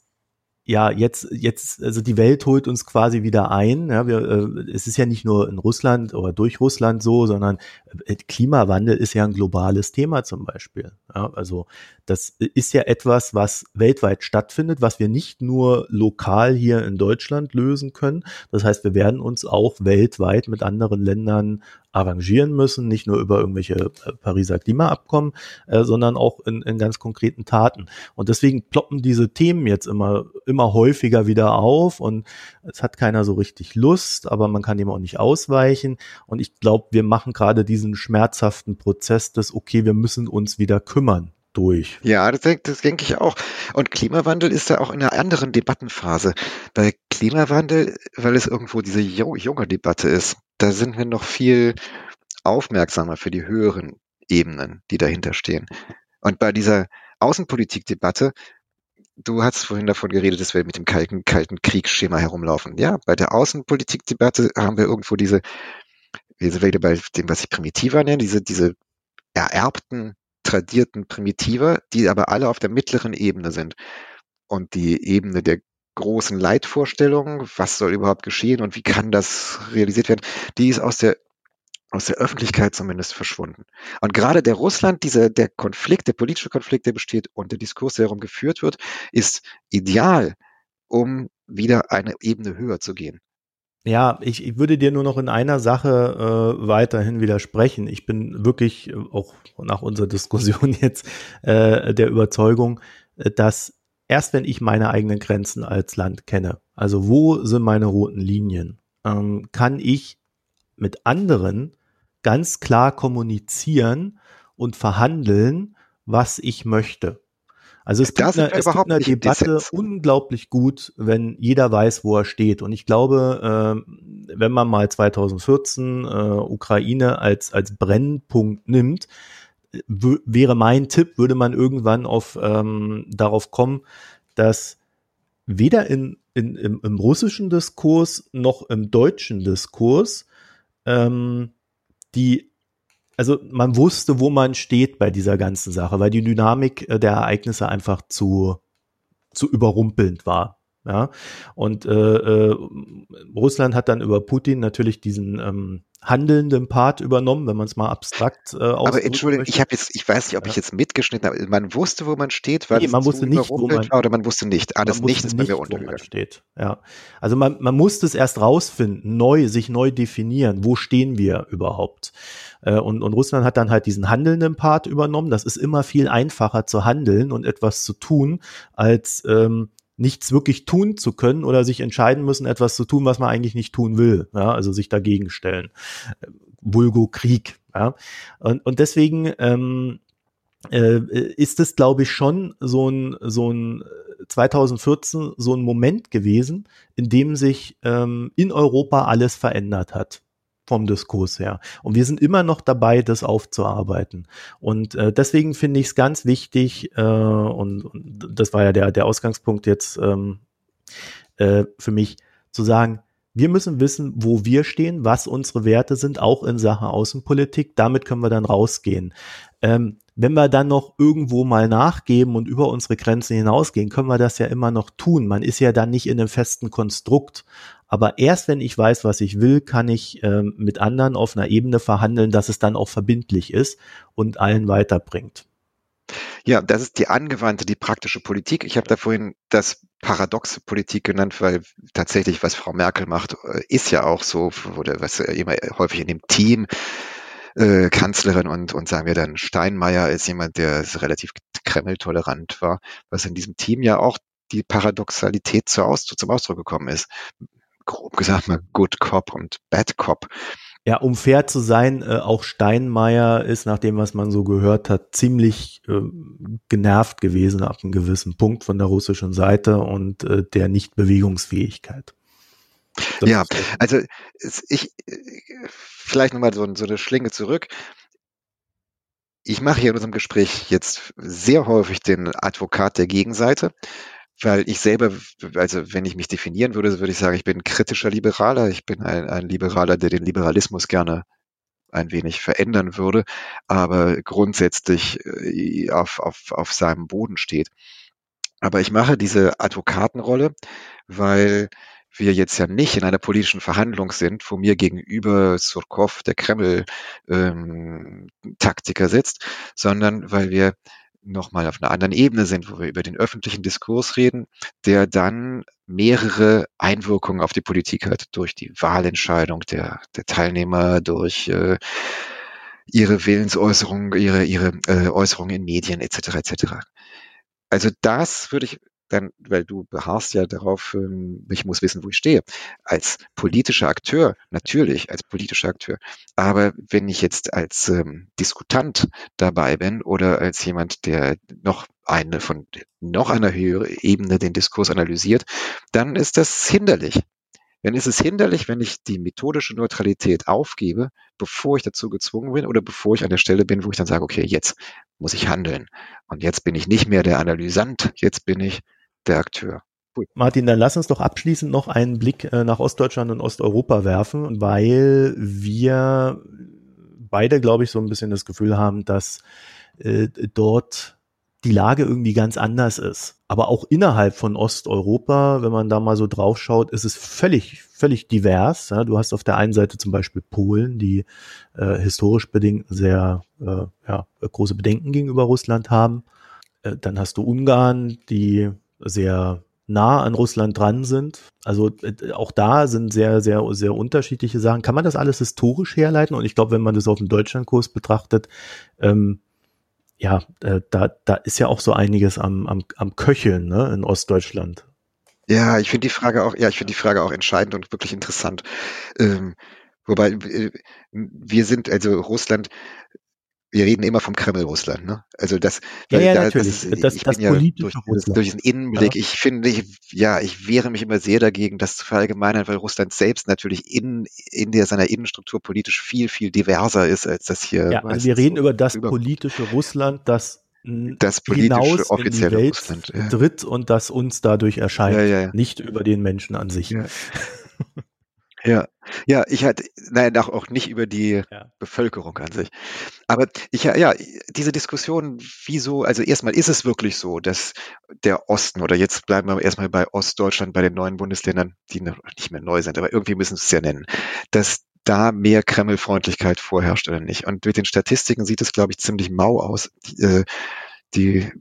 ja, jetzt, jetzt, also die Welt holt uns quasi wieder ein. Ja, wir, äh, es ist ja nicht nur in Russland oder durch Russland so, sondern äh, Klimawandel ist ja ein globales Thema zum Beispiel. Ja, also das ist ja etwas, was weltweit stattfindet, was wir nicht nur lokal hier in Deutschland lösen können. Das heißt, wir werden uns auch weltweit mit anderen Ländern arrangieren müssen, nicht nur über irgendwelche äh, Pariser Klimaabkommen, äh, sondern auch in, in ganz konkreten Taten. Und deswegen ploppen diese Themen jetzt immer, immer häufiger wieder auf und es hat keiner so richtig Lust, aber man kann dem auch nicht ausweichen. Und ich glaube, wir machen gerade diesen schmerzhaften Prozess des, okay, wir müssen uns wieder kümmern durch. Ja, das, das denke ich auch. Und Klimawandel ist da auch in einer anderen Debattenphase. Bei Klimawandel, weil es irgendwo diese junge Debatte ist, da sind wir noch viel aufmerksamer für die höheren Ebenen, die dahinter stehen. Und bei dieser Außenpolitikdebatte, du hast vorhin davon geredet, dass wir mit dem kalten, kalten Kriegsschema herumlaufen. Ja, bei der Außenpolitikdebatte haben wir irgendwo diese, sind wieder bei dem, was ich primitiver nenne, diese, diese ererbten tradierten Primitive, die aber alle auf der mittleren Ebene sind. Und die Ebene der großen Leitvorstellungen, was soll überhaupt geschehen und wie kann das realisiert werden, die ist aus der aus der Öffentlichkeit zumindest verschwunden. Und gerade der Russland, dieser, der Konflikt, der politische Konflikt, der besteht und der Diskurs, der darum geführt wird, ist ideal, um wieder eine Ebene höher zu gehen. Ja, ich, ich würde dir nur noch in einer Sache äh, weiterhin widersprechen. Ich bin wirklich äh, auch nach unserer Diskussion jetzt äh, der Überzeugung, äh, dass erst wenn ich meine eigenen Grenzen als Land kenne, also wo sind meine roten Linien, ähm, kann ich mit anderen ganz klar kommunizieren und verhandeln, was ich möchte. Also es tut, eine, es tut einer Debatte unglaublich gut, wenn jeder weiß, wo er steht. Und ich glaube, äh, wenn man mal 2014 äh, Ukraine als, als Brennpunkt nimmt, wäre mein Tipp, würde man irgendwann auf, ähm, darauf kommen, dass weder in, in, im, im russischen Diskurs noch im deutschen Diskurs ähm, die also man wusste, wo man steht bei dieser ganzen Sache, weil die Dynamik äh, der Ereignisse einfach zu, zu überrumpelnd war. Ja, und äh, äh, Russland hat dann über Putin natürlich diesen ähm, handelnden Part übernommen, wenn man es mal abstrakt äh, Aber entschuldigung, ich habe jetzt, ich weiß nicht, ob ja. ich jetzt mitgeschnitten habe. Man wusste, wo man steht, weil nee, man wusste nicht, wo man war, oder man wusste nicht. Alles nicht ist bei mir untergegangen. steht. Ja, also man, man musste es erst rausfinden, neu, sich neu definieren. Wo stehen wir überhaupt? Äh, und, und Russland hat dann halt diesen handelnden Part übernommen. Das ist immer viel einfacher zu handeln und etwas zu tun, als ähm, nichts wirklich tun zu können oder sich entscheiden müssen, etwas zu tun, was man eigentlich nicht tun will. Ja, also sich dagegen stellen. Vulgo Krieg. Ja. Und, und deswegen ähm, äh, ist es, glaube ich, schon so ein, so ein 2014 so ein Moment gewesen, in dem sich ähm, in Europa alles verändert hat vom Diskurs her. Und wir sind immer noch dabei, das aufzuarbeiten. Und äh, deswegen finde ich es ganz wichtig, äh, und, und, das war ja der, der Ausgangspunkt jetzt ähm, äh, für mich, zu sagen, wir müssen wissen, wo wir stehen, was unsere Werte sind, auch in Sachen Außenpolitik. Damit können wir dann rausgehen. Ähm, wenn wir dann noch irgendwo mal nachgeben und über unsere Grenzen hinausgehen, können wir das ja immer noch tun. Man ist ja dann nicht in einem festen Konstrukt. Aber erst wenn ich weiß, was ich will, kann ich ähm, mit anderen auf einer Ebene verhandeln, dass es dann auch verbindlich ist und allen weiterbringt. Ja, das ist die angewandte, die praktische Politik. Ich habe da vorhin das paradoxe Politik genannt, weil tatsächlich, was Frau Merkel macht, äh, ist ja auch so, oder was immer häufig in dem Team äh, Kanzlerin und, und sagen wir dann Steinmeier ist jemand, der relativ kremltolerant war, was in diesem Team ja auch die Paradoxalität zu Aus, zum Ausdruck gekommen ist grob gesagt mal Good Cop und Bad Cop. Ja, um fair zu sein, äh, auch Steinmeier ist nach dem, was man so gehört hat, ziemlich äh, genervt gewesen ab einem gewissen Punkt von der russischen Seite und äh, der Nichtbewegungsfähigkeit. Das ja, also ich vielleicht nochmal so, so eine Schlinge zurück. Ich mache hier in unserem Gespräch jetzt sehr häufig den Advokat der Gegenseite weil ich selber, also wenn ich mich definieren würde, würde ich sagen, ich bin ein kritischer Liberaler. Ich bin ein, ein Liberaler, der den Liberalismus gerne ein wenig verändern würde, aber grundsätzlich äh, auf, auf, auf seinem Boden steht. Aber ich mache diese Advokatenrolle, weil wir jetzt ja nicht in einer politischen Verhandlung sind, wo mir gegenüber Surkov, der Kreml-Taktiker, ähm, sitzt, sondern weil wir nochmal auf einer anderen Ebene sind, wo wir über den öffentlichen Diskurs reden, der dann mehrere Einwirkungen auf die Politik hat, durch die Wahlentscheidung der, der Teilnehmer, durch äh, ihre Willensäußerung, ihre, ihre äh, Äußerungen in Medien etc. etc. Also das würde ich dann, weil du beharrst ja darauf, ähm, ich muss wissen, wo ich stehe. Als politischer Akteur, natürlich, als politischer Akteur. Aber wenn ich jetzt als ähm, Diskutant dabei bin oder als jemand, der noch eine von noch einer höheren Ebene den Diskurs analysiert, dann ist das hinderlich. Dann ist es hinderlich, wenn ich die methodische Neutralität aufgebe, bevor ich dazu gezwungen bin oder bevor ich an der Stelle bin, wo ich dann sage, okay, jetzt muss ich handeln. Und jetzt bin ich nicht mehr der Analysant, jetzt bin ich der Akteur. Martin, dann lass uns doch abschließend noch einen Blick äh, nach Ostdeutschland und Osteuropa werfen, weil wir beide, glaube ich, so ein bisschen das Gefühl haben, dass äh, dort die Lage irgendwie ganz anders ist. Aber auch innerhalb von Osteuropa, wenn man da mal so drauf schaut, ist es völlig, völlig divers. Ja, du hast auf der einen Seite zum Beispiel Polen, die äh, historisch bedingt sehr äh, ja, große Bedenken gegenüber Russland haben. Äh, dann hast du Ungarn, die sehr nah an Russland dran sind. Also äh, auch da sind sehr, sehr, sehr unterschiedliche Sachen. Kann man das alles historisch herleiten? Und ich glaube, wenn man das auf dem Deutschlandkurs betrachtet, ähm, ja, äh, da, da ist ja auch so einiges am, am, am Köcheln ne, in Ostdeutschland. Ja, ich finde die Frage auch, ja, ich finde die Frage auch entscheidend und wirklich interessant. Ähm, wobei äh, wir sind, also Russland, wir reden immer vom Kreml Russland, ne? Also das, ja, ja, da, natürlich. Das, das, das ja durch, Russland. durch den Innenblick. Ja. Ich finde, ich, ja, ich wehre mich immer sehr dagegen, das zu verallgemeinern, weil Russland selbst natürlich in, in der, seiner Innenstruktur politisch viel, viel diverser ist, als das hier. Ja, also wir reden so über das politische Russland, das das politische offizielle in die Welt Russland ja. tritt und das uns dadurch erscheint, ja, ja, nicht über den Menschen an sich. Ja, ja, ich hatte, nein, auch, nicht über die ja. Bevölkerung an sich. Aber ich, ja, diese Diskussion, wieso, also erstmal ist es wirklich so, dass der Osten, oder jetzt bleiben wir erstmal bei Ostdeutschland, bei den neuen Bundesländern, die noch nicht mehr neu sind, aber irgendwie müssen wir es ja nennen, dass da mehr Kremlfreundlichkeit vorherrscht oder nicht. Und mit den Statistiken sieht es, glaube ich, ziemlich mau aus. Die, äh, die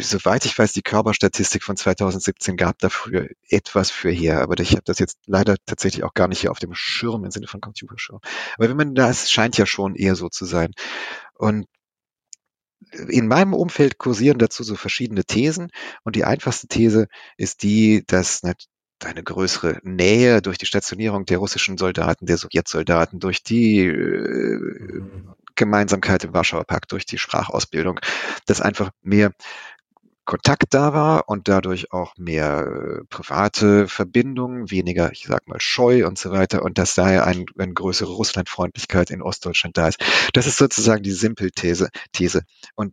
soweit ich weiß, die Körperstatistik von 2017 gab dafür etwas für her, aber ich habe das jetzt leider tatsächlich auch gar nicht hier auf dem Schirm im Sinne von Computerschirm. Aber wenn man das scheint ja schon eher so zu sein. Und in meinem Umfeld kursieren dazu so verschiedene Thesen und die einfachste These ist die, dass eine größere Nähe durch die Stationierung der russischen Soldaten, der Sowjetsoldaten, durch die äh, Gemeinsamkeit im Warschauer Pakt, durch die Sprachausbildung, dass einfach mehr Kontakt da war und dadurch auch mehr äh, private Verbindungen, weniger, ich sag mal, Scheu und so weiter und dass daher ein, eine größere Russlandfreundlichkeit in Ostdeutschland da ist. Das ist sozusagen die Simpelthese. These. Und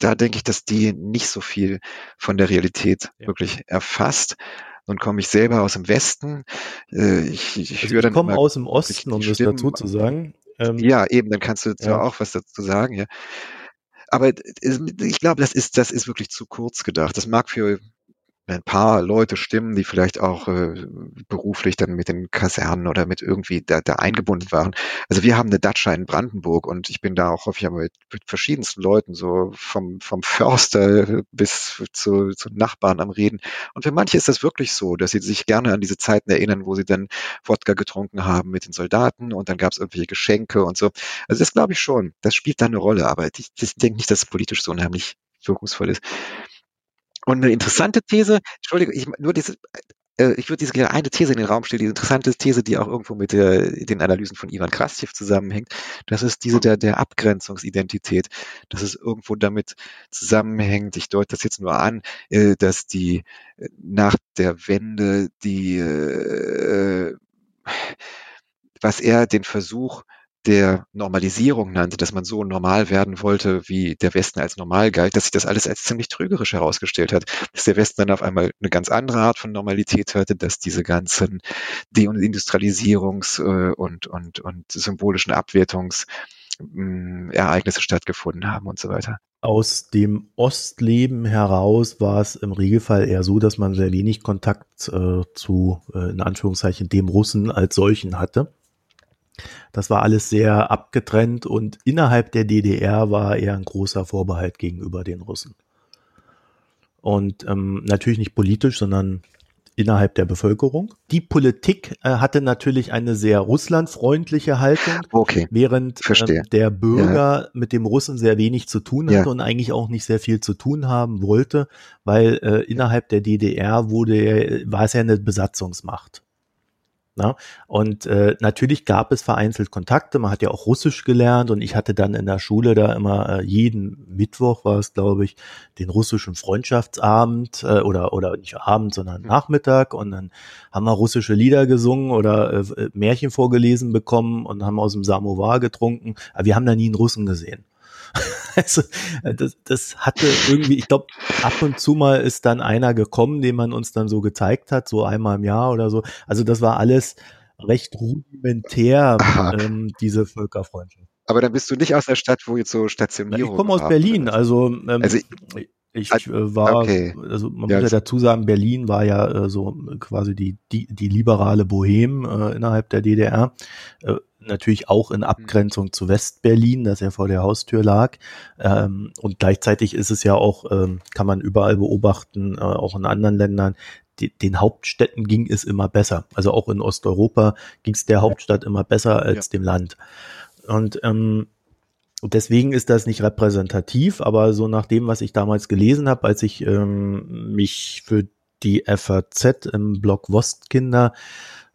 da denke ich, dass die nicht so viel von der Realität ja. wirklich erfasst. Nun komme ich selber aus dem Westen. Äh, ich, ich, also ich komme aus dem Osten, um das dazu zu sagen. Ähm, ja, eben, dann kannst du ja. auch was dazu sagen, ja. Aber ich glaube, das ist, das ist wirklich zu kurz gedacht. Das mag für ein paar Leute stimmen, die vielleicht auch äh, beruflich dann mit den Kasernen oder mit irgendwie da, da eingebunden waren. Also wir haben eine Datscha in Brandenburg und ich bin da auch häufig mit, mit verschiedensten Leuten, so vom, vom Förster bis zu, zu Nachbarn am Reden. Und für manche ist das wirklich so, dass sie sich gerne an diese Zeiten erinnern, wo sie dann Wodka getrunken haben mit den Soldaten und dann gab es irgendwelche Geschenke und so. Also das glaube ich schon. Das spielt da eine Rolle, aber ich, ich denke nicht, dass es politisch so unheimlich wirkungsvoll ist. Und eine interessante These, Entschuldigung, ich, nur diese, äh, ich würde diese eine These in den Raum stellen, die interessante These, die auch irgendwo mit der, den Analysen von Ivan Krastjew zusammenhängt, das ist diese der, der Abgrenzungsidentität, dass es irgendwo damit zusammenhängt, ich deute das jetzt nur an, äh, dass die äh, nach der Wende die, äh, was er den Versuch der Normalisierung nannte, dass man so normal werden wollte, wie der Westen als normal galt, dass sich das alles als ziemlich trügerisch herausgestellt hat, dass der Westen dann auf einmal eine ganz andere Art von Normalität hatte, dass diese ganzen Deindustrialisierungs- äh, und, und, und symbolischen Abwertungsereignisse stattgefunden haben und so weiter. Aus dem Ostleben heraus war es im Regelfall eher so, dass man sehr wenig Kontakt äh, zu, äh, in Anführungszeichen, dem Russen als solchen hatte. Das war alles sehr abgetrennt und innerhalb der DDR war eher ein großer Vorbehalt gegenüber den Russen. Und ähm, natürlich nicht politisch, sondern innerhalb der Bevölkerung. Die Politik äh, hatte natürlich eine sehr russlandfreundliche Haltung, okay, während äh, der Bürger ja. mit dem Russen sehr wenig zu tun hatte ja. und eigentlich auch nicht sehr viel zu tun haben wollte, weil äh, innerhalb der DDR wurde, war es ja eine Besatzungsmacht. Na? Und äh, natürlich gab es vereinzelt Kontakte, man hat ja auch Russisch gelernt und ich hatte dann in der Schule da immer äh, jeden Mittwoch war es, glaube ich, den russischen Freundschaftsabend äh, oder oder nicht Abend, sondern mhm. Nachmittag und dann haben wir russische Lieder gesungen oder äh, Märchen vorgelesen bekommen und haben aus dem Samovar getrunken, aber wir haben da nie einen Russen gesehen. Also, äh, das, das hatte irgendwie, ich glaube, ab und zu mal ist dann einer gekommen, den man uns dann so gezeigt hat, so einmal im Jahr oder so. Also das war alles recht rudimentär, ähm, diese Völkerfreundschaft. Aber dann bist du nicht aus der Stadt, wo jetzt so Stationierung Ich komme aus Berlin, also, ähm, also ich äh, war, okay. also man ja, muss ja dazu sagen, Berlin war ja äh, so quasi die, die, die liberale Bohem äh, innerhalb der DDR. Äh, natürlich auch in Abgrenzung zu West-Berlin, das ja vor der Haustür lag. Ähm, und gleichzeitig ist es ja auch, ähm, kann man überall beobachten, äh, auch in anderen Ländern, die, den Hauptstädten ging es immer besser. Also auch in Osteuropa ging es der Hauptstadt immer besser als ja. dem Land. Und ähm, und deswegen ist das nicht repräsentativ, aber so nach dem, was ich damals gelesen habe, als ich ähm, mich für die FAZ im Blog Wostkinder,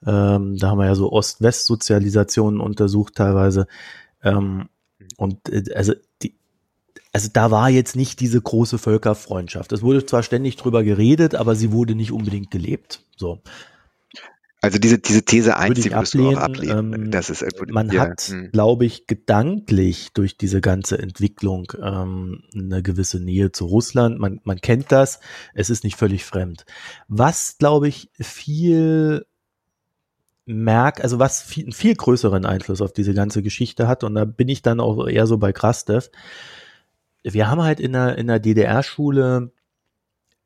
ähm, da haben wir ja so Ost-West-Sozialisationen untersucht teilweise. Ähm, und äh, also die, also da war jetzt nicht diese große Völkerfreundschaft. Es wurde zwar ständig drüber geredet, aber sie wurde nicht unbedingt gelebt. So. Also diese, diese These 1, die würdest ablehnen, du auch ablehnen. Ähm, das ist, man ja, hat, hm. glaube ich, gedanklich durch diese ganze Entwicklung ähm, eine gewisse Nähe zu Russland. Man, man kennt das, es ist nicht völlig fremd. Was, glaube ich, viel merk, also was viel, einen viel größeren Einfluss auf diese ganze Geschichte hat, und da bin ich dann auch eher so bei Krastev. Wir haben halt in der, in der DDR-Schule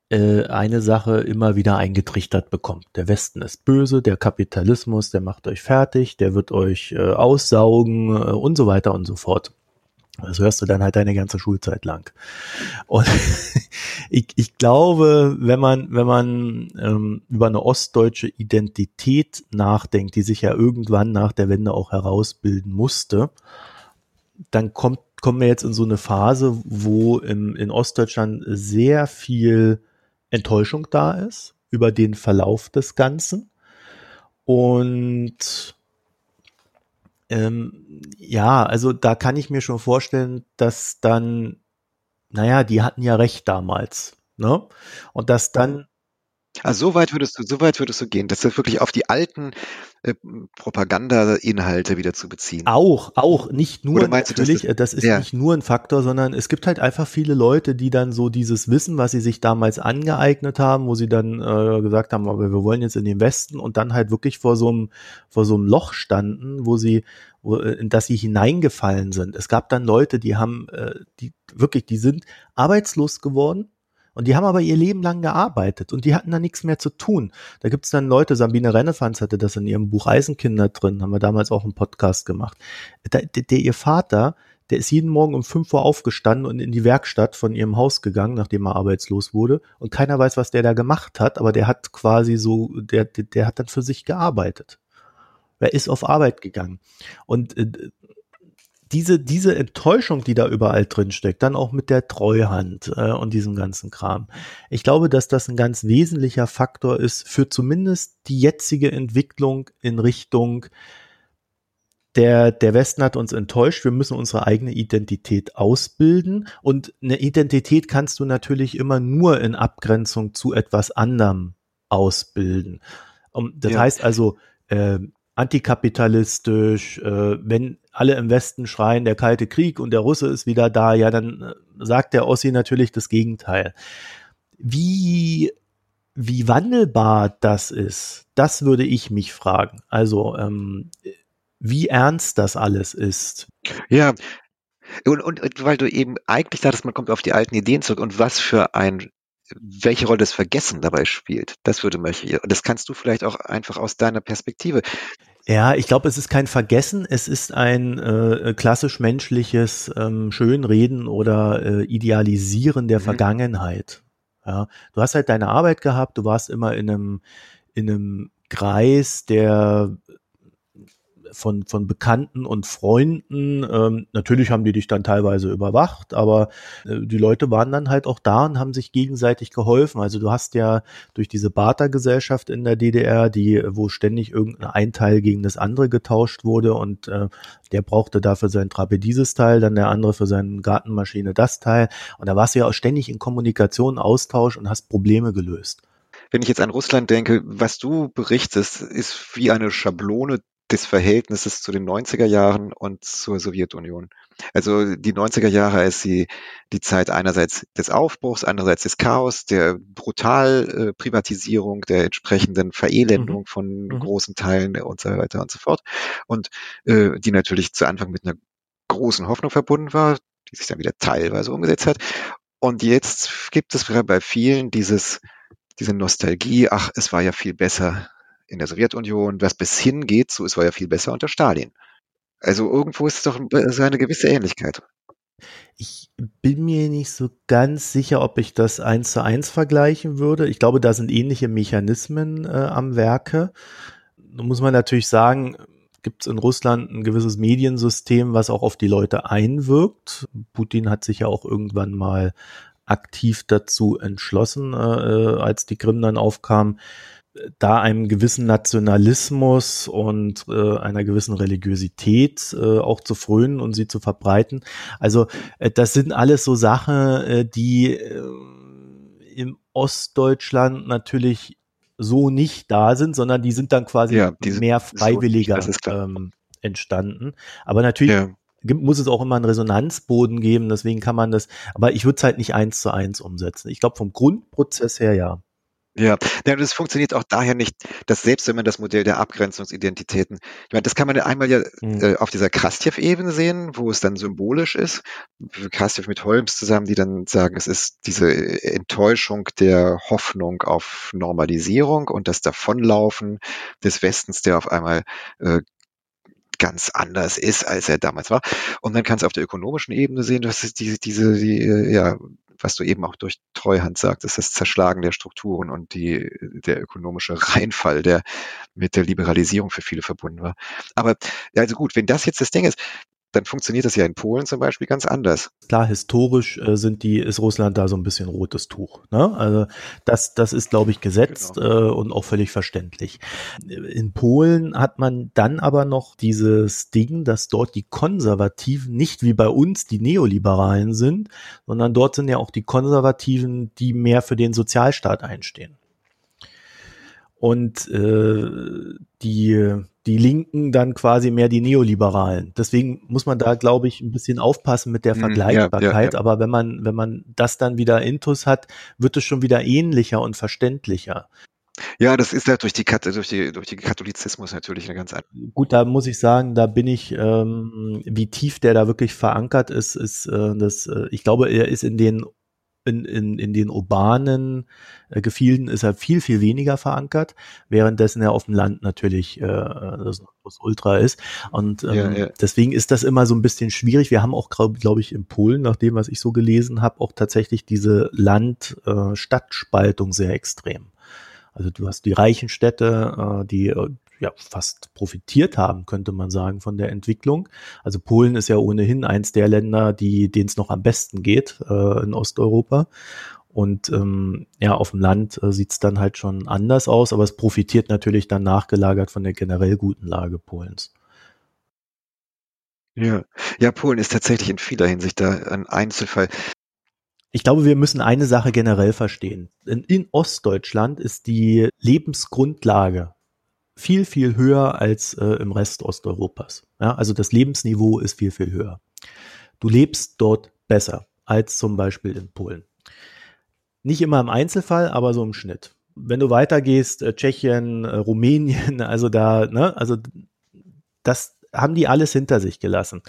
äh, eine Sache immer wieder eingetrichtert bekommt. Der Westen ist böse, der Kapitalismus, der macht euch fertig, der wird euch äh, aussaugen äh, und so weiter und so fort. Das hörst du dann halt deine ganze Schulzeit lang. Und ich, ich glaube, wenn man, wenn man ähm, über eine ostdeutsche Identität nachdenkt, die sich ja irgendwann nach der Wende auch herausbilden musste, dann kommt, kommen wir jetzt in so eine Phase, wo im, in Ostdeutschland sehr viel Enttäuschung da ist über den Verlauf des Ganzen. Und ähm, ja, also da kann ich mir schon vorstellen, dass dann, naja, die hatten ja recht damals. Ne? Und dass dann also so weit würdest du, so weit würdest du gehen, dass das wirklich auf die alten äh, Propaganda-Inhalte wieder zu beziehen. Auch, auch, nicht nur, natürlich, du, das, das ist ja. nicht nur ein Faktor, sondern es gibt halt einfach viele Leute, die dann so dieses Wissen, was sie sich damals angeeignet haben, wo sie dann äh, gesagt haben, aber wir wollen jetzt in den Westen und dann halt wirklich vor so einem, vor so einem Loch standen, wo sie, wo, äh, in das sie hineingefallen sind. Es gab dann Leute, die haben, äh, die wirklich, die sind arbeitslos geworden, und die haben aber ihr Leben lang gearbeitet und die hatten da nichts mehr zu tun. Da gibt es dann Leute, Sabine Rennefanz hatte das in ihrem Buch Eisenkinder drin, haben wir damals auch einen Podcast gemacht. Der, der, der ihr Vater, der ist jeden Morgen um 5 Uhr aufgestanden und in die Werkstatt von ihrem Haus gegangen, nachdem er arbeitslos wurde. Und keiner weiß, was der da gemacht hat, aber der hat quasi so, der, der, der hat dann für sich gearbeitet. Er ist auf Arbeit gegangen. Und äh, diese, diese Enttäuschung, die da überall drin steckt, dann auch mit der Treuhand äh, und diesem ganzen Kram. Ich glaube, dass das ein ganz wesentlicher Faktor ist für zumindest die jetzige Entwicklung in Richtung der, der Westen hat uns enttäuscht, wir müssen unsere eigene Identität ausbilden und eine Identität kannst du natürlich immer nur in Abgrenzung zu etwas anderem ausbilden. Um, das ja. heißt also, äh, antikapitalistisch, äh, wenn alle im Westen schreien, der kalte Krieg und der Russe ist wieder da, ja, dann äh, sagt der Ossi natürlich das Gegenteil. Wie, wie wandelbar das ist, das würde ich mich fragen. Also, ähm, wie ernst das alles ist. Ja, und, und, und weil du eben eigentlich sagtest, man kommt auf die alten Ideen zurück und was für ein welche Rolle das Vergessen dabei spielt. Das würde mich, und das kannst du vielleicht auch einfach aus deiner Perspektive. Ja, ich glaube, es ist kein Vergessen, es ist ein äh, klassisch menschliches ähm, Schönreden oder äh, Idealisieren der mhm. Vergangenheit. Ja, du hast halt deine Arbeit gehabt, du warst immer in einem in einem Kreis, der von, von Bekannten und Freunden. Ähm, natürlich haben die dich dann teilweise überwacht, aber äh, die Leute waren dann halt auch da und haben sich gegenseitig geholfen. Also du hast ja durch diese Barter-Gesellschaft in der DDR, die, wo ständig irgendein Teil gegen das andere getauscht wurde und äh, der brauchte dafür sein Trappe dieses Teil, dann der andere für seine Gartenmaschine das Teil. Und da warst du ja auch ständig in Kommunikation, Austausch und hast Probleme gelöst wenn ich jetzt an Russland denke, was du berichtest, ist wie eine Schablone des Verhältnisses zu den 90er Jahren und zur Sowjetunion. Also die 90er Jahre ist die, die Zeit einerseits des Aufbruchs, andererseits des Chaos, der Brutalprivatisierung, äh, der entsprechenden Verelendung mhm. von mhm. großen Teilen und so weiter und so fort. Und äh, die natürlich zu Anfang mit einer großen Hoffnung verbunden war, die sich dann wieder teilweise umgesetzt hat. Und jetzt gibt es bei vielen dieses, diese Nostalgie, ach, es war ja viel besser in der Sowjetunion, was bis hingeht, so es war ja viel besser unter Stalin. Also irgendwo ist es doch so eine gewisse Ähnlichkeit. Ich bin mir nicht so ganz sicher, ob ich das eins zu eins vergleichen würde. Ich glaube, da sind ähnliche Mechanismen äh, am Werke. Da muss man natürlich sagen, gibt es in Russland ein gewisses Mediensystem, was auch auf die Leute einwirkt. Putin hat sich ja auch irgendwann mal aktiv dazu entschlossen, äh, äh als die Krim dann aufkam, da einem gewissen Nationalismus und äh, einer gewissen Religiosität äh, auch zu frönen und sie zu verbreiten. Also äh, das sind alles so Sachen, äh, die äh, im Ostdeutschland natürlich so nicht da sind, sondern die sind dann quasi ja, mehr freiwilliger ähm, entstanden. Aber natürlich ja. muss es auch immer einen Resonanzboden geben, deswegen kann man das, aber ich würde es halt nicht eins zu eins umsetzen. Ich glaube vom Grundprozess her ja. Ja, ja, das funktioniert auch daher nicht, dass selbst wenn man das Modell der Abgrenzungsidentitäten, ich meine, das kann man einmal ja mhm. äh, auf dieser Krastjew-Ebene sehen, wo es dann symbolisch ist, Krastjew mit Holmes zusammen, die dann sagen, es ist diese Enttäuschung der Hoffnung auf Normalisierung und das Davonlaufen des Westens, der auf einmal äh, ganz anders ist, als er damals war. Und man kann es auf der ökonomischen Ebene sehen, dass es diese, diese die, äh, ja, was du eben auch durch Treuhand sagtest, das Zerschlagen der Strukturen und die, der ökonomische Reinfall, der mit der Liberalisierung für viele verbunden war. Aber ja, also gut, wenn das jetzt das Ding ist, dann funktioniert das ja in Polen zum Beispiel ganz anders. Klar, historisch äh, sind die, ist Russland da so ein bisschen rotes Tuch. Ne? Also das, das ist, glaube ich, gesetzt genau. äh, und auch völlig verständlich. In Polen hat man dann aber noch dieses Ding, dass dort die Konservativen nicht wie bei uns die Neoliberalen sind, sondern dort sind ja auch die Konservativen, die mehr für den Sozialstaat einstehen. Und äh, die die Linken dann quasi mehr die Neoliberalen. Deswegen muss man da, glaube ich, ein bisschen aufpassen mit der Vergleichbarkeit. Ja, ja, ja. Aber wenn man, wenn man das dann wieder intus hat, wird es schon wieder ähnlicher und verständlicher. Ja, das ist ja durch die, durch die, durch die Katholizismus natürlich eine ganz andere. Gut, da muss ich sagen, da bin ich, ähm, wie tief der da wirklich verankert ist, ist äh, das, äh, ich glaube, er ist in den in, in, in den urbanen äh, Gefilden ist er viel, viel weniger verankert, währenddessen er auf dem Land natürlich äh, das, Ultra ist. Und ähm, ja, ja. deswegen ist das immer so ein bisschen schwierig. Wir haben auch, glaube glaub ich, in Polen, nach dem, was ich so gelesen habe, auch tatsächlich diese Land-Stadt-Spaltung äh, sehr extrem. Also du hast die reichen Städte, äh, die äh, ja, fast profitiert haben, könnte man sagen, von der Entwicklung. Also Polen ist ja ohnehin eins der Länder, die denen es noch am besten geht äh, in Osteuropa. Und ähm, ja, auf dem Land äh, sieht es dann halt schon anders aus, aber es profitiert natürlich dann nachgelagert von der generell guten Lage Polens. Ja, ja, Polen ist tatsächlich in vieler Hinsicht da ein Einzelfall. Ich glaube, wir müssen eine Sache generell verstehen. In, in Ostdeutschland ist die Lebensgrundlage viel, viel höher als äh, im Rest Osteuropas. Ja, also das Lebensniveau ist viel, viel höher. Du lebst dort besser als zum Beispiel in Polen. Nicht immer im Einzelfall, aber so im Schnitt. Wenn du weitergehst, äh, Tschechien, äh, Rumänien, also da, ne, also das haben die alles hinter sich gelassen.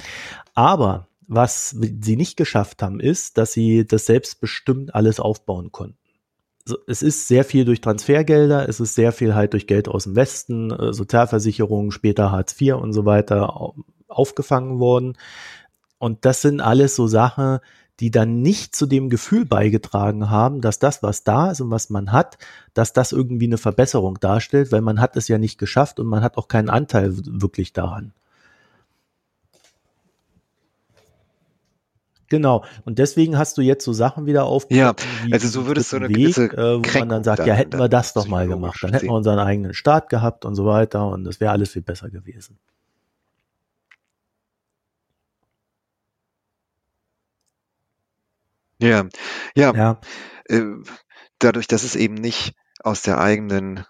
Aber was sie nicht geschafft haben, ist, dass sie das selbstbestimmt alles aufbauen konnten es ist sehr viel durch Transfergelder, es ist sehr viel halt durch Geld aus dem Westen, äh, Sozialversicherung, später Hartz IV und so weiter aufgefangen worden. Und das sind alles so Sachen, die dann nicht zu dem Gefühl beigetragen haben, dass das, was da ist und was man hat, dass das irgendwie eine Verbesserung darstellt, weil man hat es ja nicht geschafft und man hat auch keinen Anteil wirklich daran. Genau. Und deswegen hast du jetzt so Sachen wieder aufgebaut. Ja, also so würde es so eine Weg, äh, wo man dann sagt, dann, ja, hätten wir das doch mal gemacht. Dann hätten wir unseren eigenen Staat gehabt und so weiter und das wäre alles viel besser gewesen. Ja, ja. ja. Äh, dadurch, dass es eben nicht aus der eigenen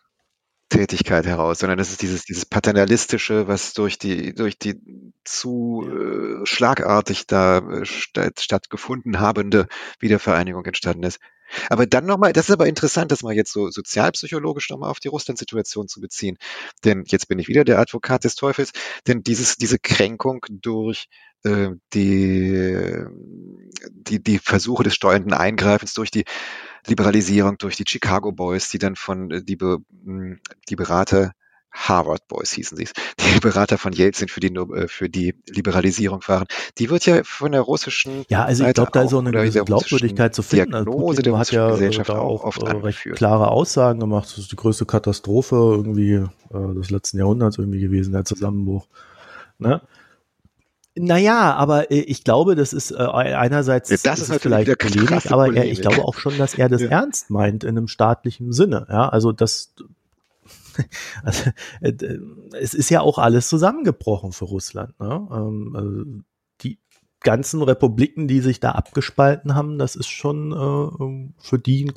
Tätigkeit heraus, sondern das ist dieses, dieses paternalistische, was durch die, durch die zu äh, schlagartig da äh, statt, stattgefunden habende Wiedervereinigung entstanden ist. Aber dann nochmal, das ist aber interessant, das mal jetzt so sozialpsychologisch nochmal auf die Russland-Situation zu beziehen. Denn jetzt bin ich wieder der Advokat des Teufels, denn dieses, diese Kränkung durch äh, die, die, die Versuche des steuernden Eingreifens, durch die Liberalisierung, durch die Chicago Boys, die dann von äh, die, die Berater Harvard Boys hießen sie es, die Berater von Jelzin für die, äh, für die Liberalisierung waren. Die wird ja von der russischen Ja, also ich glaube, da ist auch eine gewisse Glaubwürdigkeit zu finden. Also Diagnose also hat ja Gesellschaft da auch oft oft recht klare Aussagen gemacht. Das ist die größte Katastrophe irgendwie äh, des letzten Jahrhunderts irgendwie gewesen, der Zusammenbruch. Ne? Naja, aber äh, ich glaube, das ist äh, einerseits Ja, das ist natürlich vielleicht krasse aber er, ich Polemik. glaube auch schon, dass er das Ja. ernst meint in einem staatlichen Sinne. Ja, also das, also, äh, es ist ja auch alles zusammengebrochen für Russland. Ne? Ähm, also die ganzen Republiken, die sich da abgespalten haben, das ist schon äh, für die ein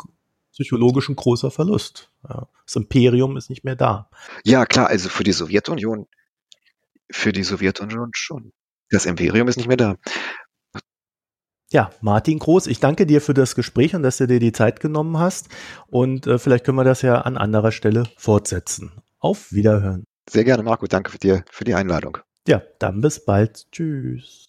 psychologisch ein großer Verlust. Ja. Das Imperium ist nicht mehr da. Ja, klar, also für die Sowjetunion, für die Sowjetunion schon. Das Imperium ist nicht mehr da. Ja, Martin Groß, ich danke dir für das Gespräch und dass du dir die Zeit genommen hast. Und äh, vielleicht können wir das ja an anderer Stelle fortsetzen. Auf Wiederhören. Sehr gerne, Marco. Danke für dir für die Einladung. Ja, dann bis bald. Tschüss.